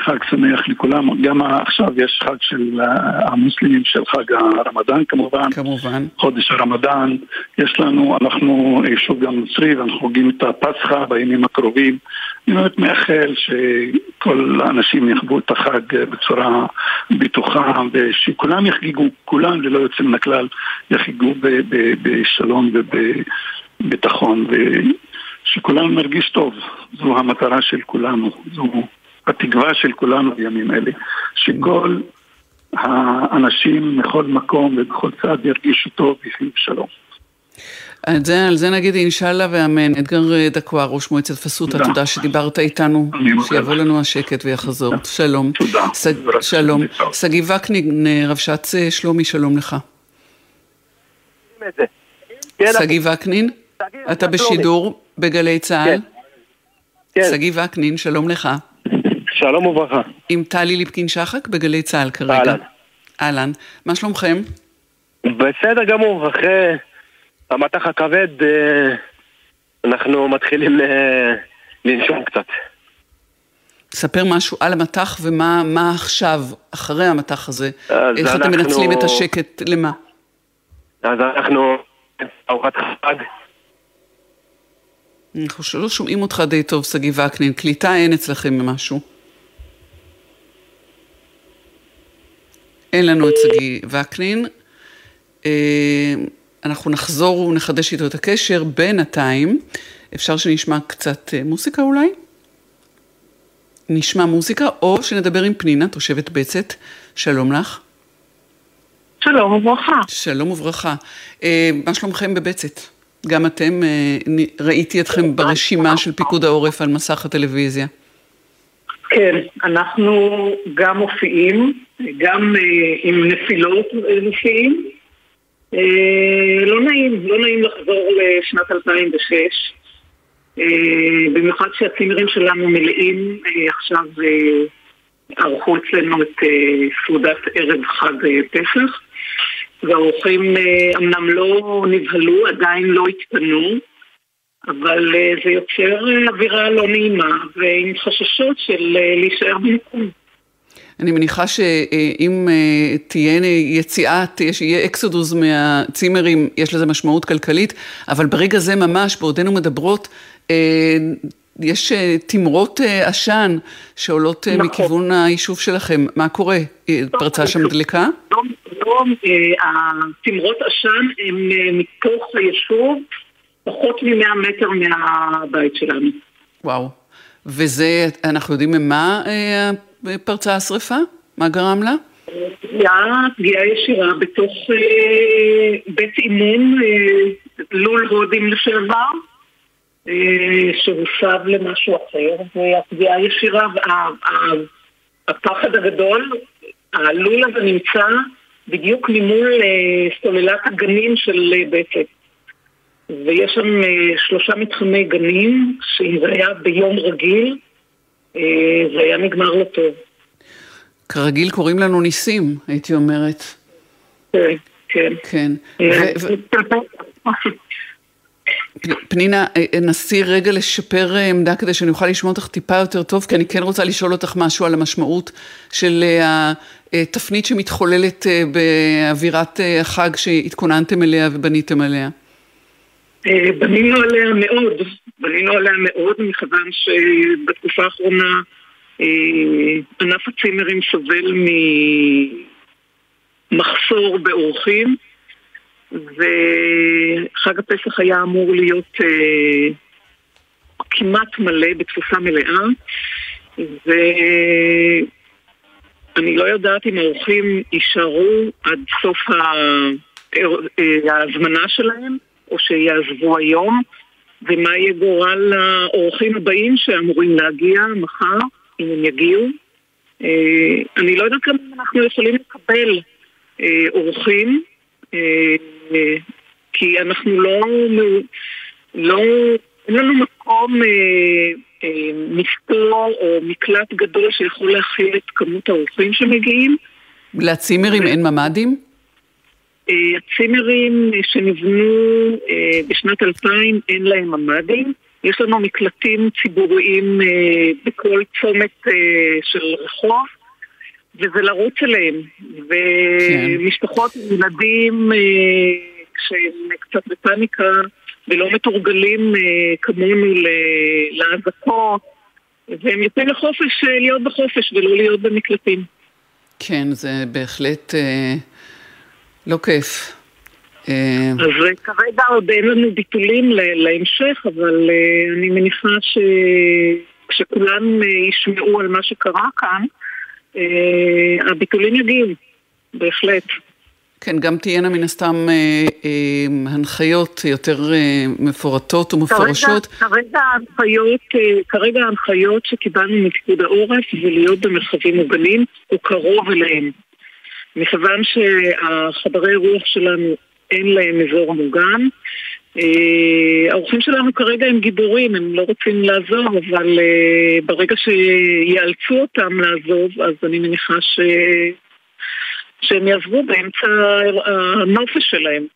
חג שמח לכולם, גם עכשיו יש חג של המוסלמים של חג הרמדאן כמובן, כמובן, חודש הרמדאן, יש לנו, אנחנו יישוב גם נוצרי ואנחנו חוגגים את הפסחא בימים הקרובים, אני באמת מאחל שכל האנשים יחוו את החג בצורה בטוחה ושכולם יחגגו, כולם ללא יוצא מן הכלל יחגגו בשלום ובביטחון ושכולנו נרגיש טוב, זו המטרה של כולנו, זו התקווה של כולנו בימים אלה, שכל האנשים מכל מקום ובכל צד ירגישו טוב ויחיו בשלום. על זה, על זה נגיד אינשאללה ואמן. אדגר דקואר, ראש מועצת פסוטה, תודה. תודה שדיברת איתנו, שיבוא לנו השקט ויחזור. תודה. שלום. תודה. ס... שלום. שגיא וקנין, רבש"ץ שלומי, שלום לך. שגיא וקנין, אתה בשידור בגלי צה"ל. כן. שגיא וקנין, שלום לך. שלום וברכה. עם טלי ליפקין שחק בגלי צה"ל כרגע. אהלן. אהלן. מה שלומכם? בסדר גמור, אחרי המטח הכבד אנחנו מתחילים לנשום קצת. ספר משהו על המטח ומה עכשיו, אחרי המטח הזה. איך אנחנו... אתם מנצלים את השקט, למה? אז אנחנו ארוחת חג. אנחנו לא שומעים אותך די טוב, שגיא וקנין. קליטה אין אצלכם ממשהו. אין לנו את שגיא וקנין. אנחנו נחזור ונחדש איתו את הקשר. בינתיים, אפשר שנשמע קצת מוסיקה אולי? נשמע מוזיקה, או שנדבר עם פנינה, תושבת בצת. שלום לך. שלום וברכה. שלום וברכה. מה שלומכם בבצת? גם אתם, ראיתי אתכם ברשימה של פיקוד העורף על מסך הטלוויזיה. כן, אנחנו גם מופיעים, גם עם נפילות מופיעים. לא נעים, לא נעים לחזור לשנת 2006. במיוחד שהצימרים שלנו מלאים, עכשיו ערכו אצלנו את סעודת ערב חג פסח. והאורחים אמנם לא נבהלו, עדיין לא התפנו, אבל זה יוצר אווירה לא נעימה ועם חששות של להישאר במקום. אני מניחה שאם אה, תהיה יציאה, שיהיה אקסודוס מהצימרים, יש לזה משמעות כלכלית, אבל ברגע זה ממש, בעודנו מדברות, אה, יש אה, תמרות עשן שעולות נכון. מכיוון היישוב שלכם. מה קורה? פרצה שם דלקה? לא, לא התמרות עשן הן מתוך היישוב, פחות מ-100 מטר מהבית שלנו. וואו. וזה, אנחנו יודעים ממה פרצה השרפה? מה גרם לה? פגיעה, פגיעה ישירה בתוך אה, בית אימון, אה, לול הודים לשעבר, אה, שהוסב למשהו אחר, והפגיעה ישירה, הפחד הגדול, הלול הזה נמצא בדיוק ממול סוללת הגנים של אה, בצת. ויש שם שלושה מתחמי גנים, שאם זה היה ביום רגיל, זה היה נגמר לא טוב. כרגיל קוראים לנו ניסים, הייתי אומרת. כן, כן. כן. אה, פנינה, אה, נסי רגע לשפר עמדה כדי שאני אוכל לשמוע אותך טיפה יותר טוב, כי אני כן רוצה לשאול אותך משהו על המשמעות של התפנית שמתחוללת באווירת החג שהתכוננתם אליה ובניתם עליה. בנינו עליה מאוד, בנינו עליה מאוד, מכיוון שבתקופה האחרונה אה, ענף הצימרים סובל ממחסור באורחים, וחג הפסח היה אמור להיות אה, כמעט מלא, בתפוסה מלאה, ואני לא יודעת אם האורחים יישארו עד סוף ההזמנה שלהם, או שיעזבו היום. ומה יהיה גורל האורחים הבאים שאמורים להגיע מחר, אם הם יגיעו. אה, אני לא יודעת כמה אנחנו יכולים לקבל אה, אורחים, אה, כי אנחנו לא, לא, אין לנו מקום מסתור או מקלט גדול שיכול להכיל את כמות האורחים שמגיעים. לצימרים אין ממ"דים? אה, הצימרים שנבנו אה, בשנת 2000 אין להם ממ"דים. יש לנו מקלטים ציבוריים אה, בכל צומת של רחוב, וזה לרוץ אליהם. ומשפחות עם ילדים שהם קצת בפאניקה ולא מתורגלים כמונו לאזעקות, והם יוצאים לחופש להיות בחופש ולא להיות במקלטים. כן, זה בהחלט... לא כיף. אה, אז כרגע עוד אין לנו ביטולים להמשך, אבל אה, אני מניחה שכשכולם אה, ישמעו על מה שקרה כאן, הביטולים יגיעו, בהחלט. כן, גם תהיינה מן הסתם אה, אה, הנחיות יותר אה, מפורטות ומפורשות. כרגע, כרגע, ההנחיות, אה, כרגע ההנחיות שקיבלנו מפיקוד העורף זה להיות במרחבים מוגנים, הוא קרוב אליהם. מכיוון שהחדרי רוח שלנו אין להם אזור מוגן, אה, האורחים שלנו כרגע הם גיבורים, הם לא רוצים לעזוב, אבל אה, ברגע שיאלצו אותם לעזוב, אז אני מניחה ש... שהם יעזבו באמצע הנופש שלהם.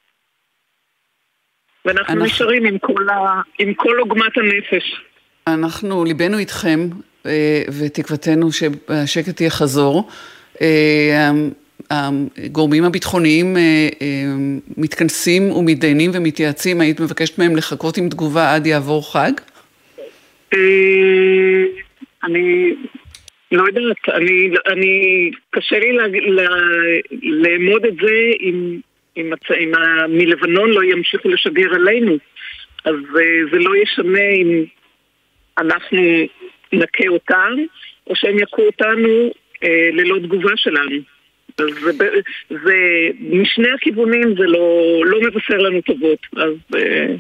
ואנחנו אנחנו... נשארים עם כל, ה... עם כל עוגמת הנפש. אנחנו, ליבנו איתכם, אה, ותקוותנו שהשקט יחזור. הגורמים הביטחוניים אה, אה, מתכנסים ומתדיינים ומתייעצים, היית מבקשת מהם לחכות עם תגובה עד יעבור חג? אה, אני לא יודעת, אני, אני קשה לי לאמוד את זה אם, אם, אם מלבנון לא ימשיכו לשגר עלינו. אז זה לא ישנה אם אנחנו נכה אותם, או שהם יכו אותנו אה, ללא תגובה שלנו. אז זה, זה, משני הכיוונים זה לא, לא מבשר לנו טובות, אז... אה,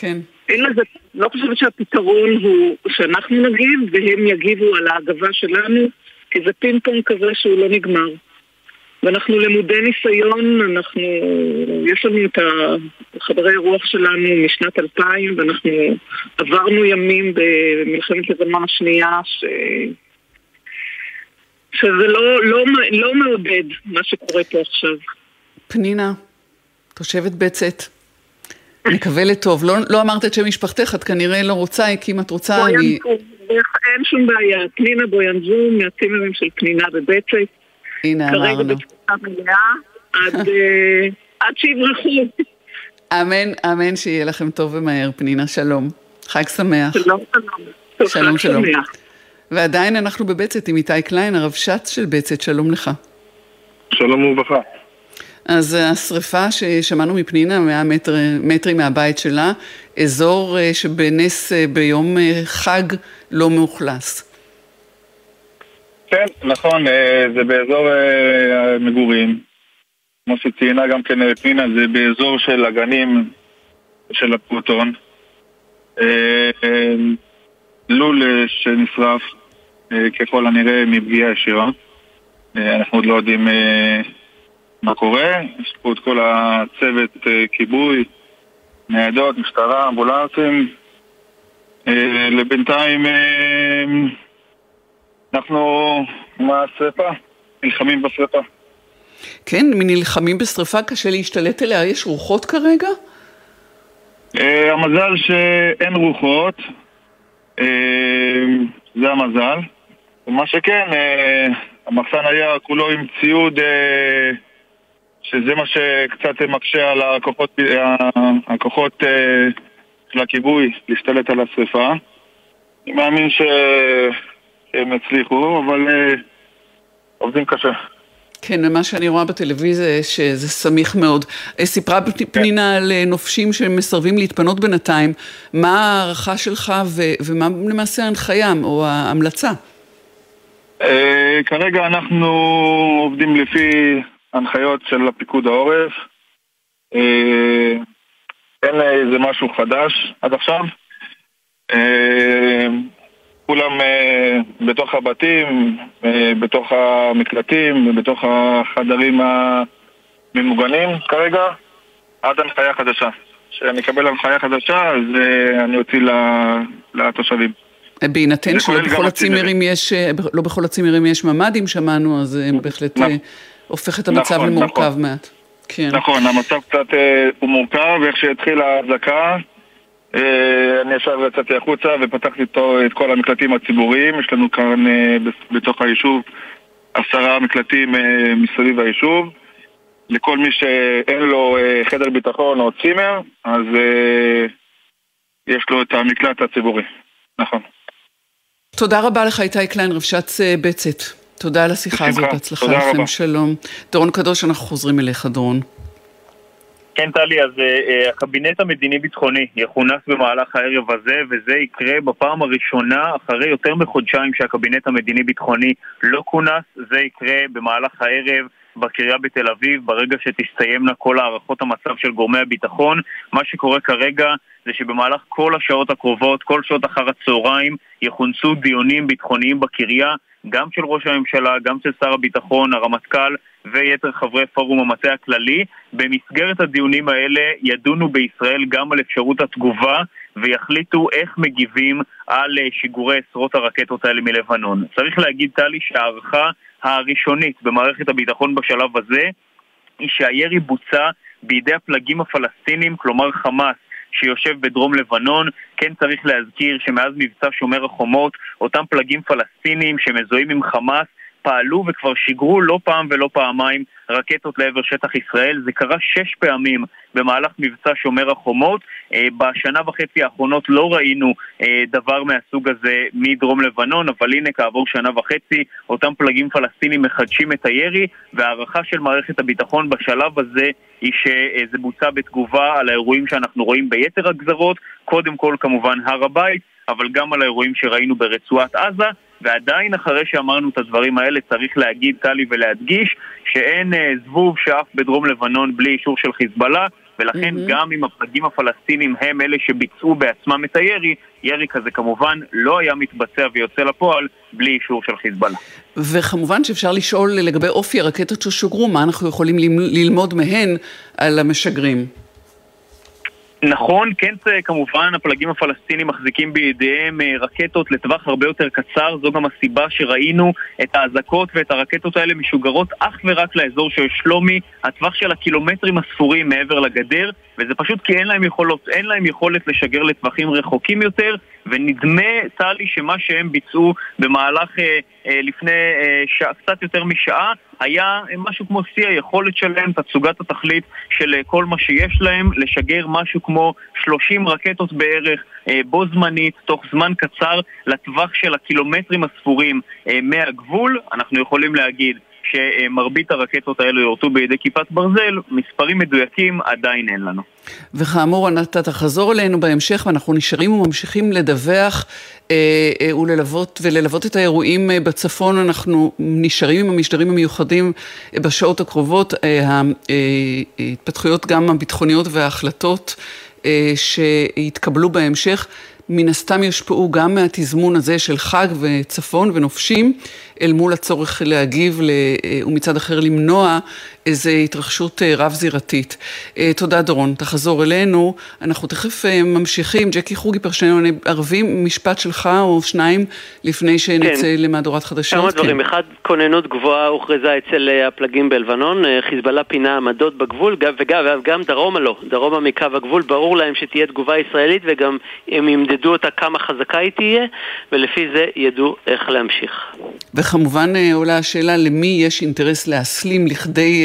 כן. אין לזה, לא חושבת שהפתרון הוא שאנחנו נגיב והם יגיבו על ההגבה שלנו, כי זה פינג פונג כזה שהוא לא נגמר. ואנחנו למודי ניסיון, אנחנו, יש לנו את החדרי רוח שלנו משנת 2000 ואנחנו עברנו ימים במלחמת לבנון השנייה ש... שזה לא, לא, לא מעודד מה שקורה פה עכשיו. פנינה, תושבת בצת, מקווה לטוב. לא, לא אמרת את שם משפחתך, את כנראה לא רוצה, כי אם את רוצה, אני... אין שום בעיה. פנינה בויאנזון מהצימרים של פנינה בבצת. הנה כרגע אמרנו. בתפוצה מלאה, עד, אה, עד שיברחו. אמן, אמן שיהיה לכם טוב ומהר, פנינה, שלום. חג שמח. שלום, שלום. שלום, שלום. שמח. ועדיין אנחנו בבצת עם איתי קליין, הרבש"ץ של בצת, שלום לך. שלום וברכה. אז השריפה ששמענו מפנינה, 100 מטר, מטרים מהבית שלה, אזור אה, שבנס אה, ביום אה, חג לא מאוכלס. כן, נכון, זה באזור המגורים. כמו שציינה גם כן פנינה, זה באזור של הגנים של הפרוטון. לול אה, שנשרף, אה, ככל הנראה מפגיעה ישירה. אה, אנחנו עוד לא יודעים מה קורה. יש פה את כל הצוות כיבוי, ניידות, משטרה, אמבולנסים. לבינתיים אנחנו עם השרפה, נלחמים בשרפה. כן, נלחמים בשריפה, קשה להשתלט עליה, יש רוחות כרגע? המזל שאין רוחות, זה המזל. ומה שכן, אה, המחסן היה כולו עם ציוד אה, שזה מה שקצת מקשה על הכוחות, אה, הכוחות אה, של הכיבוי להשתלט על השרפה. אני מאמין. שהם יצליחו, אבל אה, עובדים קשה. כן, מה שאני רואה בטלוויזיה שזה סמיך מאוד. אה, סיפרה כן. פנינה על אה, נופשים שמסרבים להתפנות בינתיים. מה ההערכה שלך ו- ומה למעשה ההנחיה או ההמלצה? אה, כרגע אנחנו עובדים לפי הנחיות של פיקוד העורף. אין איזה משהו חדש עד עכשיו. כולם אה, בתוך הבתים, אה, בתוך המקלטים, בתוך החדרים הממוגנים כרגע, עד הנחיה חדשה. כשאני אקבל הנחיה חדשה, אז אה, אני אוציא לתושבים. בהינתן שלא בכל הצימרים. יש, לא בכל הצימרים יש ממ"דים שמענו, אז זה בהחלט הופך את המצב נכון, למורכב נכון. מעט. כן. נכון, המצב קצת הוא מורכב, ואיך שהתחילה ההזעקה, אני ישר יצאתי החוצה ופתחתי איתו את כל המקלטים הציבוריים, יש לנו כאן אה, בתוך היישוב עשרה מקלטים אה, מסביב היישוב. לכל מי שאין לו אה, חדר ביטחון או צימר, אז אה, יש לו את המקלט הציבורי. נכון. תודה רבה לך איתי קליין, רבש"ץ אה, בצת. תודה על השיחה. הזאת, בהצלחה תודה לכם. שלום. דורון קדוש, אנחנו חוזרים אליך, דורון. כן, טלי, אז uh, הקבינט המדיני-ביטחוני יכונס במהלך הערב הזה, וזה יקרה בפעם הראשונה אחרי יותר מחודשיים שהקבינט המדיני-ביטחוני לא כונס. זה יקרה במהלך הערב בקריה בתל אביב, ברגע שתסתיימנה כל הערכות המצב של גורמי הביטחון. מה שקורה כרגע זה שבמהלך כל השעות הקרובות, כל שעות אחר הצהריים, יכונסו דיונים ביטחוניים בקריה, גם של ראש הממשלה, גם של שר הביטחון, הרמטכ"ל ויתר חברי פורום המטה הכללי. במסגרת הדיונים האלה ידונו בישראל גם על אפשרות התגובה ויחליטו איך מגיבים על אה, שיגורי עשרות הרקטות האלה מלבנון. צריך להגיד, טלי, שההערכה הראשונית במערכת הביטחון בשלב הזה היא שהירי בוצע בידי הפלגים הפלסטינים, כלומר חמאס. שיושב בדרום לבנון. כן צריך להזכיר שמאז מבצע שומר החומות, אותם פלגים פלסטינים שמזוהים עם חמאס פעלו וכבר שיגרו לא פעם ולא פעמיים רקטות לעבר שטח ישראל. זה קרה שש פעמים במהלך מבצע שומר החומות. אה, בשנה וחצי האחרונות לא ראינו אה, דבר מהסוג הזה מדרום לבנון, אבל הנה כעבור שנה וחצי אותם פלגים פלסטינים מחדשים את הירי, וההערכה של מערכת הביטחון בשלב הזה היא שזה בוצע בתגובה על האירועים שאנחנו רואים ביתר הגזרות, קודם כל כמובן הר הבית, אבל גם על האירועים שראינו ברצועת עזה, ועדיין אחרי שאמרנו את הדברים האלה צריך להגיד, טלי, ולהדגיש שאין אה, זבוב שאף בדרום לבנון בלי אישור של חיזבאללה, ולכן mm-hmm. גם אם הפלגים הפלסטינים הם אלה שביצעו בעצמם את הירי, ירי כזה כמובן לא היה מתבצע ויוצא לפועל בלי אישור של חיזבאללה. וכמובן שאפשר לשאול לגבי אופי הרקטות ששוגרו, מה אנחנו יכולים ללמוד מהן על המשגרים. נכון, כן, כמובן, הפלגים הפלסטינים מחזיקים בידיהם אה, רקטות לטווח הרבה יותר קצר, זו גם הסיבה שראינו את האזעקות ואת הרקטות האלה משוגרות אך ורק לאזור של שלומי, הטווח של הקילומטרים הספורים מעבר לגדר, וזה פשוט כי אין להם יכולות, אין להם יכולת לשגר לטווחים רחוקים יותר, ונדמה, טלי, שמה שהם ביצעו במהלך אה, אה, לפני אה, שעה, קצת יותר משעה, היה משהו כמו שיא היכולת שלהם, תצוגת התכלית של אה, כל מה שיש להם, לשגר משהו כמו 30 רקטות בערך אה, בו זמנית, תוך זמן קצר, לטווח של הקילומטרים הספורים אה, מהגבול. אנחנו יכולים להגיד שמרבית הרקטות האלו יורטו בידי כיפת ברזל, מספרים מדויקים עדיין אין לנו. וכאמור, אתה תחזור אלינו בהמשך ואנחנו נשארים וממשיכים לדווח אה, אה, וללוות, וללוות את האירועים אה, בצפון. אנחנו נשארים עם המשדרים המיוחדים אה, בשעות הקרובות, אה, ההתפתחויות אה, גם הביטחוניות וההחלטות אה, שהתקבלו בהמשך. מן הסתם יושפעו גם מהתזמון הזה של חג וצפון ונופשים, אל מול הצורך להגיב ומצד אחר למנוע איזו התרחשות אה, רב-זירתית. אה, תודה דורון, תחזור אלינו. אנחנו תכף אה, ממשיכים. ג'קי חוגי, פרשני ערבי, משפט שלך או שניים לפני שנצא כן. למהדורת חדשות. כמה דברים. כן. אחד, כוננות גבוהה הוכרזה אצל הפלגים בלבנון. חיזבאללה פינה עמדות בגבול, וגם, וגם דרומה לא. דרומה מקו הגבול, ברור להם שתהיה תגובה ישראלית, וגם הם ימדדו אותה כמה חזקה היא תהיה, ולפי זה ידעו איך להמשיך. וכמובן עולה השאלה למי יש אינטרס להסלים לכדי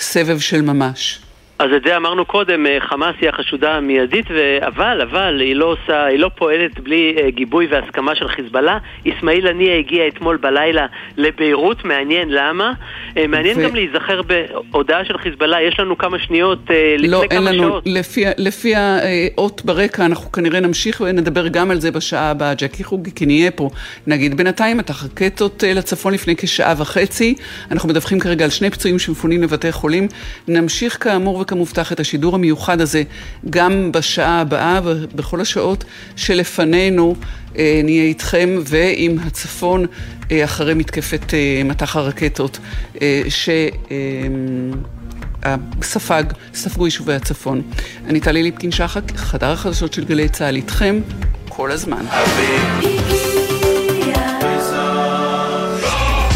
סבב של ממש. אז את זה אמרנו קודם, אה, חמאס היא החשודה המיידית, אבל, אבל, היא לא עושה, היא לא פועלת בלי אה, גיבוי והסכמה של חיזבאללה. אסמאעיל הנייה הגיע אתמול בלילה לביירות, מעניין למה. אה, מעניין ו... גם להיזכר בהודעה של חיזבאללה, יש לנו כמה שניות לפני לא, כמה לנו, שעות. לפי, לפי האות ברקע, אנחנו כנראה נמשיך ונדבר גם על זה בשעה הבאה. ג'קי חוגי, כי נהיה פה. נגיד בינתיים, את הרקטות לצפון לפני כשעה וחצי. אנחנו מדווחים כרגע על שני פצועים שמפונים לבתי חולים. נמשיך כאמור כמובטח את השידור המיוחד הזה גם בשעה הבאה ובכל השעות שלפנינו אה, נהיה איתכם ועם הצפון אה, אחרי מתקפת אה, מטח הרקטות אה, ש... אה, ספג, ספגו יישובי הצפון. אני טלי ליפקין שחק, חדר החדשות של גלי צה"ל איתכם כל הזמן.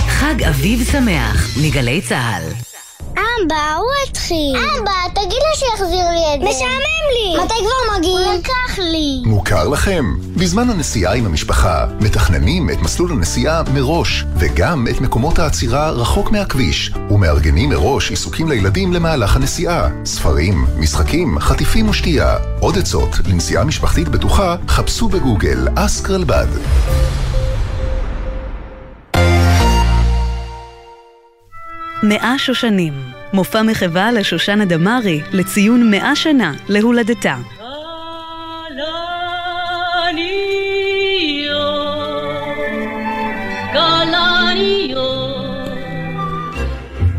חג אביב שמח מגלי צה"ל אבא, הוא התחיל. אבא, תגיד לו שיחזיר לי את זה. משעמם לי. מתי כבר מגיעים? הוא לקח לי. מוכר לכם? בזמן הנסיעה עם המשפחה, מתכננים את מסלול הנסיעה מראש, וגם את מקומות העצירה רחוק מהכביש, ומארגנים מראש עיסוקים לילדים למהלך הנסיעה. ספרים, משחקים, חטיפים ושתייה. עוד עצות לנסיעה משפחתית בטוחה, חפשו בגוגל אסקרלבד. מאה שושנים, מופע מחווה לשושנה דמארי לציון מאה שנה להולדתה.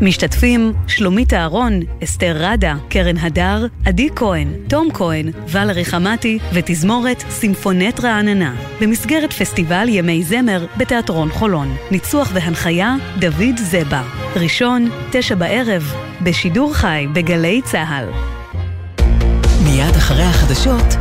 משתתפים שלומית אהרון, אסתר רדה, קרן הדר, עדי כהן, תום כהן, ולרי חמתי ותזמורת סימפונט רעננה במסגרת פסטיבל ימי זמר בתיאטרון חולון. ניצוח והנחיה דוד זבה. ראשון, תשע בערב, בשידור חי בגלי צה"ל. מיד אחרי החדשות